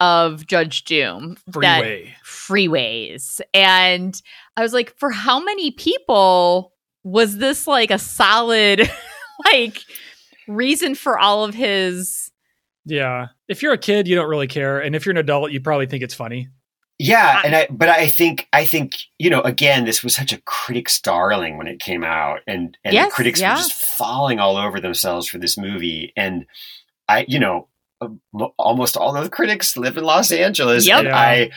of Judge Doom Freeway. freeways. And I was like, for how many people was this like a solid like reason for all of his Yeah. If you're a kid, you don't really care. And if you're an adult, you probably think it's funny. Yeah, I- and I but I think I think you know again this was such a critic's darling when it came out, and and Yes, the critics yeah. were just falling all over themselves for this movie, and I you know um, almost all of the critics live in Los Angeles, Yep. and Yeah. I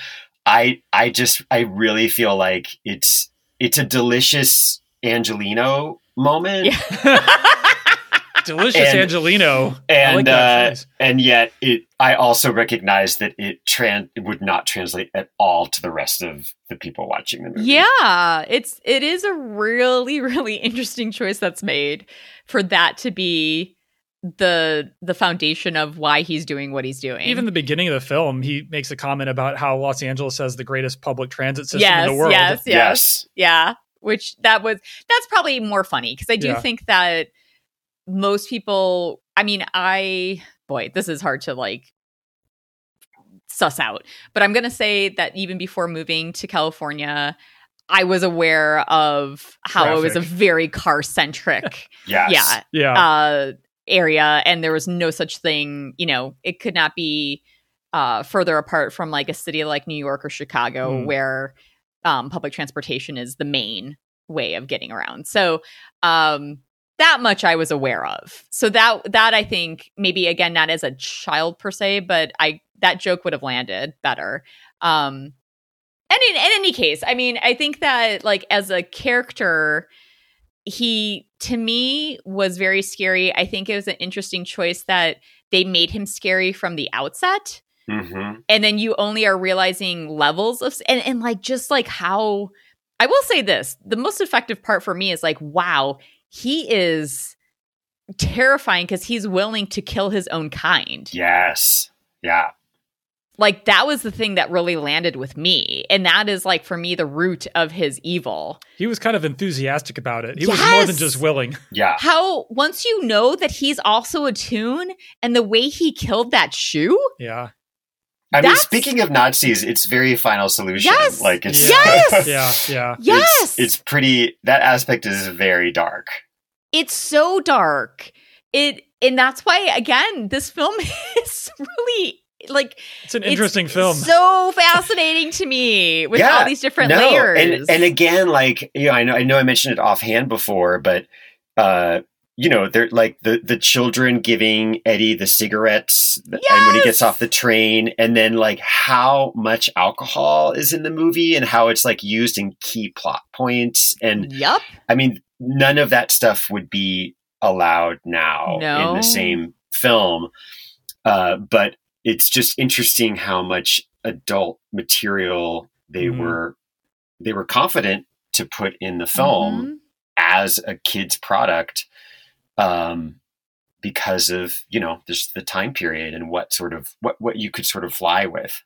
I I just I really feel like it's it's a delicious Angelino moment, Yeah. Delicious And- Angelino. And like uh, and yet it I also recognize that it tran it would not translate at all to the rest of the people watching the movie. Yeah, it's it is a really really interesting choice that's made for that to be the the foundation of why he's doing what he's doing. Even the beginning of the film, he makes a comment about how Los Angeles has the greatest public transit system yes, in the world. yes, yes, yes. yeah. Which that was that's probably more funny because I do Yeah. think that most people. I mean, I boy, this is hard to like suss out, but I'm gonna say that even before moving to California. I was aware of how it was a very car centric Yes. yeah Yeah. uh area and there was no such thing you know it could not be uh further apart from like a city like new york or chicago Hmm. where um public transportation is the main way of getting around so um that much i was aware of. So that that i think maybe again not as a child per se but i that joke would have landed better. Um and in, in any case i mean i think that like as a character he to me was very scary. I think it was an interesting choice that they made him scary from the outset. Hmm and then you only are realizing levels of and, and like just like how i will say this the most effective part for me is like wow he is terrifying because he's willing to kill his own kind Yes. Yeah. like that was the thing that really landed with me and that is like for me the root of his evil he was kind of enthusiastic about it. He was more than just willing. Yeah. how once you know that he's also a toon and the way he killed that shoe Yeah. I mean, speaking of Nazis, it's very Final Solution. Yes! Like it's Yes! Yeah, yeah. yes, it's, it's pretty. That aspect is very dark. it's so dark. It and that's why again, this film is really like It's an it's interesting film. So fascinating to me with Yeah, all these different no, layers. and and again, like you know, I know I know I mentioned it offhand before, but uh, you know, they're like the the children giving Eddie the cigarettes, and when he gets off the train, and then like how much alcohol is in the movie, and how it's like used in key plot points, and Yep. I mean, none of that stuff would be allowed now in the same film. Uh, but it's just interesting how much adult material they Mhm. were they were confident to put in the film Mhm. as a kid's product um, because of you know just the time period and what sort of what what you could sort of fly with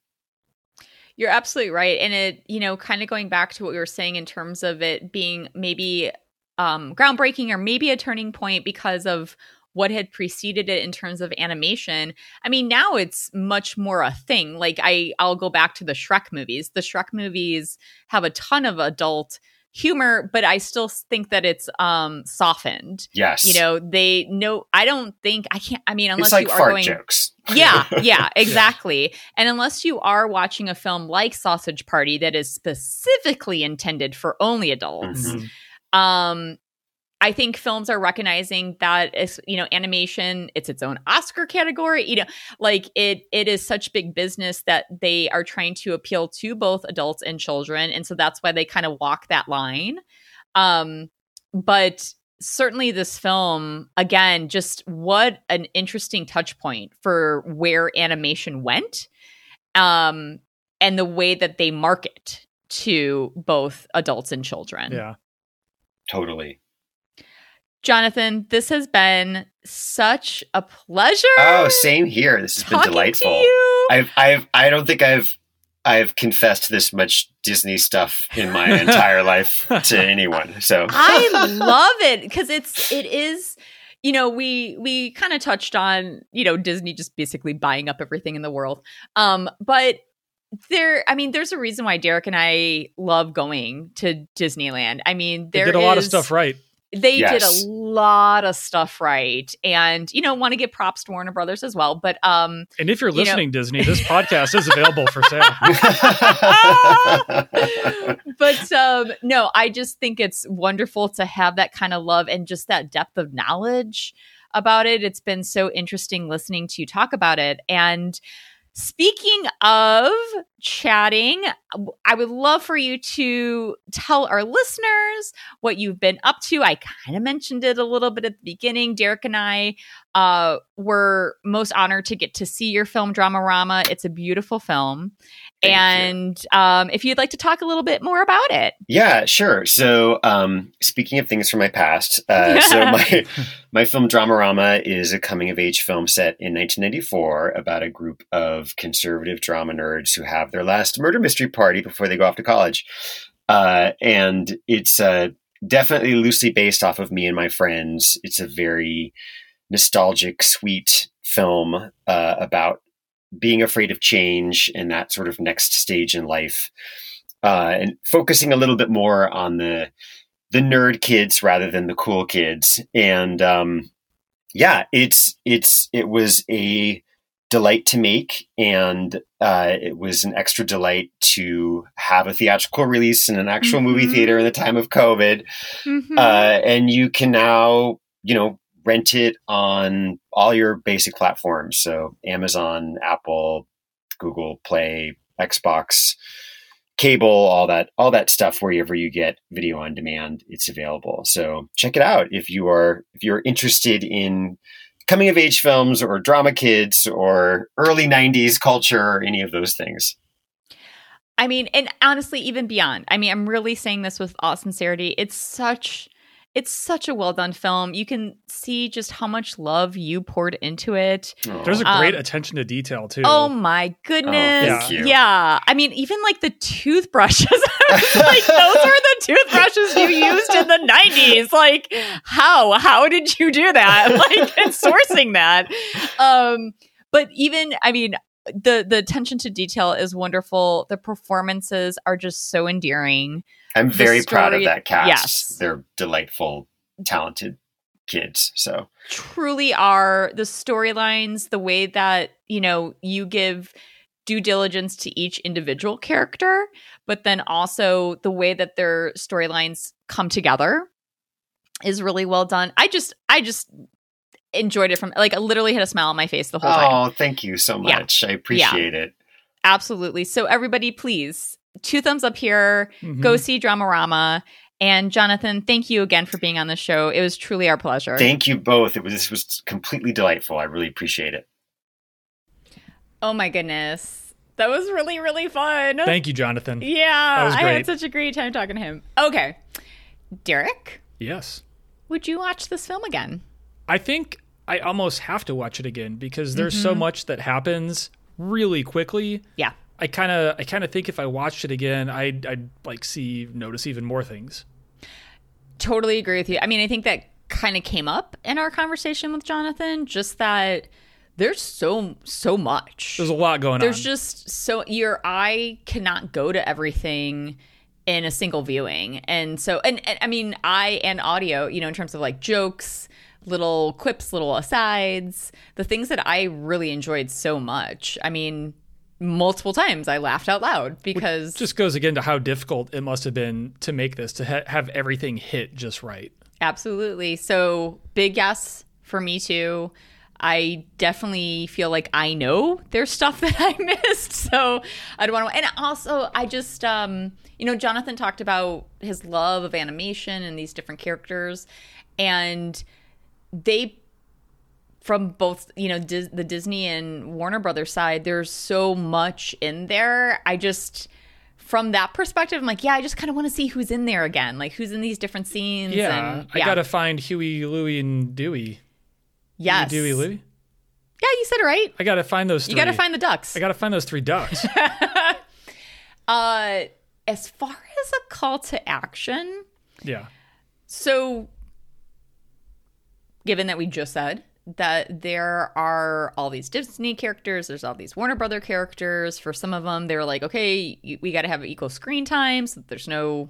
You're absolutely right. And it, you know, kind of going back to what we were saying in terms of it being maybe um, groundbreaking or maybe a turning point because of what had preceded it in terms of animation. I mean, now it's much more a thing. Like I I'll go back to the Shrek movies. The Shrek movies have a ton of adult humor, but I still think that it's um softened. yes You know, they know I don't think I can't I mean unless it's like you are going jokes yeah, yeah, exactly. And unless you are watching a film like Sausage Party that is specifically intended for only adults, Mhm. um, I think films are recognizing that you know animation it's its own Oscar category. You know, like it it is such big business that they are trying to appeal to both adults and children, and so that's why they kind of walk that line. Um, but certainly this film again just what an interesting touch point for where animation went um and the way that they market to both adults and children yeah. totally jonathan this has been such a pleasure oh same here. This has been delightful to you. I've, I've, I don't think I've, I've confessed this much Disney stuff in my entire life to anyone. So. I love it because it's it is you know we we kind of touched on you know Disney just basically buying up everything in the world. Um but there I mean there's a reason why Derek and I love going to Disneyland. I mean They there did a lot of stuff right. They Yes. did a lot of stuff right and you know want to give props to Warner Brothers as well but um And if you're You know- listening, Disney, this podcast is available for sale. but um no i just think it's wonderful to have that kind of love and just that depth of knowledge about it it's been so interesting listening to you talk about it and speaking of chatting i would love for you to tell our listeners what you've been up to i kind of mentioned it a little bit at the beginning derek and i uh, were most honored to get to see your film Dramarama. It's a beautiful film. Thank you. and um, if you'd like to talk a little bit more about it. Yeah, sure. So, um, speaking of things from my past, uh, so my my film Dramarama is a coming of age film set in 1994 about a group of conservative drama nerds who have their last murder mystery party before they go off to college, uh, and it's uh, definitely loosely based off of me and my friends. It's a very nostalgic, sweet film uh, about being afraid of change and that sort of next stage in life uh, and focusing a little bit more on the the nerd kids rather than the cool kids. And um, yeah, it's it's it was a delight to make, and uh, it was an extra delight to have a theatrical release in an actual movie Mhm. theater in the time of COVID. Mm-hmm. Uh, and you can now, you know, rent it on all your basic platforms. So Amazon, Apple, Google Play, Xbox, cable, all that, all that stuff. Wherever you get video on demand, it's available. So check it out if you are if you're interested in coming of age films or drama kids or early '90s culture or any of those things. I mean, and honestly, even beyond. I mean, I'm really saying this with all sincerity. It's such it's such a well done film. You can see just how much love you poured into it. There's a Um, great attention to detail too. Oh my goodness. thank you. Yeah. I mean, even like the toothbrushes. like those are the toothbrushes you used in the 90s. Like how? How did you do that? Like and sourcing that. Um but even I mean the the attention to detail is wonderful. The performances are just so endearing. I'm very proud of that cast. yes. They're delightful, talented kids. So truly are the storylines, the way that, you know, you give due diligence to each individual character, but then also the way that their storylines come together is really well done. I just I just enjoyed it from like I literally had a smile on my face the whole time. Oh, thank you so Yeah. much. I appreciate it. Absolutely. So everybody please, two thumbs up here. Mhm. Go see Dramarama. And Jonathan, thank you again for being on the show. It was truly our pleasure. Thank you both. It was this was completely delightful. I really appreciate it. oh my goodness. That was really, really fun. Thank you, Jonathan. Yeah, was I had such a great time talking to him. Okay. Derek, Yes. would you watch this film again? I think I almost have to watch it again because there's Mm-hmm. so much that happens really quickly. Yeah. I kind of I kind of think if I watched it again, I'd, I'd like see notice even more things. Totally agree with you. I mean, I think that kind of came up in our conversation with Jonathan, just that there's so so much. There's a lot going There's on. There's just so your eye cannot go to everything in a single viewing. And so and, and I mean, I and audio, you know, in terms of like jokes, little quips, little asides, the things that I really enjoyed so much. I mean, multiple times I laughed out loud because just goes again to how difficult it must have been to make this to ha- have everything hit just right. Absolutely. So big yes for me too. I definitely feel like I know there's stuff that I missed. So I don't want to. And also, I just, um, you know, Jonathan talked about his love of animation and these different characters, and they, from both, you know, Dis- the Disney and Warner Brothers side, there's so much in there. I just. From that perspective, I'm like, yeah, I just kind of want to see who's in there again, like who's in these different scenes. Yeah, and, I gotta find Huey, Louie, and Dewey. Yes. Dewey, Louie. Yeah, you said it right. I gotta find those. Three. You got to find the ducks. I gotta find those three ducks. uh, as far as a call to action, yeah. so given that we just said that there are all these Disney characters, there's all these Warner Brother characters. For some of them, they're like, okay, we got to have equal screen time, so that there's no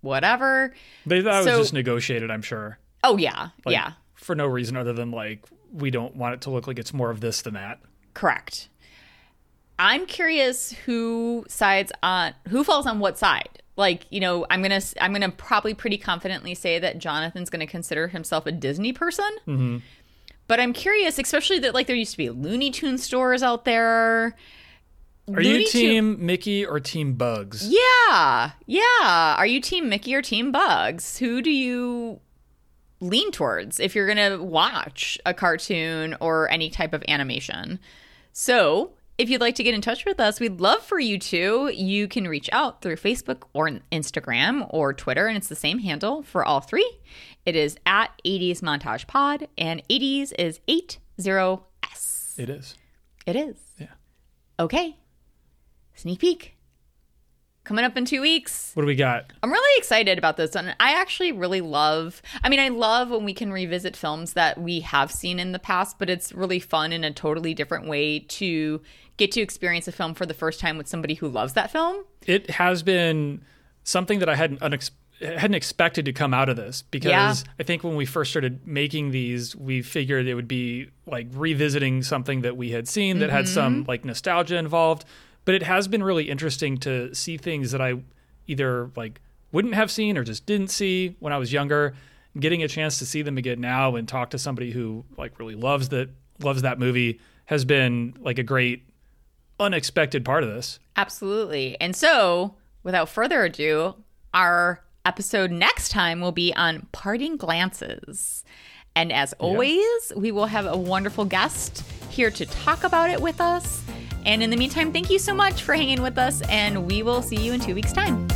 whatever. They that So- was just negotiated. I'm sure. Oh yeah, Like, yeah, For no reason other than like we don't want it to look like it's more of this than that. correct. I'm curious who sides on who falls on what side. Like, you know, I'm gonna I'm gonna probably pretty confidently say that Jonathan's gonna consider himself a Disney person. Mm-hmm. But I'm curious, especially that like there used to be Looney Tune stores out there. Are you team Mickey or team Bugs? Yeah, yeah. Are you team Mickey or team Bugs? Who do you lean towards if you're gonna watch a cartoon or any type of animation? So, if you'd like to get in touch with us, we'd love for you to. You can reach out through Facebook or Instagram or Twitter, and it's the same handle for all three. It is at 80s Montage Pod, and 80s is 80S. It is. It is. Yeah. Okay. Sneak peek. Coming up in two weeks. What do we got? I'm really excited about this. And I actually really love, I mean, I love when we can revisit films that we have seen in the past, but it's really fun in a totally different way to get to experience a film for the first time with somebody who loves that film. It has been something that I hadn't unex- hadn't expected to come out of this because Yeah. I think when we first started making these, we figured it would be like revisiting something that we had seen that had Mm-hmm. some like nostalgia involved. But it has been really interesting to see things that I either like wouldn't have seen or just didn't see when I was younger. Getting a chance to see them again now and talk to somebody who like really loves that loves that movie has been like a great unexpected part of this. Absolutely. And so, without further ado, our episode next time will be on parting glances. And as always, we will have a wonderful guest here to talk about it with us. And in the meantime, thank you so much for hanging with us, and we will see you in two weeks' time.